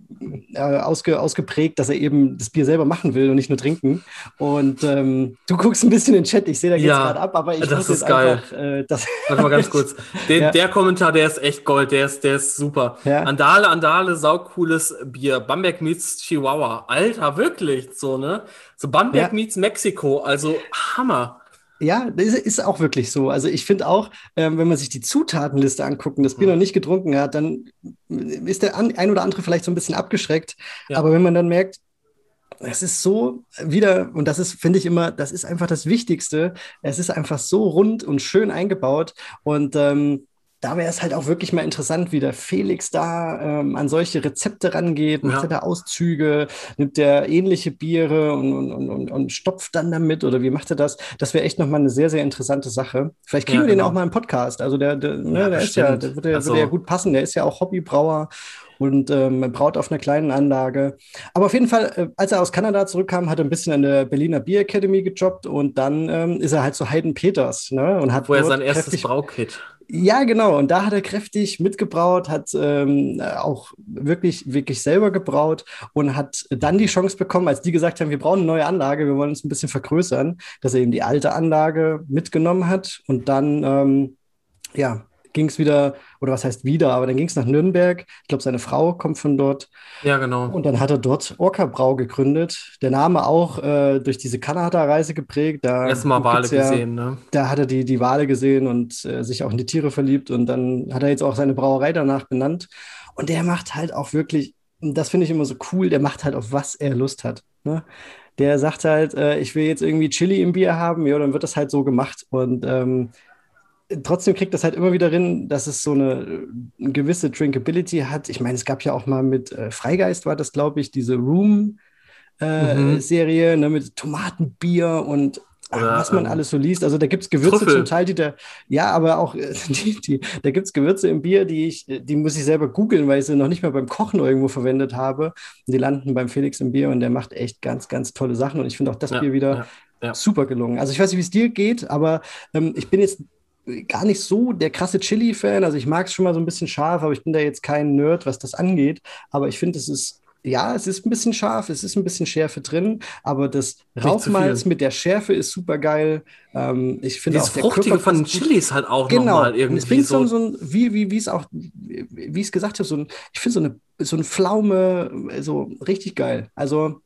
äh, ausge, ausgeprägt, dass er eben das Bier selber machen will und nicht nur trinken. Und ähm, du guckst ein bisschen in den Chat, ich sehe da jetzt ja, gerade ab, aber ich das ist geil. Einfach, äh, das Warte mal ganz kurz. Den, ja. Der Kommentar, der ist echt Gold, der ist, der ist super. Ja. Andale, Andale, saucooles Bier. Bamberg meets Chihuahua. Alter, wirklich so, ne? So Bamberg meets Mexiko, also Hammer. Ja, das ist auch wirklich so. Also ich finde auch, ähm, wenn man sich die Zutatenliste anguckt und das Bier mhm. noch nicht getrunken hat, dann ist der ein oder andere vielleicht so ein bisschen abgeschreckt. Ja. Aber wenn man dann merkt, es ist so wieder, und das ist, finde ich immer, das ist einfach das Wichtigste. Es ist einfach so rund und schön eingebaut. Und ähm, da wäre es halt auch wirklich mal interessant, wie der Felix da ähm, an solche Rezepte rangeht. Macht ja. er da Auszüge, nimmt er ähnliche Biere und, und, und, und, stopft dann damit oder wie macht er das? Das wäre echt nochmal eine sehr, sehr interessante Sache. Vielleicht kriegen ja, wir genau. den auch mal im Podcast. Also der, der, ne, ja, der ist ja, der würde, also, würde ja gut passen. Der ist ja auch Hobbybrauer und ähm, braut auf einer kleinen Anlage. Aber auf jeden Fall, äh, als er aus Kanada zurückkam, hat er ein bisschen an der Berliner Beer Academy gejobbt und dann ähm, ist er halt zu Hayden Peters ne, und hat wo er sein erstes Braukit ja, genau. Und da hat er kräftig mitgebraut, hat ähm, auch wirklich, wirklich selber gebraut und hat dann die Chance bekommen, als die gesagt haben, wir brauchen eine neue Anlage, wir wollen uns ein bisschen vergrößern, dass er eben die alte Anlage mitgenommen hat und dann, ähm, ja, ging es wieder, oder was heißt wieder, aber dann ging es nach Nürnberg. Ich glaube, seine Frau kommt von dort. Ja, genau. Und dann hat er dort Orca Brau gegründet. Der Name auch äh, durch diese Kanada-Reise geprägt. Da Erstmal Wale ja, gesehen, ne? Da hat er die, die Wale gesehen und äh, sich auch in die Tiere verliebt. Und dann hat er jetzt auch seine Brauerei danach benannt. Und der macht halt auch wirklich, das finde ich immer so cool, der macht halt auf was er Lust hat. Ne? Der sagt halt, äh, ich will jetzt irgendwie Chili im Bier haben, ja, dann wird das halt so gemacht. Und ähm, trotzdem kriegt das halt immer wieder hin, dass es so eine, eine gewisse Drinkability hat. Ich meine, es gab ja auch mal mit äh, Freigeist, war das, glaube ich, diese Room-Serie äh, mhm. ne, mit Tomatenbier und ach, was man ähm, alles so liest. Also da gibt es Gewürze Trüffel. zum Teil, die da, ja, aber auch, die, die, da gibt es Gewürze im Bier, die ich, die muss ich selber googeln, weil ich sie noch nicht mal beim Kochen irgendwo verwendet habe. Und die landen beim Felix im Bier und der macht echt ganz, ganz tolle Sachen. Und ich finde auch das ja, Bier wieder ja, ja. super gelungen. Also ich weiß nicht, wie es dir geht, aber ähm, ich bin jetzt gar nicht so der krasse Chili-Fan. Also ich mag es schon mal so ein bisschen scharf, aber ich bin da jetzt kein Nerd, was das angeht. Aber ich finde, es ist, ja, es ist ein bisschen scharf, es ist ein bisschen Schärfe drin, aber das Rauchmalz mit der Schärfe ist super geil. Ähm, ich finde auch der Fruchtige von den Chilis halt auch genau. nochmal irgendwie. Es bringt so, so ein, wie, wie, wie es auch, wie ich es gesagt habe, so ein, ich finde so eine, so eine Pflaume, so richtig geil. Also,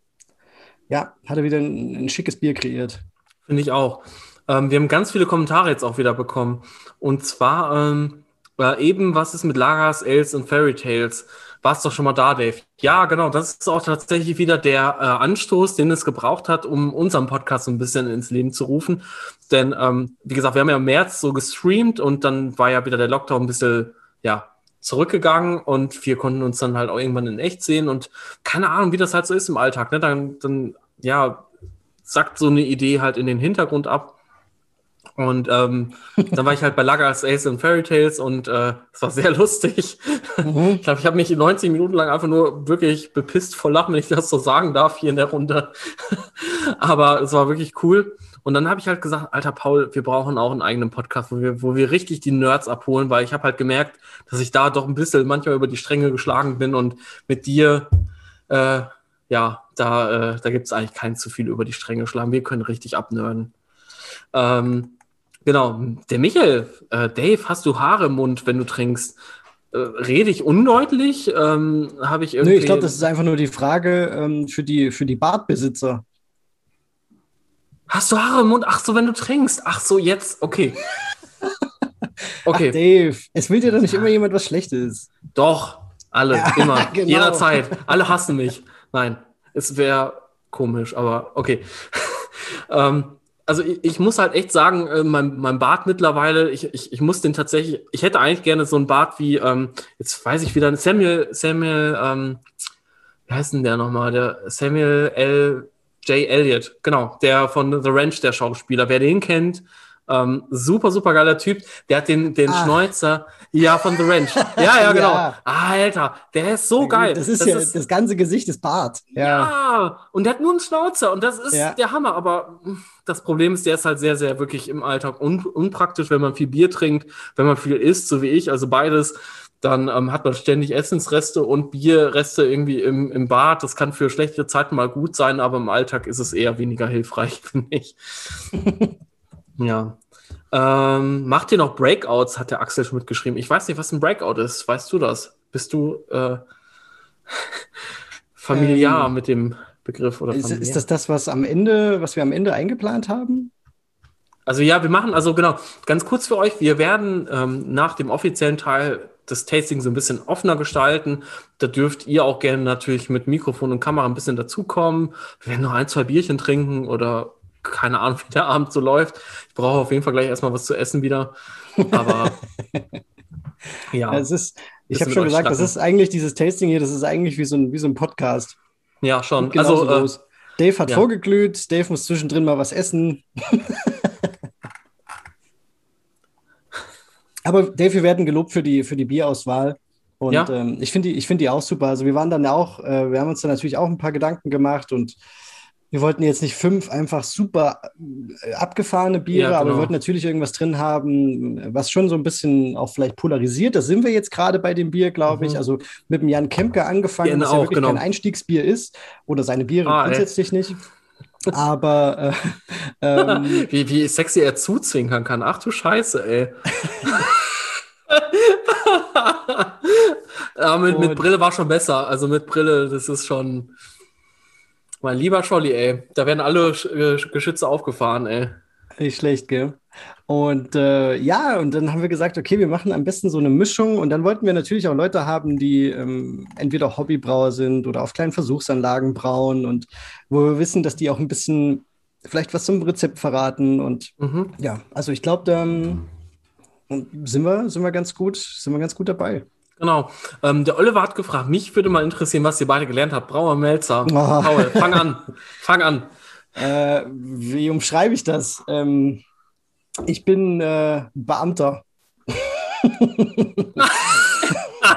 ja, hat er wieder ein, ein schickes Bier kreiert. Finde ich auch. Ähm, wir haben ganz viele Kommentare jetzt auch wieder bekommen. Und zwar ähm, äh, eben, was ist mit Lagers, Els und Fairy Tales? Warst doch schon mal da, Dave? Ja, genau. Das ist auch tatsächlich wieder der äh, Anstoß, den es gebraucht hat, um unseren Podcast so ein bisschen ins Leben zu rufen. Denn, ähm, wie gesagt, wir haben ja im März so gestreamt und dann war ja wieder der Lockdown ein bisschen, ja, zurückgegangen und wir konnten uns dann halt auch irgendwann in echt sehen und keine Ahnung, wie das halt so ist im Alltag. Ne? Dann, dann ja, sackt so eine Idee halt in den Hintergrund ab und ähm, dann war ich halt bei Lagers Ace and Fairy Tales und äh, es war sehr lustig. Mhm. Ich glaube, ich habe mich 90 Minuten lang einfach nur wirklich bepisst vor Lachen, wenn ich das so sagen darf hier in der Runde. Aber es war wirklich cool. Und dann habe ich halt gesagt, alter Paul, wir brauchen auch einen eigenen Podcast, wo wir, wo wir richtig die Nerds abholen, weil ich habe halt gemerkt, dass ich da doch ein bisschen manchmal über die Stränge geschlagen bin und mit dir, äh, ja, da, äh, da gibt es eigentlich kein zu viel über die Stränge schlagen. Wir können richtig abnörden. Ähm, Genau, der Michael, äh, Dave, hast du Haare im Mund, wenn du trinkst? Äh, rede ich undeutlich? Ähm, Habe ich irgendwie. Nö, ich glaube, das ist einfach nur die Frage ähm, für, die, für die Bartbesitzer. Hast du Haare im Mund? Ach so, wenn du trinkst. Ach so, jetzt. Okay. Okay. Ach, Dave, es will dir doch nicht immer jemand was Schlechtes. Doch, alle, ja, immer, genau. jederzeit. Alle hassen mich. Nein, es wäre komisch, aber okay. ähm, also ich, ich, muss halt echt sagen, äh, mein, mein Bart mittlerweile, ich, ich, ich muss den tatsächlich, ich hätte eigentlich gerne so ein Bart wie, ähm, jetzt weiß ich wieder, Samuel, Samuel, ähm, wie heißt denn der nochmal? Der Samuel L. J. Elliott, genau, der von The Ranch, der Schauspieler. Wer den kennt, ähm, super, super geiler Typ. Der hat den, den ah. Schnäuzer, ja, von The Ranch. Ja, ja, genau. ja. Alter, der ist so geil. Das ist das ja, ist, das ganze Gesicht ist Bart. Ja. ja. und der hat nur einen Schnauzer und das ist ja. der Hammer. Aber das Problem ist, der ist halt sehr, sehr wirklich im Alltag un unpraktisch, wenn man viel Bier trinkt, wenn man viel isst, so wie ich, also beides dann ähm, hat man ständig Essensreste und Bierreste irgendwie im, im Bad. Das kann für schlechte Zeiten mal gut sein, aber im Alltag ist es eher weniger hilfreich, finde ich. Ja. Ähm, macht ihr noch Breakouts, hat der Axel schon mitgeschrieben. Ich weiß nicht, was ein Breakout ist. Weißt du das? Bist du äh, familiar ähm, mit dem Begriff oder ist, ist, das das, was am Ende, was wir am Ende eingeplant haben? Also ja, wir machen, also genau, ganz kurz für euch, wir werden ähm, nach dem offiziellen Teil das Tasting so ein bisschen offener gestalten. Da dürft ihr auch gerne natürlich mit Mikrofon und Kamera ein bisschen dazukommen. Wir werden noch ein, zwei Bierchen trinken oder keine Ahnung, wie der Abend so läuft. Ich brauche auf jeden Fall gleich erstmal was zu essen wieder. Aber ja. Es ist, ich habe schon gesagt, das ist eigentlich dieses Tasting hier, das ist eigentlich wie so ein, wie so ein Podcast. Ja, schon. Also, äh, Dave hat ja. vorgeglüht, Dave muss zwischendrin mal was essen. Aber Dave, wir werden gelobt für die, für die Bierauswahl. Und ja. ähm, ich finde die, find die auch super. Also wir waren dann auch, äh, wir haben uns dann natürlich auch ein paar Gedanken gemacht und wir wollten jetzt nicht fünf einfach super äh, abgefahrene Biere, ja, genau. aber wir genau. wollten natürlich irgendwas drin haben, was schon so ein bisschen auch vielleicht polarisiert. Das sind wir jetzt gerade bei dem Bier, glaube ich. Mhm. Also mit dem Jan Kemke angefangen, ja, was ja wirklich genau. kein Einstiegsbier ist oder seine Biere ah, grundsätzlich ey. nicht. Aber äh, ähm, wie, wie sexy er zuzwinkern kann. Ach du Scheiße, ey. ja, mit, mit Brille war schon besser. Also mit Brille, das ist schon. Mein lieber Scholli, ey. Da werden alle äh, Geschütze aufgefahren, ey. Nicht schlecht, gell? Und äh, ja, und dann haben wir gesagt, okay, wir machen am besten so eine Mischung. Und dann wollten wir natürlich auch Leute haben, die ähm, entweder Hobbybrauer sind oder auf kleinen Versuchsanlagen brauen und wo wir wissen, dass die auch ein bisschen vielleicht was zum Rezept verraten. Und mhm. ja, also ich glaube, da ähm, sind wir, sind wir ganz gut, sind wir ganz gut dabei. Genau. Ähm, der Oliver hat gefragt, mich würde mal interessieren, was ihr beide gelernt habt. Brauer Melzer. Oh. Paul, fang an. fang an. Äh, wie umschreibe ich das? Ähm, ich bin äh, Beamter.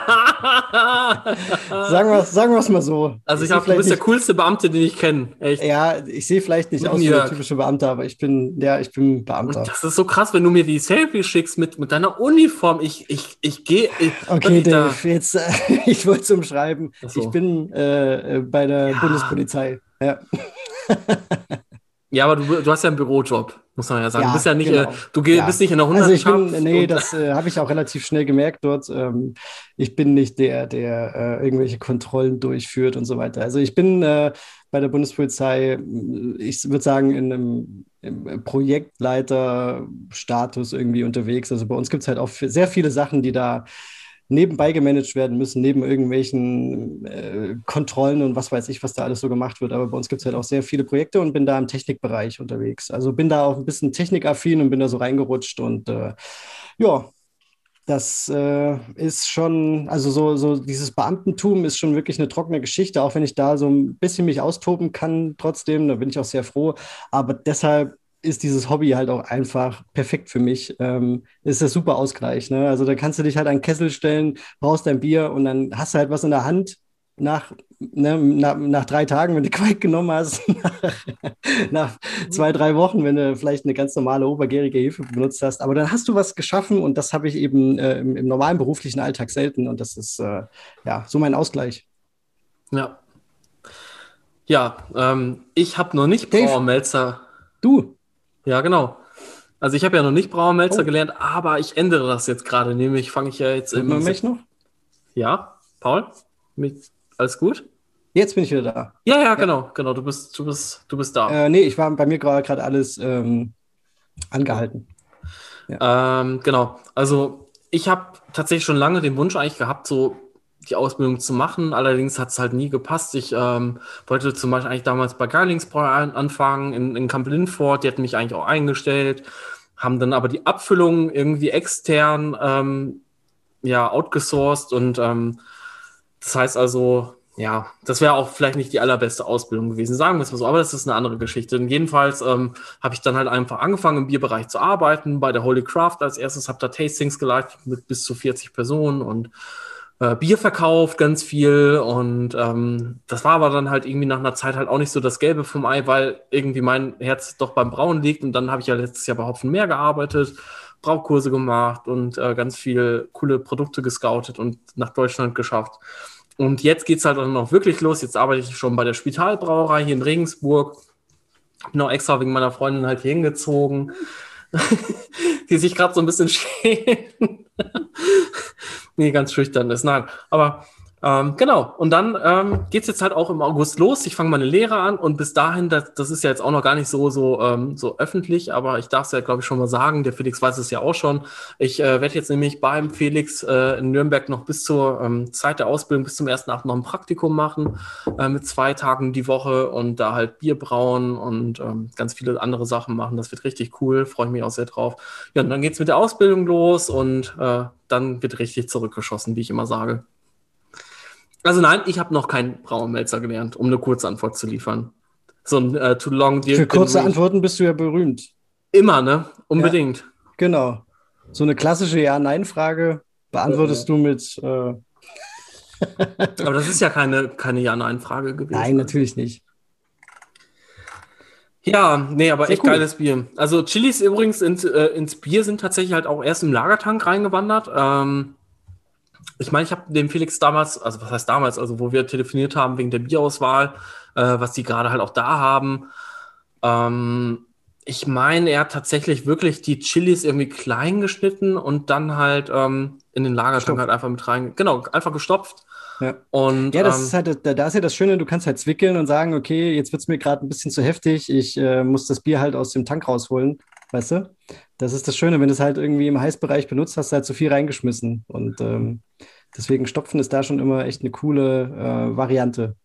sagen wir sagen es mal so. Also ich, ich hab, du bist nicht, der coolste Beamte, den ich kenne. Ja, ich sehe vielleicht nicht aus wie der typische Beamter, aber ich bin, ja, ich bin Beamter. Und das ist so krass, wenn du mir die Selfie schickst mit, mit deiner Uniform. Ich, ich, ich gehe. Okay, Dave, jetzt, äh, ich wollte es umschreiben. So. Ich bin äh, äh, bei der ja. Bundespolizei. Ja. Ja, aber du, du hast ja einen Bürojob, muss man ja sagen. Ja, du bist ja nicht, genau. äh, du ja. bist nicht in der 100 Also ich bin, nee, das äh, habe ich auch relativ schnell gemerkt dort. Ähm, ich bin nicht der, der äh, irgendwelche Kontrollen durchführt und so weiter. Also ich bin äh, bei der Bundespolizei, ich würde sagen, in einem, einem Projektleiterstatus irgendwie unterwegs. Also bei uns gibt es halt auch sehr viele Sachen, die da nebenbei gemanagt werden müssen, neben irgendwelchen äh, Kontrollen und was weiß ich, was da alles so gemacht wird. Aber bei uns gibt es halt auch sehr viele Projekte und bin da im Technikbereich unterwegs. Also bin da auch ein bisschen technikaffin und bin da so reingerutscht und äh, ja, das äh, ist schon, also so, so dieses Beamtentum ist schon wirklich eine trockene Geschichte, auch wenn ich da so ein bisschen mich austoben kann trotzdem, da bin ich auch sehr froh. Aber deshalb ist dieses Hobby halt auch einfach perfekt für mich. Ähm, ist das super Ausgleich. Ne? Also da kannst du dich halt an den Kessel stellen, brauchst dein Bier und dann hast du halt was in der Hand nach, ne, nach, nach drei Tagen, wenn du Quake genommen hast, nach, nach, zwei, drei Wochen, wenn du vielleicht eine ganz normale obergärige Hefe benutzt hast. Aber dann hast du was geschaffen und das habe ich eben äh, im, im, normalen beruflichen Alltag selten und das ist äh, ja so mein Ausgleich. Ja. Ja, ähm, ich habe noch nicht Brauermelzer. Du? Ja, genau. Also ich habe ja noch nicht Brauermelzer oh. gelernt, aber ich ändere das jetzt gerade. Nämlich fange ich ja jetzt im. Man mich noch? Ja, Paul? Mit, alles gut? Jetzt bin ich wieder da. Ja, ja, genau, genau. Du bist, du bist, du bist da. Äh, nee, ich war bei mir gerade alles ähm, angehalten. Ja. Ähm, genau. Also ich habe tatsächlich schon lange den Wunsch eigentlich gehabt, so die Ausbildung zu machen. Allerdings hat es halt nie gepasst. Ich ähm, wollte zum Beispiel eigentlich damals bei Garlingsbräu an, anfangen in, in Camp Lindford. Die hatten mich eigentlich auch eingestellt, haben dann aber die Abfüllung irgendwie extern ähm, ja outgesourced und ähm, das heißt also, ja, das wäre auch vielleicht nicht die allerbeste Ausbildung gewesen, sagen wir es mal so, aber das ist eine andere Geschichte. Und jedenfalls ähm, habe ich dann halt einfach angefangen, im Bierbereich zu arbeiten, bei der Holy Craft als erstes, habe da Tastings geleitet mit bis zu 40 Personen und äh, Bier verkauft, ganz viel. Und ähm, das war aber dann halt irgendwie nach einer Zeit halt auch nicht so das Gelbe vom Ei, weil irgendwie mein Herz doch beim Brauen liegt. Und dann habe ich ja letztes Jahr bei Hopfen mehr gearbeitet, Braukurse gemacht und äh, ganz viele coole Produkte gescoutet und nach Deutschland geschafft. Und jetzt geht es halt dann noch wirklich los. Jetzt arbeite ich schon bei der Spitalbrauerei hier in Regensburg. Bin auch extra wegen meiner Freundin halt hier hingezogen, die sich gerade so ein bisschen schämen. Nee, ganz schüchtern ist. Nein, aber ähm, genau, und dann ähm, geht es jetzt halt auch im August los. Ich fange meine Lehre an und bis dahin, das, das ist ja jetzt auch noch gar nicht so, so, ähm, so öffentlich, aber ich darf es ja, glaube ich, schon mal sagen. Der Felix weiß es ja auch schon. Ich äh, werde jetzt nämlich beim Felix äh, in Nürnberg noch bis zur ähm, Zeit der Ausbildung, bis zum ersten Abend noch ein Praktikum machen, äh, mit zwei Tagen die Woche und da halt Bier brauen und ähm, ganz viele andere Sachen machen. Das wird richtig cool, freue ich mich auch sehr drauf. Ja, und dann geht es mit der Ausbildung los und äh, dann wird richtig zurückgeschossen, wie ich immer sage. Also nein, ich habe noch keinen Brauermelzer gelernt, um eine kurze Antwort zu liefern. So ein äh, too long. Für kurze Antworten bist du ja berühmt. Immer, ne? Unbedingt. Ja, genau. So eine klassische Ja-Nein-Frage beantwortest ja. du mit. Äh Aber das ist ja keine, keine Ja-Nein-Frage gewesen. Nein, natürlich nicht. Ja, nee, aber Sehr echt cool. geiles Bier. Also Chilis übrigens ins, äh, ins Bier sind tatsächlich halt auch erst im Lagertank reingewandert. Ähm, ich meine, ich habe dem Felix damals, also was heißt damals, also wo wir telefoniert haben wegen der Bierauswahl, äh, was die gerade halt auch da haben. Ähm, ich meine, er hat tatsächlich wirklich die Chilis irgendwie klein geschnitten und dann halt ähm, in den Lagerschrank halt einfach mit rein. Genau, einfach gestopft. Ja, und, ja das ähm, ist halt, da, da, ist ja das Schöne, du kannst halt zwickeln und sagen, okay, jetzt wird es mir gerade ein bisschen zu heftig, ich äh, muss das Bier halt aus dem Tank rausholen, weißt du? Das ist das Schöne, wenn du es halt irgendwie im Heißbereich benutzt, hast halt zu viel reingeschmissen. Und ähm, deswegen Stopfen ist da schon immer echt eine coole äh, Variante.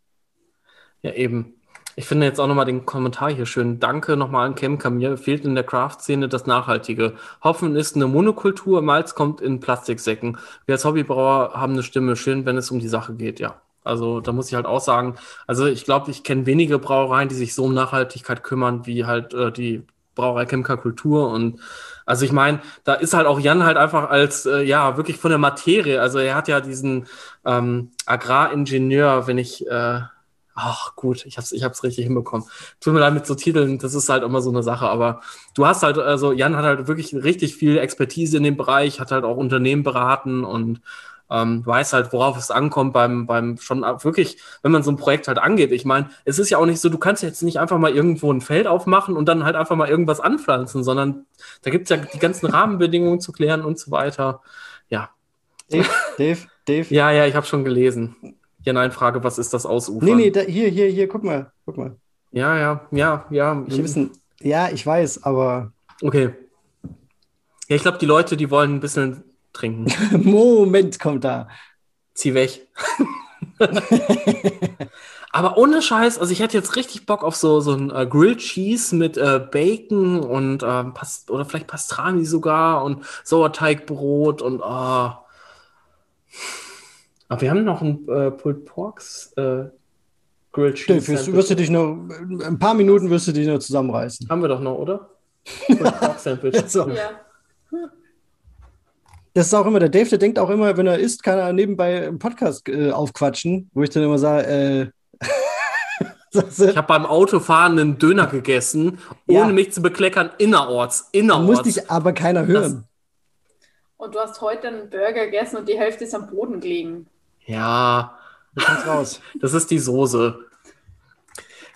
Ja, eben. Ich finde jetzt auch nochmal den Kommentar hier schön. Danke nochmal an Chemka. Mir fehlt in der Craft-Szene das Nachhaltige. Hopfen ist eine Monokultur, Malz kommt in Plastiksäcken. Wir als Hobbybrauer haben eine Stimme, schön, wenn es um die Sache geht, ja. Also da muss ich halt auch sagen, also ich glaube, ich kenne wenige Brauereien, die sich so um Nachhaltigkeit kümmern, wie halt äh, die Brauerei Chemka Kultur und also ich meine, da ist halt auch Jan halt einfach als, äh, ja, wirklich von der Materie, also er hat ja diesen ähm, Agraringenieur, wenn ich, äh, ach gut, ich hab's, ich hab's richtig hinbekommen. Tut mir leid mit so Titeln, das ist halt immer so eine Sache, aber du hast halt, also Jan hat halt wirklich richtig viel Expertise in dem Bereich, hat halt auch Unternehmen beraten und ähm, weiß halt, worauf es ankommt beim, beim schon wirklich, wenn man so ein Projekt halt angeht. Ich meine, es ist ja auch nicht so, du kannst jetzt nicht einfach mal irgendwo ein Feld aufmachen und dann halt einfach mal irgendwas anpflanzen, sondern da gibt es ja die ganzen Rahmenbedingungen zu klären und so weiter. Ja. Dave, Dave, Dave. Ja, ja, ich habe schon gelesen. Ja, nein, Frage, was ist das Ausufern? Nee, nee, da, hier, hier, hier, guck mal, guck mal. Ja, ja, ja, ja. Ich wissen, ja, ich weiß, aber. Okay. Ja, ich glaube, die Leute, die wollen ein bisschen trinken. Moment, kommt da. Zieh weg. Aber ohne Scheiß, also ich hätte jetzt richtig Bock auf so, so ein äh, Grilled Cheese mit äh, Bacon und äh, Past oder vielleicht Pastrami sogar und Sauerteigbrot und oh. Aber wir haben noch ein äh, Pulled Porks äh, Grilled Cheese. Dave, wirst, du dich noch, ein paar Minuten wirst du dich noch zusammenreißen. Haben wir doch noch, oder? Pulled Pork Sandwich. so. Ja. Das ist auch immer, der Dave, der denkt auch immer, wenn er isst, kann er nebenbei einen Podcast äh, aufquatschen, wo ich dann immer sage, äh, ich habe beim Autofahren einen Döner gegessen, ohne ja. mich zu bekleckern, innerorts. Innerorts. Muss dich aber keiner hören. Das und du hast heute einen Burger gegessen und die Hälfte ist am Boden gelegen. Ja. Raus. Das ist die Soße.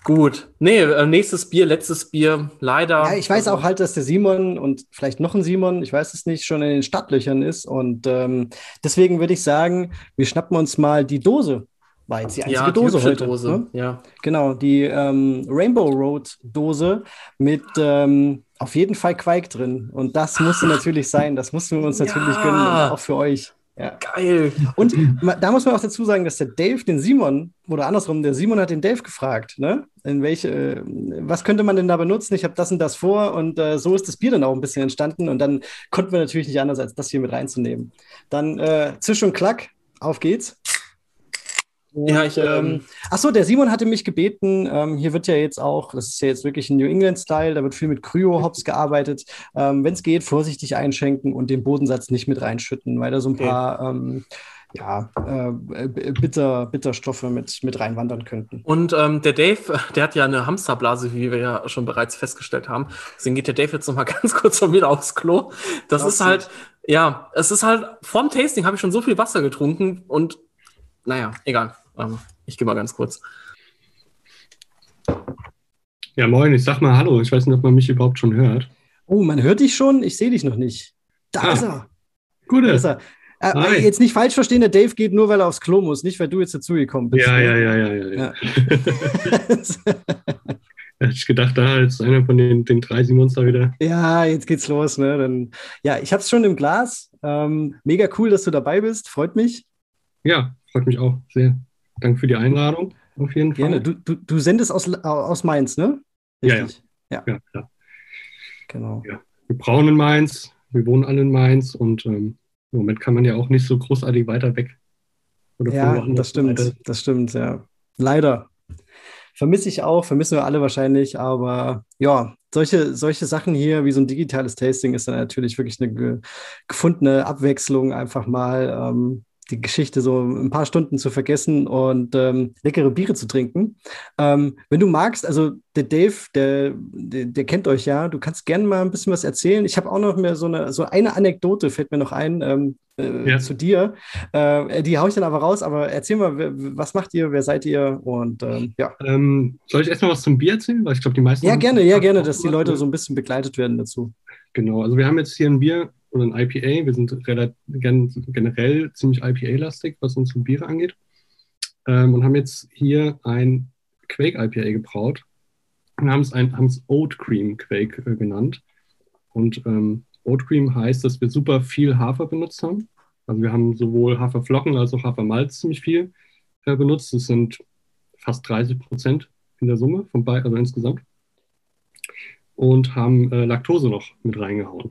Gut. Nee, äh, nächstes Bier, letztes Bier, leider. Ja, ich weiß also, auch halt, dass der Simon und vielleicht noch ein Simon, ich weiß es nicht, schon in den Stadtlöchern ist. Und ähm, deswegen würde ich sagen, wir schnappen uns mal die Dose. war jetzt die einzige ja, Dose heute. Dose. Ne? Ja. Genau, die ähm, Rainbow Road Dose mit ähm, auf jeden Fall Quake drin. Und das musste natürlich sein. Das mussten wir uns natürlich ja. gönnen, auch für euch. Geil. Und da muss man auch dazu sagen, dass der Dave den Simon, oder andersrum, der Simon hat den Dave gefragt, ne? In welche, äh, was könnte man denn da benutzen? Ich habe das und das vor und äh, so ist das Bier dann auch ein bisschen entstanden. Und dann konnten wir natürlich nicht anders, als das hier mit reinzunehmen. Dann äh, Zisch und Klack, auf geht's. Ja, ich. Ähm, ähm achso, der Simon hatte mich gebeten. Ähm, hier wird ja jetzt auch, das ist ja jetzt wirklich ein New England-Style, da wird viel mit Kryo-Hops gearbeitet. Ähm, Wenn es geht, vorsichtig einschenken und den Bodensatz nicht mit reinschütten, weil da so ein okay. paar. Ähm, ja, äh, bitter, Bitterstoffe mit, mit reinwandern könnten. Und ähm, der Dave, der hat ja eine Hamsterblase, wie wir ja schon bereits festgestellt haben. Deswegen geht der Dave jetzt noch mal ganz kurz von mir aufs Klo. Das, das ist halt, ja, es ist halt, vorm Tasting habe ich schon so viel Wasser getrunken und naja, egal. Ähm, ich gehe mal ganz kurz. Ja, moin, ich sag mal Hallo. Ich weiß nicht, ob man mich überhaupt schon hört. Oh, man hört dich schon? Ich sehe dich noch nicht. Da ah, ist er. Gute. Da ist er. Äh, äh jetzt nicht falsch verstehen, der Dave geht nur, weil er aufs Klo muss, nicht weil du jetzt dazugekommen bist. Ja, ja, ja, ja, ja. ja. Hätte ich gedacht, da ist einer von den, den drei Simons da wieder. Ja, jetzt geht's los. Ne? Dann, ja, ich habe es schon im Glas. Ähm, mega cool, dass du dabei bist. Freut mich. Ja, freut mich auch sehr. Danke für die Einladung, auf jeden Fall. Gerne. Du, du, du sendest aus, aus Mainz, ne? Richtig? Ja, ja. ja. ja, Genau. Ja. Wir brauchen in Mainz, wir wohnen alle in Mainz und ähm, im Moment kann man ja auch nicht so großartig weiter weg. ja, das stimmt, weiter. das stimmt, ja. Leider. Vermisse ich auch, vermissen wir alle wahrscheinlich, aber ja, solche, solche Sachen hier wie so ein digitales Tasting ist dann natürlich wirklich eine ge gefundene Abwechslung, einfach mal ähm, die Geschichte so ein paar Stunden zu vergessen und ähm, leckere Biere zu trinken. Ähm, wenn du magst, also der Dave, der, der, der, kennt euch ja, du kannst gerne mal ein bisschen was erzählen. Ich habe auch noch mehr so eine, so eine Anekdote, fällt mir noch ein, ähm, äh, ja. zu dir. Äh, die haue ich dann aber raus, aber erzähl mal, was macht ihr, wer seid ihr und ähm, ja. Ähm, soll ich erstmal was zum Bier erzählen? Weil ich glaube, die meisten. Ja, gerne, ja, gerne, dass die Leute so ein bisschen begleitet werden dazu. Genau, also wir haben jetzt hier ein Bier oder ein IPA. Wir sind generell ziemlich IPA-lastig, was unsere Biere angeht. Ähm, und haben jetzt hier ein Quake IPA gebraut und haben es, Oat Cream Quake äh, genannt. Und ähm, Oat Cream heißt, dass wir super viel Hafer benutzt haben. Also wir haben sowohl Haferflocken als auch Hafermalz ziemlich viel äh, benutzt. Das sind fast 30 Prozent in der Summe, von also insgesamt. Und haben äh, Laktose noch mit reingehauen.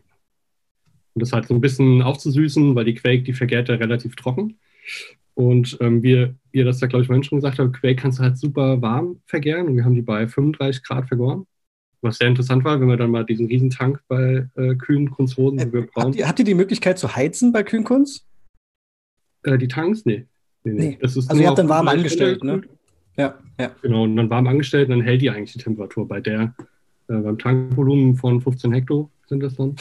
Und das halt so ein bisschen aufzusüßen, weil die Quake, die vergärt ja relativ trocken. Und ähm, wie ihr das ja, glaube ich, vorhin schon gesagt habt, Quake kannst du halt super warm vergären. Und wir haben die bei 35 Grad vergoren. Was sehr interessant war, wenn wir dann mal diesen Riesentank bei äh, Kühn Kunsthosen äh, habt, ihr, habt ihr die Möglichkeit zu heizen bei Kühn Kunst? Äh, die Tanks? Nee. nee, nee. also ihr habt dann warm angestellt, ne? Ja, ja. Genau, und dann warm angestellt, dann hält die eigentlich die Temperatur bei der, äh, beim Tankvolumen von 15 Hektar sind das dann.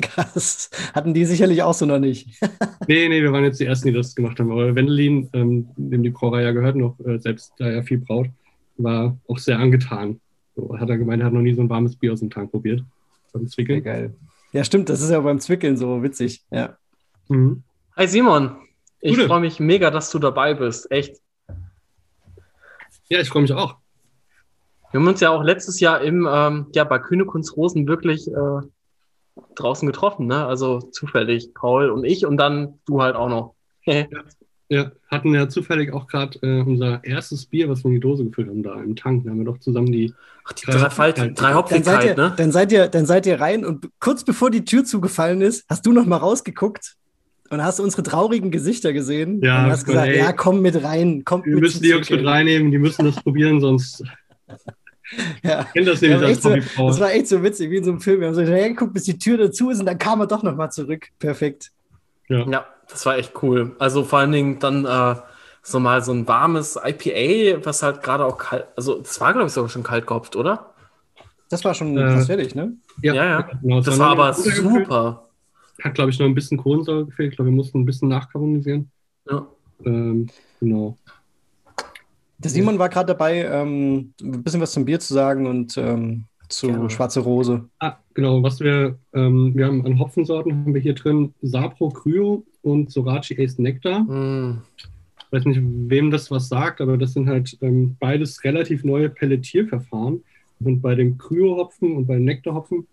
Krass. Hatten die sicherlich auch so noch nicht. nee, nee, wir waren jetzt die Ersten, die das gemacht haben. Aber Wendelin, ähm, dem die Brauerei ja gehört, noch äh, selbst da er viel braut, war auch sehr angetan. So, hat er gemeint, er hat noch nie so ein warmes Bier aus dem Tank probiert. Beim Zwickeln. Ja, geil. Ja, stimmt, das ist ja beim Zwickeln so witzig. Ja. Mhm. Hi Simon, ich freue mich mega, dass du dabei bist. Echt. Ja, ich freue mich auch. Wir haben uns ja auch letztes Jahr im, ähm, ja, bei Kühne Kunst Rosen wirklich äh, draußen getroffen, ne? Also zufällig Paul und ich und dann du halt auch noch. ja, ja, hatten ja zufällig auch gerade äh, unser erstes Bier, was wir in die Dose gefüllt haben, da im Tank. Da haben wir doch zusammen die Ach, die drei, drei, drei Hopfigkeit, ne? Dann seid, ihr, dann seid ihr rein und kurz bevor die Tür zugefallen ist, hast du noch mal rausgeguckt und hast unsere traurigen Gesichter gesehen ja, und hast gesagt, ey, ja, komm mit rein, komm Wir müssen die Jungs mit reinnehmen, die müssen das probieren, sonst ja. Ich das nämlich als so, Das war echt so witzig, wie in so einem Film. Wir haben so hergeguckt, bis die Tür dazu ist und dann kam er doch nochmal zurück. Perfekt. Ja. ja, das war echt cool. Also vor allen Dingen dann äh, so mal so ein warmes IPA, was halt gerade auch kalt, also das war glaube ich sogar schon kalt gehopft, oder? Das war schon äh, fast fertig, ne? Ja, ja. ja. Genau, das, das war aber super. Hat, glaube ich, noch ein bisschen Kohlensäure gefehlt. Ich glaube, wir mussten ein bisschen nachkarbonisieren. Ja. Ähm, genau. Der Simon war gerade dabei, ähm, ein bisschen was zum Bier zu sagen und ähm, zu Gerne. Schwarze Rose. Ah, genau. Was wir, ähm, wir haben an Hopfensorten haben wir hier drin Sapro Cryo und Sorachi Ace Nectar. Mm. Ich weiß nicht, wem das was sagt, aber das sind halt ähm, beides relativ neue Pelletierverfahren. Und bei dem Kryohopfen und beim Nektarhopfen,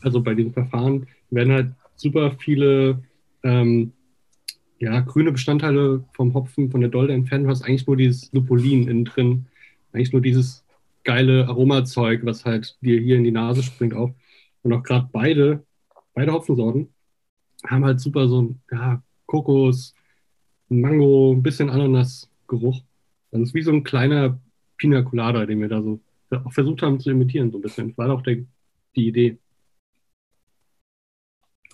also bei diesem Verfahren, werden halt super viele ähm, ja, grüne Bestandteile vom Hopfen, von der Dolde entfernt. Du hast eigentlich nur dieses Lupulin innen drin. Eigentlich nur dieses geile Aromazeug, was halt dir hier in die Nase springt auch. Und auch gerade beide, beide Hopfensorten haben halt super so ein ja, Kokos, Mango, ein bisschen Ananasgeruch. Das ist wie so ein kleiner Pina Colada, den wir da so auch versucht haben zu imitieren, so ein bisschen. Das war auch der, die Idee.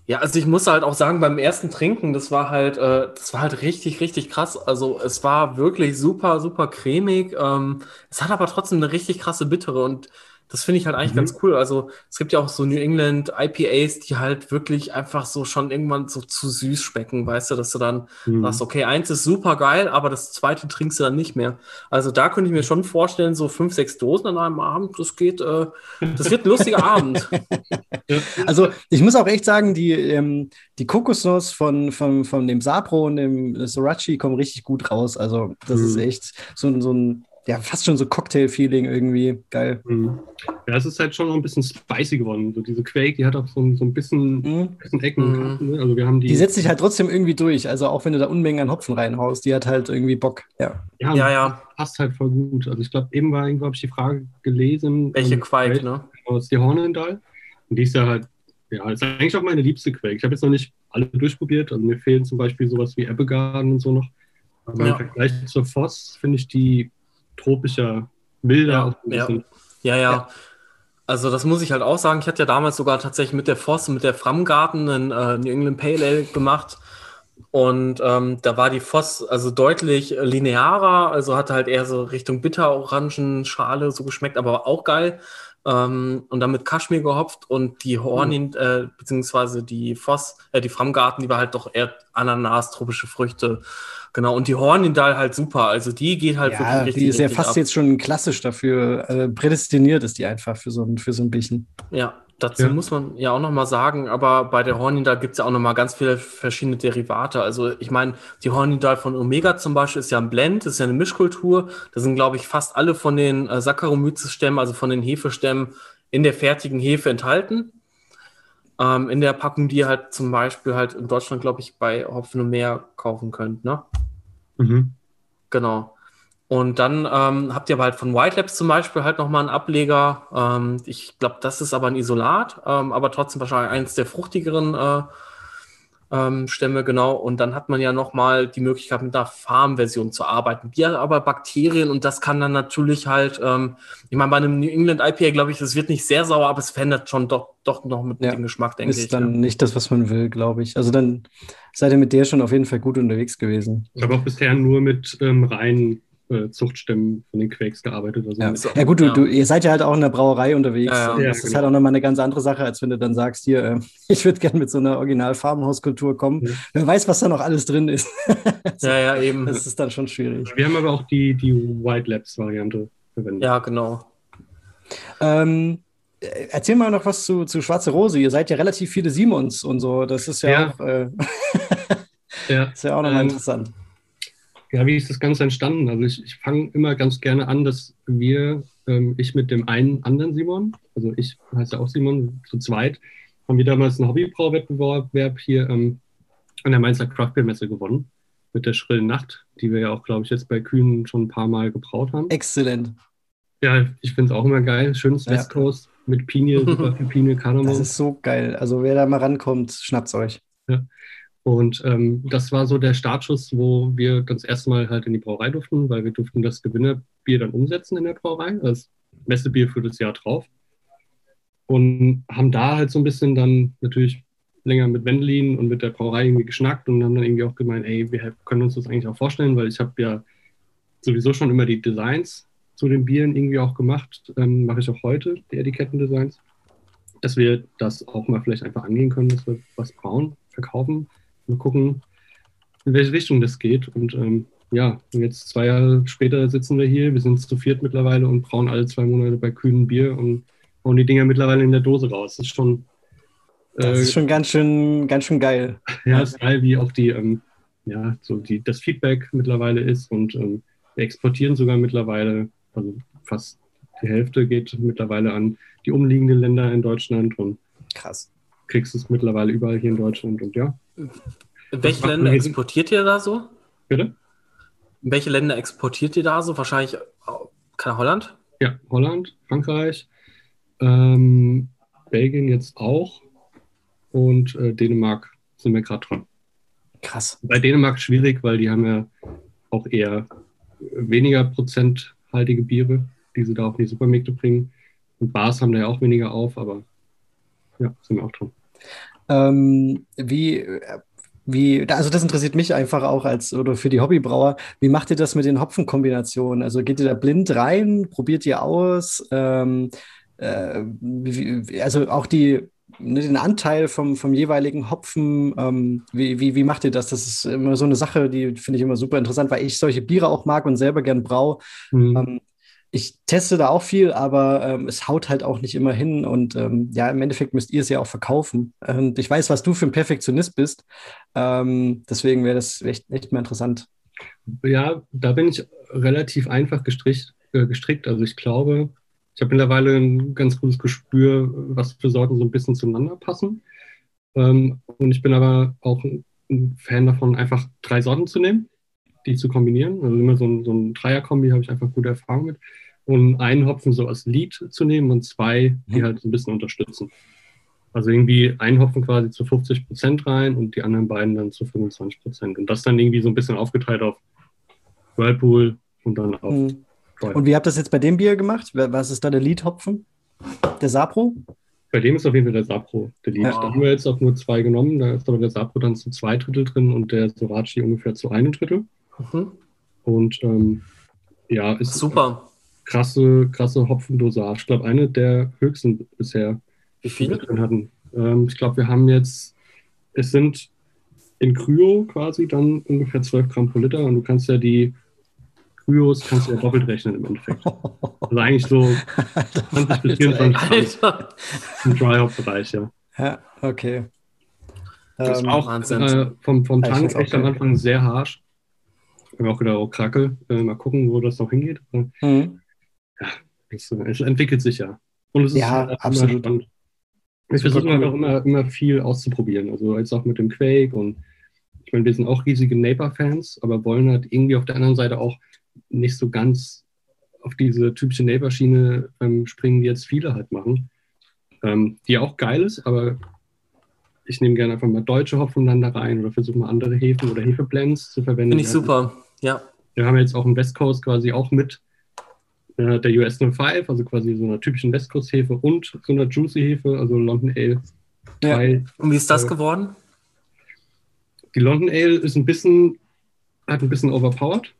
Ja, also ich muss halt auch sagen, beim ersten Trinken, das war halt, äh, das war halt richtig, richtig krass. Also es war wirklich super, super cremig. Ähm, es hat aber trotzdem eine richtig krasse Bittere und das finde ich halt eigentlich mhm. ganz cool. Also es gibt ja auch so New England IPAs, die halt wirklich einfach so schon irgendwann so zu süß schmecken, weißt du, dass du dann mhm. sagst, okay, eins ist super geil, aber das zweite trinkst du dann nicht mehr. Also da könnte ich mir schon vorstellen, so fünf, sechs Dosen an einem Abend, das geht, äh, das wird ein lustiger Abend. Also ich muss auch echt sagen, die, ähm, die Kokosnuss von, von, von dem Sapro und dem Sorachi kommen richtig gut raus. Also das mhm. ist echt so, so ein ja, fast schon so Cocktail-Feeling irgendwie. Geil. Mhm. Ja, es ist halt schon noch ein bisschen spicy geworden. So diese Quake, die hat auch so, so ein bisschen, mhm. bisschen Ecken. Mhm. Ne? Also wir haben die, die setzt sich halt trotzdem irgendwie durch. Also auch wenn du da Unmengen an Hopfen reinhaust, die hat halt irgendwie Bock. Ja, ja, ja. ja. Passt halt voll gut. Also ich glaube, eben war irgendwo, habe ich die Frage gelesen. Welche ähm, Quake, ne? Aus die Hornendal. Und die ist ja halt, ja, ist eigentlich auch meine liebste Quake. Ich habe jetzt noch nicht alle durchprobiert. Also mir fehlen zum Beispiel sowas wie Ebbegarden und so noch. Aber ja. im Vergleich zur Voss finde ich die tropischer, milder. Ja, ja. ja, ja. Also das muss ich halt auch sagen. Ich hatte ja damals sogar tatsächlich mit der Voss und mit der Framgarten einen äh, New England Pale Ale gemacht. Und ähm, da war die Voss also deutlich linearer, also hatte halt eher so Richtung bitter-orangen-Schale so geschmeckt, aber auch geil. Ähm, und dann mit Kaschmir gehopft und die Hornin, mhm. äh, beziehungsweise die Voss, äh, die Framgarten, die war halt doch eher Ananas, tropische Früchte. Genau, und die Hornindal halt super. Also die geht halt ja, wirklich richtig. Die ist ja fast ab. jetzt schon klassisch dafür. Äh, prädestiniert ist die einfach für so ein, für so ein Bierchen. Ja, dazu ja. muss man ja auch nochmal sagen, aber bei der Hornindal gibt es ja auch nochmal ganz viele verschiedene Derivate. Also ich meine, die Hornindal von Omega zum Beispiel ist ja ein Blend, ist ja eine Mischkultur. Da sind, glaube ich, fast alle von den äh, Saccharomyces-Stämmen, also von den Hefestämmen, in der fertigen Hefe enthalten. Ähm, in der Packung, die ihr halt zum Beispiel halt in Deutschland, glaube ich, bei Hopfen und Meer kaufen könnt, ne? Mhm. Genau. Und dann ähm, habt ihr aber halt von White Labs zum Beispiel halt nochmal einen Ableger. Ähm, ich glaube, das ist aber ein Isolat, ähm, aber trotzdem wahrscheinlich eins der fruchtigeren äh, ähm, Stämme, genau. Und dann hat man ja nochmal die Möglichkeit, mit einer Farmversion zu arbeiten. Die hat aber Bakterien und das kann dann natürlich halt, ähm, ich meine, bei einem New England IPA, glaube ich, das wird nicht sehr sauer, aber es verändert schon doch, doch noch mit ja, dem Geschmack, denke ist ich. Ist dann ja. nicht das, was man will, glaube ich. Also dann seid ihr mit der schon auf jeden Fall gut unterwegs gewesen. Ich habe auch bisher nur mit ähm, rein äh, Zuchtstämmen von den Quakes gearbeitet. Also ja. ja. gut, du, du, ihr seid ja halt auch in der Brauerei unterwegs. Ja, ja. das ist genau. halt auch nochmal eine ganz andere Sache, als wenn du dann sagst, hier, äh, ich würde gerne mit so einer Original-Farbenhauskultur kommen. Wer weiß, was da noch alles drin ist. ja, ja, eben. Das ist dann schon schwierig. Wir haben aber auch die, die White Labs-Variante verwendet. Ja, genau. Ähm, erzähl mal noch was zu, zu Schwarze Rose. Ihr seid ja relativ viele Simons und so. Das ist ja, auch, äh, ja. ist ja auch nochmal ähm, interessant ja, wie ist das Ganze entstanden? Also ich, ich fange immer ganz gerne an, dass wir, ähm, ich mit dem einen anderen Simon, also ich heiße auch Simon, zu zweit, haben wir damals einen Hobbybrauwettbewerb hier ähm, an der Mainzer Craftbeer-Messe gewonnen. Mit der Schrillen Nacht, die wir ja auch, glaube ich, jetzt bei Kühn schon ein paar Mal gebraut haben. Exzellent. Ja, ich finde es auch immer geil. Schönes ja. West Coast mit Pinie, super viel Pinie, Kardamom. Das ist so geil. Also wer da mal rankommt, schnappt's euch. Ja. Und ähm, das war so der Startschuss, wo wir das erste Mal halt in die Brauerei durften, weil wir durften das Gewinnerbier dann umsetzen in der Brauerei, das Messebier für das Jahr drauf. Und haben da halt so ein bisschen dann natürlich länger mit Wendelin und mit der Brauerei irgendwie geschnackt und haben dann irgendwie auch gemeint, ey, wir können uns das eigentlich auch vorstellen, weil ich habe ja sowieso schon immer die Designs zu den Bieren irgendwie auch gemacht, ähm, mache ich auch heute, die Etikettendesigns, dass wir das auch mal vielleicht einfach angehen können, dass wir was brauen, verkaufen mal gucken, in welche Richtung das geht. Und ähm, ja, jetzt zwei Jahre später sitzen wir hier. Wir sind zu viert mittlerweile und brauen alle zwei Monate bei kühnen Bier und hauen die Dinger mittlerweile in der Dose raus. Das ist schon. Äh, das ist schon ganz schön, ganz schön geil. Ja, ist geil, wie auch die, ähm, ja, so die, das Feedback mittlerweile ist und ähm, wir exportieren sogar mittlerweile, also fast die Hälfte geht mittlerweile an die umliegenden Länder in Deutschland und krass. Kriegst es mittlerweile überall hier in Deutschland und ja. In welche Länder exportiert ihr da so? Bitte? In welche Länder exportiert ihr da so? Wahrscheinlich kann Holland? Ja, Holland, Frankreich, ähm, Belgien jetzt auch und äh, Dänemark sind wir gerade dran. Krass. Bei Dänemark schwierig, weil die haben ja auch eher weniger prozenthaltige Biere, die sie da auf die Supermärkte bringen. Und Bars haben da ja auch weniger auf, aber ja, sind wir auch dran. Ähm, wie, wie, also das interessiert mich einfach auch als oder für die Hobbybrauer. Wie macht ihr das mit den Hopfenkombinationen? Also geht ihr da blind rein, probiert ihr aus? Ähm, äh, wie, also auch die ne, den Anteil vom, vom jeweiligen Hopfen, ähm, wie, wie, wie macht ihr das? Das ist immer so eine Sache, die finde ich immer super interessant, weil ich solche Biere auch mag und selber gern brau. Mhm. Ähm, ich teste da auch viel, aber ähm, es haut halt auch nicht immer hin. Und ähm, ja, im Endeffekt müsst ihr es ja auch verkaufen. Und ich weiß, was du für ein Perfektionist bist. Ähm, deswegen wäre das echt, echt mal interessant. Ja, da bin ich relativ einfach gestrickt. Äh, gestrickt. Also ich glaube, ich habe mittlerweile ein ganz gutes Gespür, was für Sorten so ein bisschen zueinander passen. Ähm, und ich bin aber auch ein Fan davon, einfach drei Sorten zu nehmen, die zu kombinieren. Also immer so ein, so ein Dreier-Kombi habe ich einfach gute Erfahrung mit. Und einen Hopfen so als Lead zu nehmen und zwei, die mhm. halt so ein bisschen unterstützen. Also irgendwie einen Hopfen quasi zu 50 Prozent rein und die anderen beiden dann zu 25 Prozent. Und das dann irgendwie so ein bisschen aufgeteilt auf Whirlpool und dann auf mhm. Und wie habt ihr das jetzt bei dem Bier gemacht? Was ist da der Lead-Hopfen? Der Sapro? Bei dem ist auf jeden Fall der Sapro der Lead. Ja. Da haben wir jetzt auch nur zwei genommen. Da ist aber der Sapro dann zu zwei Drittel drin und der Sorachi ungefähr zu einem Drittel. Mhm. Und ähm, ja, ist super. Krasse, krasse Hopfendosage. Ich glaube, eine der höchsten bisher. Wie viele drin hatten. Ähm, ich glaube, wir haben jetzt, es sind in Kryo quasi dann ungefähr 12 Gramm pro Liter und du kannst ja die Kryos kannst du ja doppelt rechnen im Endeffekt. Also eigentlich so 20 bis 24 Gramm im Dry-Hop-Bereich, ja. Ja, okay. Das ähm, auch äh, vom, vom Tank echt am Anfang sehr harsch. Ich habe auch wieder auch Kracke. Äh, mal gucken, wo das noch hingeht. mhm. Ja, es, entwickelt sich ja. Und es ist ja, halt absolut. spannend. Wir versuchen halt auch immer, immer viel auszuprobieren. Also jetzt auch mit dem Quake und ich meine, wir sind auch riesige Naper-Fans, aber wollen halt irgendwie auf der anderen Seite auch nicht so ganz auf diese typische Neighbor-Schiene ähm, springen, die jetzt viele halt machen. Ähm, die auch geil ist, aber ich nehme gerne einfach mal deutsche Hopfen dann da rein oder versuche mal andere Hefen oder Hefeblends zu verwenden. Finde ich super, ja. Wir haben jetzt auch im West Coast quasi auch mit äh, der US 05, also quasi so einer typischen West Coast Hefe und so einer Juicy Hefe, also London Ale. Ja. Und wie ist das äh, geworden? Die London Ale ist ein bisschen, hat ein bisschen overpowered.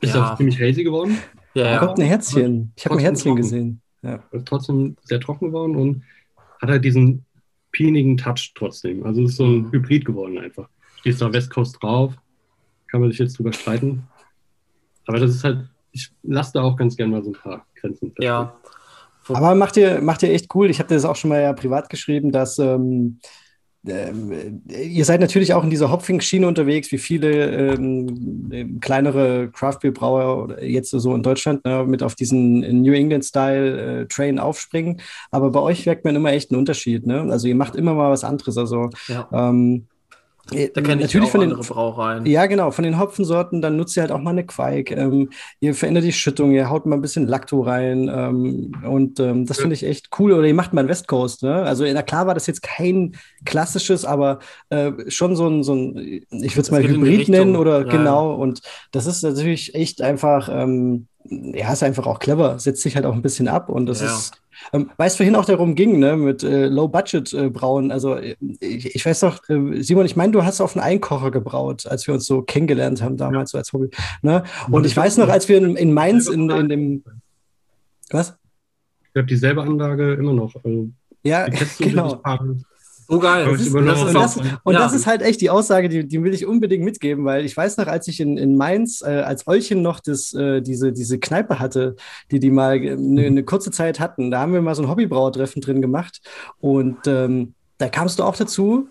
Ist ja. auch ziemlich hazy geworden. Ja, ja. Kommt ein Herzchen. Ich habe ein Herzchen trocken. gesehen. Ja. Ist trotzdem sehr trocken geworden und hat halt diesen pienigen Touch trotzdem. Also es ist so ein mhm. Hybrid geworden einfach. Stehst da West Coast drauf, kann man sich jetzt drüber streiten. Aber das ist halt, ich lasse da auch ganz gerne mal so ein paar Grenzen. Ja. Aber macht ihr, macht ihr echt cool. Ich habe dir das auch schon mal ja privat geschrieben, dass ähm, ähm, ihr seid natürlich auch in dieser Hopfing-Schiene unterwegs, wie viele ähm, kleinere Craft-Beer-Brauer jetzt so in Deutschland ne, mit auf diesen New England-Style-Train äh, aufspringen. Aber bei euch merkt man immer echt einen Unterschied. Ne? Also ihr macht immer mal was anderes. Also ja. ähm, äh, da kenne ich natürlich von den Brauereien. Ja, genau, von den Hopfensorten, dann nutzt ihr halt auch mal eine Quake. Ähm, ihr verändert die Schüttung, ihr haut mal ein bisschen Lacto rein ähm, und ähm, das finde ich echt cool. Oder ihr macht mal ein West Coast. Ne? Also, na klar war das jetzt kein klassisches, aber äh, schon so ein, so ein ich würde es mal Hybrid nennen oder ja. genau. Und das ist natürlich echt einfach, ähm, ja, ist einfach auch clever, setzt sich halt auch ein bisschen ab und das ja. ist ähm, weil es vorhin auch darum ging, ne, mit äh, Low-Budget-Brauen. Äh, also äh, ich, ich, weiß doch, äh, Simon, ich meine, du hast auf einen Einkocher gebraut, als wir uns so kennengelernt haben damals ja. so als Hobby. Ne? Und ich weiß noch, als wir in, in Mainz in, in dem Was? Ich habe dieselbe Anlage immer noch. Also, ja, genau. So geil. Das ist, das und, das, und ja. das, ist halt echt die Aussage, die, die will ich unbedingt mitgeben, weil ich weiß noch, als ich in, in Mainz, äh, als Eulchen noch das, äh, diese, diese Kneipe hatte, die die mal eine, eine kurze Zeit hatten, da haben wir mal so ein Hobbybrauertreffen drin gemacht und ähm, da kamst du auch dazu,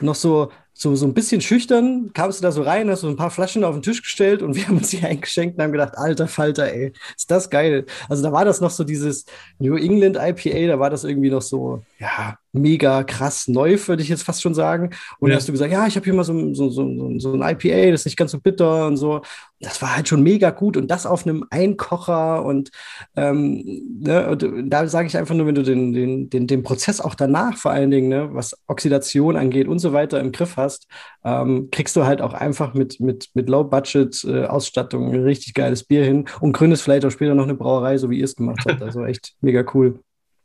noch so so, so ein bisschen schüchtern, kamst du da so rein, hast so ein paar Flaschen auf den Tisch gestellt und wir haben uns die eingeschenkt und haben gedacht, alter Falter, ey, ist das geil. Also da war das noch so dieses New England IPA, da war das irgendwie noch so, ja, mega krass neu, würde ich jetzt fast schon sagen. Und ja. hast du gesagt, ja, ich habe hier mal so, so, so, so ein IPA, das ist nicht ganz so bitter und so. Das war halt schon mega gut und das auf einem Einkocher und, ähm, ne, und da sage ich einfach nur, wenn du den, den, den, den Prozess auch danach vor allen Dingen, ne, was Oxidation angeht und so weiter im Griff hast, ähm, kriegst du halt auch einfach mit, mit, mit Low-Budget-Ausstattung äh, ein richtig geiles Bier hin und gründest vielleicht auch später noch eine Brauerei, so wie ihr es gemacht habt. Also echt mega cool.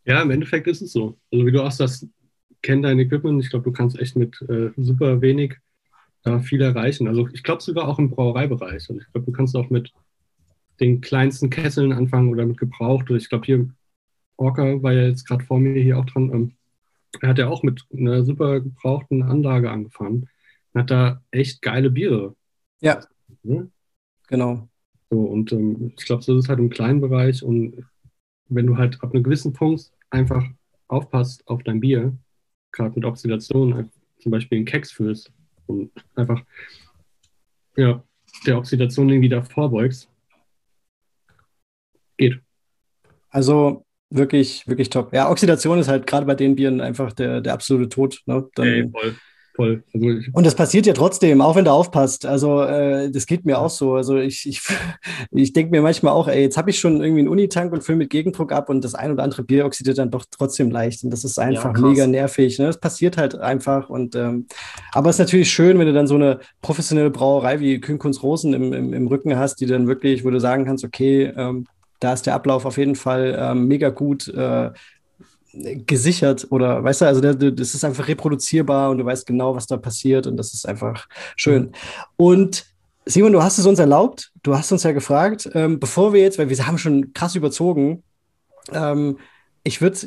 Ja, im Endeffekt ist es so. Also wie du auch sagst, kenn dein Equipment. Ich glaube, du kannst echt mit äh, super wenig da viel erreichen. Also ich glaube sogar auch im Brauereibereich. Also ich glaube, du kannst auch mit den kleinsten Kesseln anfangen oder mit gebraucht. ich glaube, hier Orca war ja jetzt gerade vor mir hier auch dran. Ähm, er hat ja auch mit einer super gebrauchten Anlage angefangen. Und hat da echt geile Biere. Ja. ja? Genau. So, und ähm, ich glaube, so ist es halt im kleinen Bereich. Und wenn du halt ab einem gewissen Punkt einfach aufpasst auf dein Bier, gerade mit Oxidation, zum Beispiel einen Keks führst und einfach ja, der Oxidation irgendwie da vorbeugst, geht. Also wirklich, wirklich top. Ja, Oxidation ist halt gerade bei den Bieren einfach der, der absolute Tod. Ne? Dann, Ey, voll voll. Also und das passiert ja trotzdem, auch wenn du aufpasst. Also äh, das geht mir auch so. Also ich, ich, ich denke mir manchmal auch, ey, jetzt habe ich schon irgendwie einen Unitank und fülle mit Gegendruck ab und das ein oder andere Bier oxidiert dann doch trotzdem leicht. Und das ist einfach ja, mega nervig. Ne? Das passiert halt einfach. Und ähm, aber es ist natürlich schön, wenn du dann so eine professionelle Brauerei wie Kühnkunst Rosen im, im, im Rücken hast, die dann wirklich, wo du sagen kannst, okay, ähm, da ist der Ablauf auf jeden Fall ähm, mega gut. Äh, gesichert oder weißt du, also das ist einfach reproduzierbar und du weißt genau, was da passiert und das ist einfach schön. Mhm. Und Simon, du hast es uns erlaubt, du hast uns ja gefragt, ähm, bevor wir jetzt, weil wir haben schon krass überzogen, ähm, ich würde,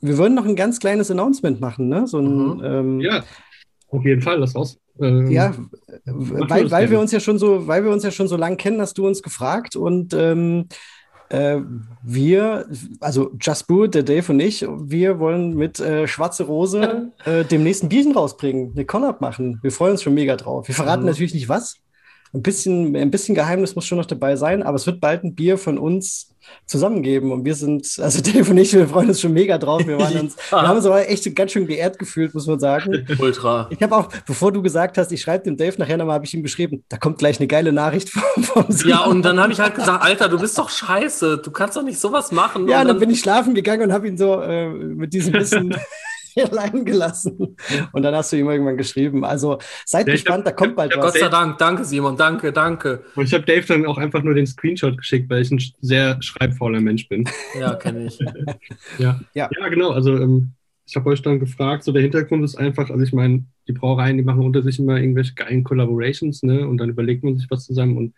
wir würden noch ein ganz kleines Announcement machen, ne? So ein, mhm. ähm, ja, auf jeden Fall, lass raus. Ähm, ja, weil, weil wir uns ja schon so, weil wir uns ja schon so lange kennen, hast du uns gefragt und ähm, äh, wir, also Just Brew, der Dave und ich, wir wollen mit äh, Schwarze Rose äh, dem nächsten Bierchen rausbringen, eine Collab machen. Wir freuen uns schon mega drauf. Wir verraten mhm. natürlich nicht was. Ein bisschen, ein bisschen Geheimnis muss schon noch dabei sein, aber es wird bald ein Bier von uns zusammengeben. Und wir sind, also Dave und ich, wir freuen uns schon mega drauf. Wir, waren uns, wir haben uns aber echt ganz schön geehrt gefühlt, muss man sagen. Ultra. Ich habe auch, bevor du gesagt hast, ich schreibe dem Dave nachher nochmal, habe ich ihm geschrieben, da kommt gleich eine geile Nachricht vom, vom Ja, und dann habe ich halt gesagt, Alter, du bist doch scheiße, du kannst doch nicht sowas machen. Ja, und dann, dann bin ich schlafen gegangen und habe ihn so äh, mit diesem bisschen allein gelassen. Und dann hast du ihm irgendwann geschrieben. Also seid ja, gespannt, hab, da kommt bald was. Gott sei Dank, danke Simon, danke, danke. Und ich habe Dave dann auch einfach nur den Screenshot geschickt, weil ich ein sehr schreibfauler Mensch bin. Ja, kenne ich. ja. ja. ja, genau. Also ähm, ich habe euch dann gefragt, so der Hintergrund ist einfach, also ich meine, die Brauereien, die machen unter sich immer irgendwelche geilen Collaborations, ne? Und dann überlegt man sich was zusammen und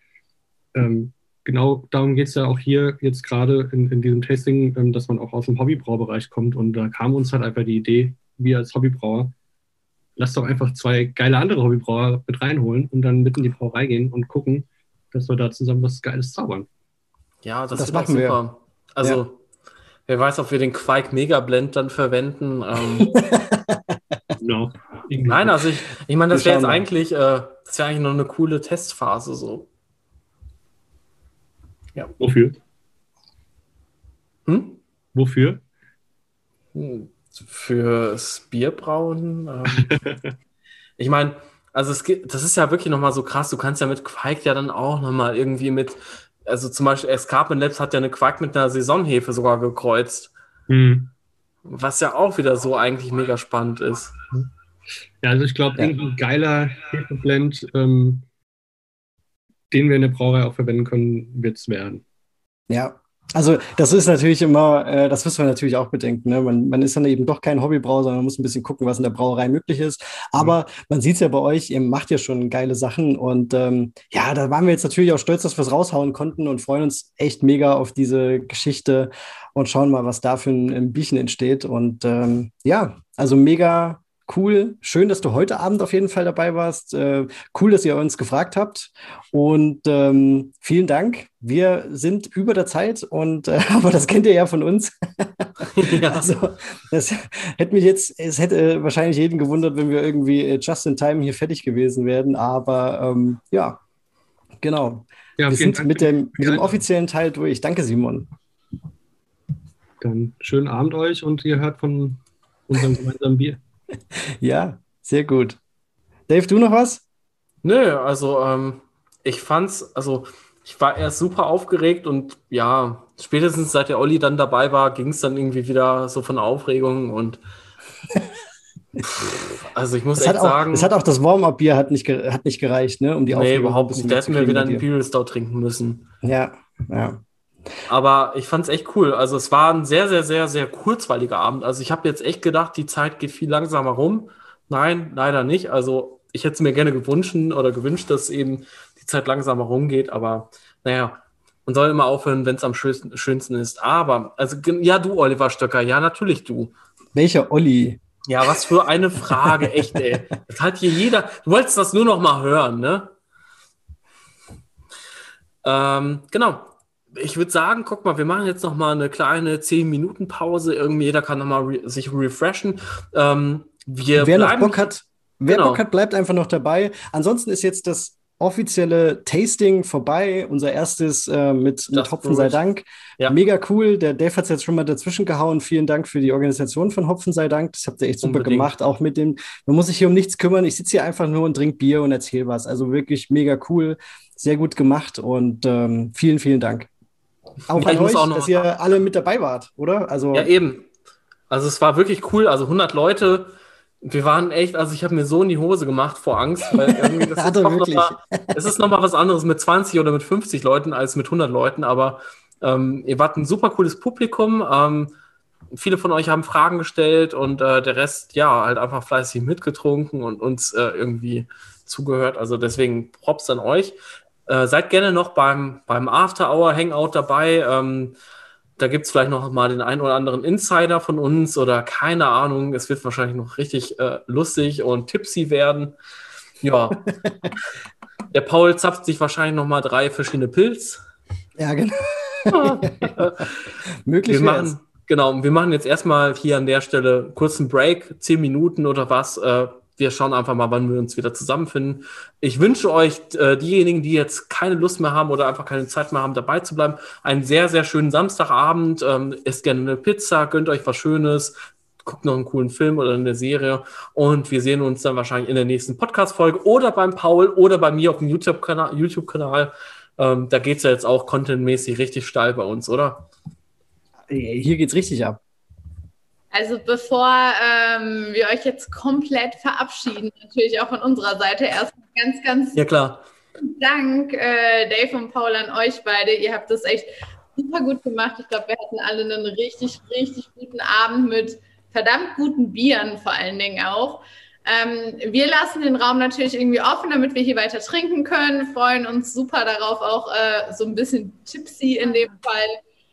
ähm, genau darum geht es ja auch hier jetzt gerade in, in diesem Tasting, ähm, dass man auch aus dem Hobbybraubereich kommt. Und da kam uns halt einfach die Idee, wir als Hobbybrauer, lass doch einfach zwei geile andere Hobbybrauer mit reinholen und dann mit in die Brauerei gehen und gucken, dass wir da zusammen was Geiles zaubern. Ja, das, das machen super. Wir. Also, ja. wer weiß, ob wir den Quake Mega Blend dann verwenden. Ähm. no. Nein, also ich, ich meine, das wäre jetzt eigentlich, äh, das wäre eigentlich noch eine coole Testphase so. Ja. Wofür? Hm? Wofür? Fürs Bierbrauen. Ähm. ich meine, also es gibt, das ist ja wirklich nochmal so krass. Du kannst ja mit Quark ja dann auch nochmal irgendwie mit, also zum Beispiel Escarpment Labs hat ja eine Quark mit einer Saisonhefe sogar gekreuzt. Hm. Was ja auch wieder so eigentlich mega spannend ist. Ja, also ich glaube, ja. irgendwie geiler Hefeblend ähm, den wir in der Brauerei auch verwenden können, wird es werden. Ja, also das ist natürlich immer, äh, das müssen wir natürlich auch bedenken. Ne? Man, man, ist dann eben doch kein Hobbybrauer, sondern man muss ein bisschen gucken, was in der Brauerei möglich ist. Aber mhm. man sieht es ja bei euch, ihr macht ja schon geile Sachen. Und ähm, ja, da waren wir jetzt natürlich auch stolz, dass wir es raushauen konnten und freuen uns echt mega auf diese Geschichte und schauen mal, was da für ein, ein Bierchen entsteht. Und ähm, ja, also mega cool. Schön, dass du heute Abend auf jeden Fall dabei warst. Äh, cool, dass ihr uns gefragt habt. Und ähm, vielen Dank. Wir sind über der Zeit und äh, aber das kennt ihr ja von uns. ja. Also das hätte mich jetzt, es hätte wahrscheinlich jeden gewundert, wenn wir irgendwie äh, just in time hier fertig gewesen wären. Aber ähm, ja, genau. Ja, wir sind Dank mit dem, mit dem offiziellen Teil durch. Danke, Simon. Dann schönen Abend euch und ihr hört von unserem gemeinsamen Bier. Ja, sehr gut. Dave, du noch was? Nö, also ähm, ich fand's, also ich war erst super aufgeregt und ja, spätestens seit der Olli dann dabei war, ging es dann irgendwie wieder so von Aufregung und also ich muss es echt auch, sagen. Es hat auch das Warm-Up-Bier hat nicht, hat nicht gereicht, ne? Um die Aufregung Nee, überhaupt nicht. Da hätten wir wieder einen Imperial Stout trinken müssen. Ja, ja. Aber ich fand es echt cool. Also es war ein sehr, sehr, sehr, sehr kurzweiliger Abend. Also ich habe jetzt echt gedacht, die Zeit geht viel langsamer rum. Nein, leider nicht. Also ich hätte es mir gerne gewünscht oder gewünscht, dass eben die Zeit langsamer rumgeht. Aber naja, man soll immer aufhören, wenn es am schönsten, schönsten ist. Aber, also ja, du, Oliver Stöcker, ja, natürlich du. Welcher Olli? Ja, was für eine Frage, echt, ey. Das hat hier jeder. Du wolltest das nur noch mal hören, ne? Ähm, genau ich würde sagen, guck mal, wir machen jetzt noch mal eine kleine 10-Minuten-Pause. Irgendwie jeder kann noch mal re sich refreshen. Ähm, wir wer noch Bock hat, wer genau. Bock hat, bleibt einfach noch dabei. Ansonsten ist jetzt das offizielle Tasting vorbei. Unser erstes äh, mit, mit Hopfen sei Dank. Ja. Mega cool. Der Dave hat es jetzt schon mal dazwischen gehauen. Vielen Dank für die Organisation von Hopfen sei Dank. Das habt ihr echt super Unbedingt. gemacht. Auch mit dem, man muss sich hier um nichts kümmern. Ich sitze hier einfach nur und trinke Bier und erzähle was. Also wirklich mega cool. Sehr gut gemacht und ähm, vielen, vielen Dank. Auch an euch, auch dass ihr alle mit dabei wart, oder? Also ja, eben. Also es war wirklich cool. Also 100 Leute. Wir waren echt, also ich habe mir so in die Hose gemacht vor Angst, weil irgendwie das ist noch mal, es ist nochmal was anderes mit 20 oder mit 50 Leuten als mit 100 Leuten, aber ähm, ihr wart ein super cooles Publikum. Ähm, viele von euch haben Fragen gestellt und äh, der Rest, ja, halt einfach fleißig mitgetrunken und uns äh, irgendwie zugehört. Also deswegen Props an euch. Äh, seid gerne noch beim, beim After-Hour-Hangout dabei. Ähm, da gibt es vielleicht noch mal den einen oder anderen Insider von uns oder keine Ahnung. Es wird wahrscheinlich noch richtig äh, lustig und tipsy werden. Ja. Der Paul zapft sich wahrscheinlich noch mal drei verschiedene Pilz. Ja, genau. Möglich wir machen, Genau, wir machen jetzt erstmal hier an der Stelle kurzen Break, zehn Minuten oder was. Äh, wir schauen einfach mal, wann wir uns wieder zusammenfinden. Ich wünsche euch, äh, diejenigen, die jetzt keine Lust mehr haben oder einfach keine Zeit mehr haben, dabei zu bleiben, einen sehr, sehr schönen Samstagabend. Ähm, esst gerne eine Pizza, gönnt euch was Schönes, guckt noch einen coolen Film oder eine Serie und wir sehen uns dann wahrscheinlich in der nächsten Podcast-Folge oder beim Paul oder bei mir auf dem YouTube-Kanal. YouTube ähm, da geht es ja jetzt auch contentmäßig richtig steil bei uns, oder? Hier geht es richtig ab. Also bevor ähm, wir euch jetzt komplett verabschieden, natürlich auch von unserer Seite erstmal ganz, ganz ja, klar. Dank, äh, Dave und Paul, an euch beide. Ihr habt das echt super gut gemacht. Ich glaube, wir hatten alle einen richtig, richtig guten Abend mit verdammt guten Bieren vor allen Dingen auch. Ähm, wir lassen den Raum natürlich irgendwie offen, damit wir hier weiter trinken können. Freuen uns super darauf, auch äh, so ein bisschen tipsy in dem Fall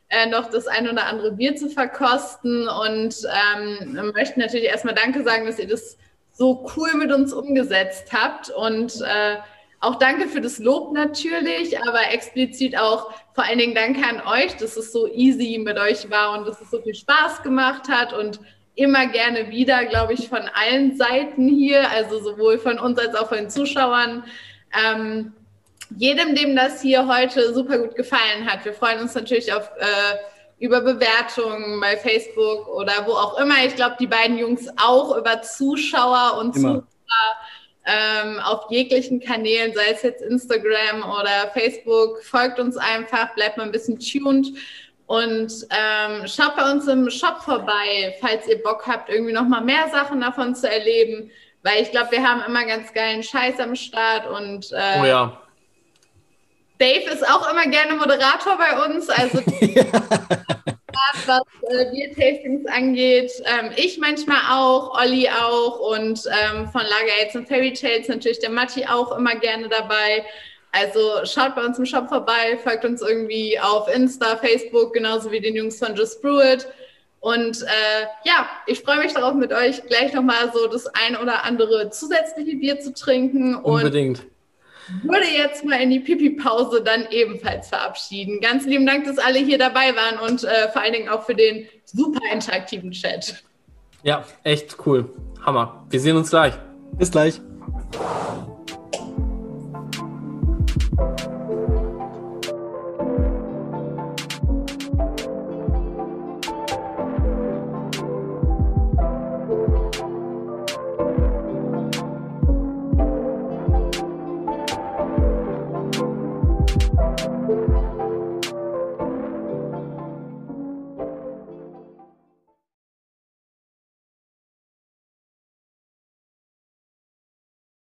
äh, noch das ein oder andere Bier zu verkosten. Und ähm, möchten natürlich erstmal Danke sagen, dass ihr das so cool mit uns umgesetzt habt. Und äh, auch danke für das Lob natürlich, aber explizit auch vor allen Dingen danke an euch, dass es so easy mit euch war und dass es so viel Spaß gemacht hat. Und immer gerne wieder, glaube ich, von allen Seiten hier, also sowohl von uns als auch von den Zuschauern. Ähm, jedem, dem das hier heute super gut gefallen hat. Wir freuen uns natürlich auf äh, über Bewertungen bei Facebook oder wo auch immer. Ich glaube, die beiden Jungs auch über Zuschauer und immer. Zuschauer ähm, auf jeglichen Kanälen, sei es jetzt Instagram oder Facebook. Folgt uns einfach, bleibt mal ein bisschen tuned. Und ähm, schaut bei uns im Shop vorbei, falls ihr Bock habt, irgendwie noch mal mehr Sachen davon zu erleben. Weil ich glaube, wir haben immer ganz geilen Scheiß am Start und äh, oh ja Dave ist auch immer gerne Moderator bei uns, also was äh, Bier-Tastings angeht. Ähm, ich manchmal auch, Olli auch und ähm, von Lager Aids und Fairy Tales natürlich der Matti auch immer gerne dabei. Also schaut bei uns im Shop vorbei, folgt uns irgendwie auf Insta, Facebook, genauso wie den Jungs von Just Brew It. Und äh, ja, ich freue mich darauf, mit euch gleich nochmal so das ein oder andere zusätzliche Bier zu trinken. Unbedingt. Und würde jetzt mal in die Pipi-Pause dann ebenfalls verabschieden. Ganz lieben Dank, dass alle hier dabei waren und äh, vor allen Dingen auch für den super interaktiven Chat. Ja, echt cool. Hammer. Wir sehen uns gleich. Bis gleich.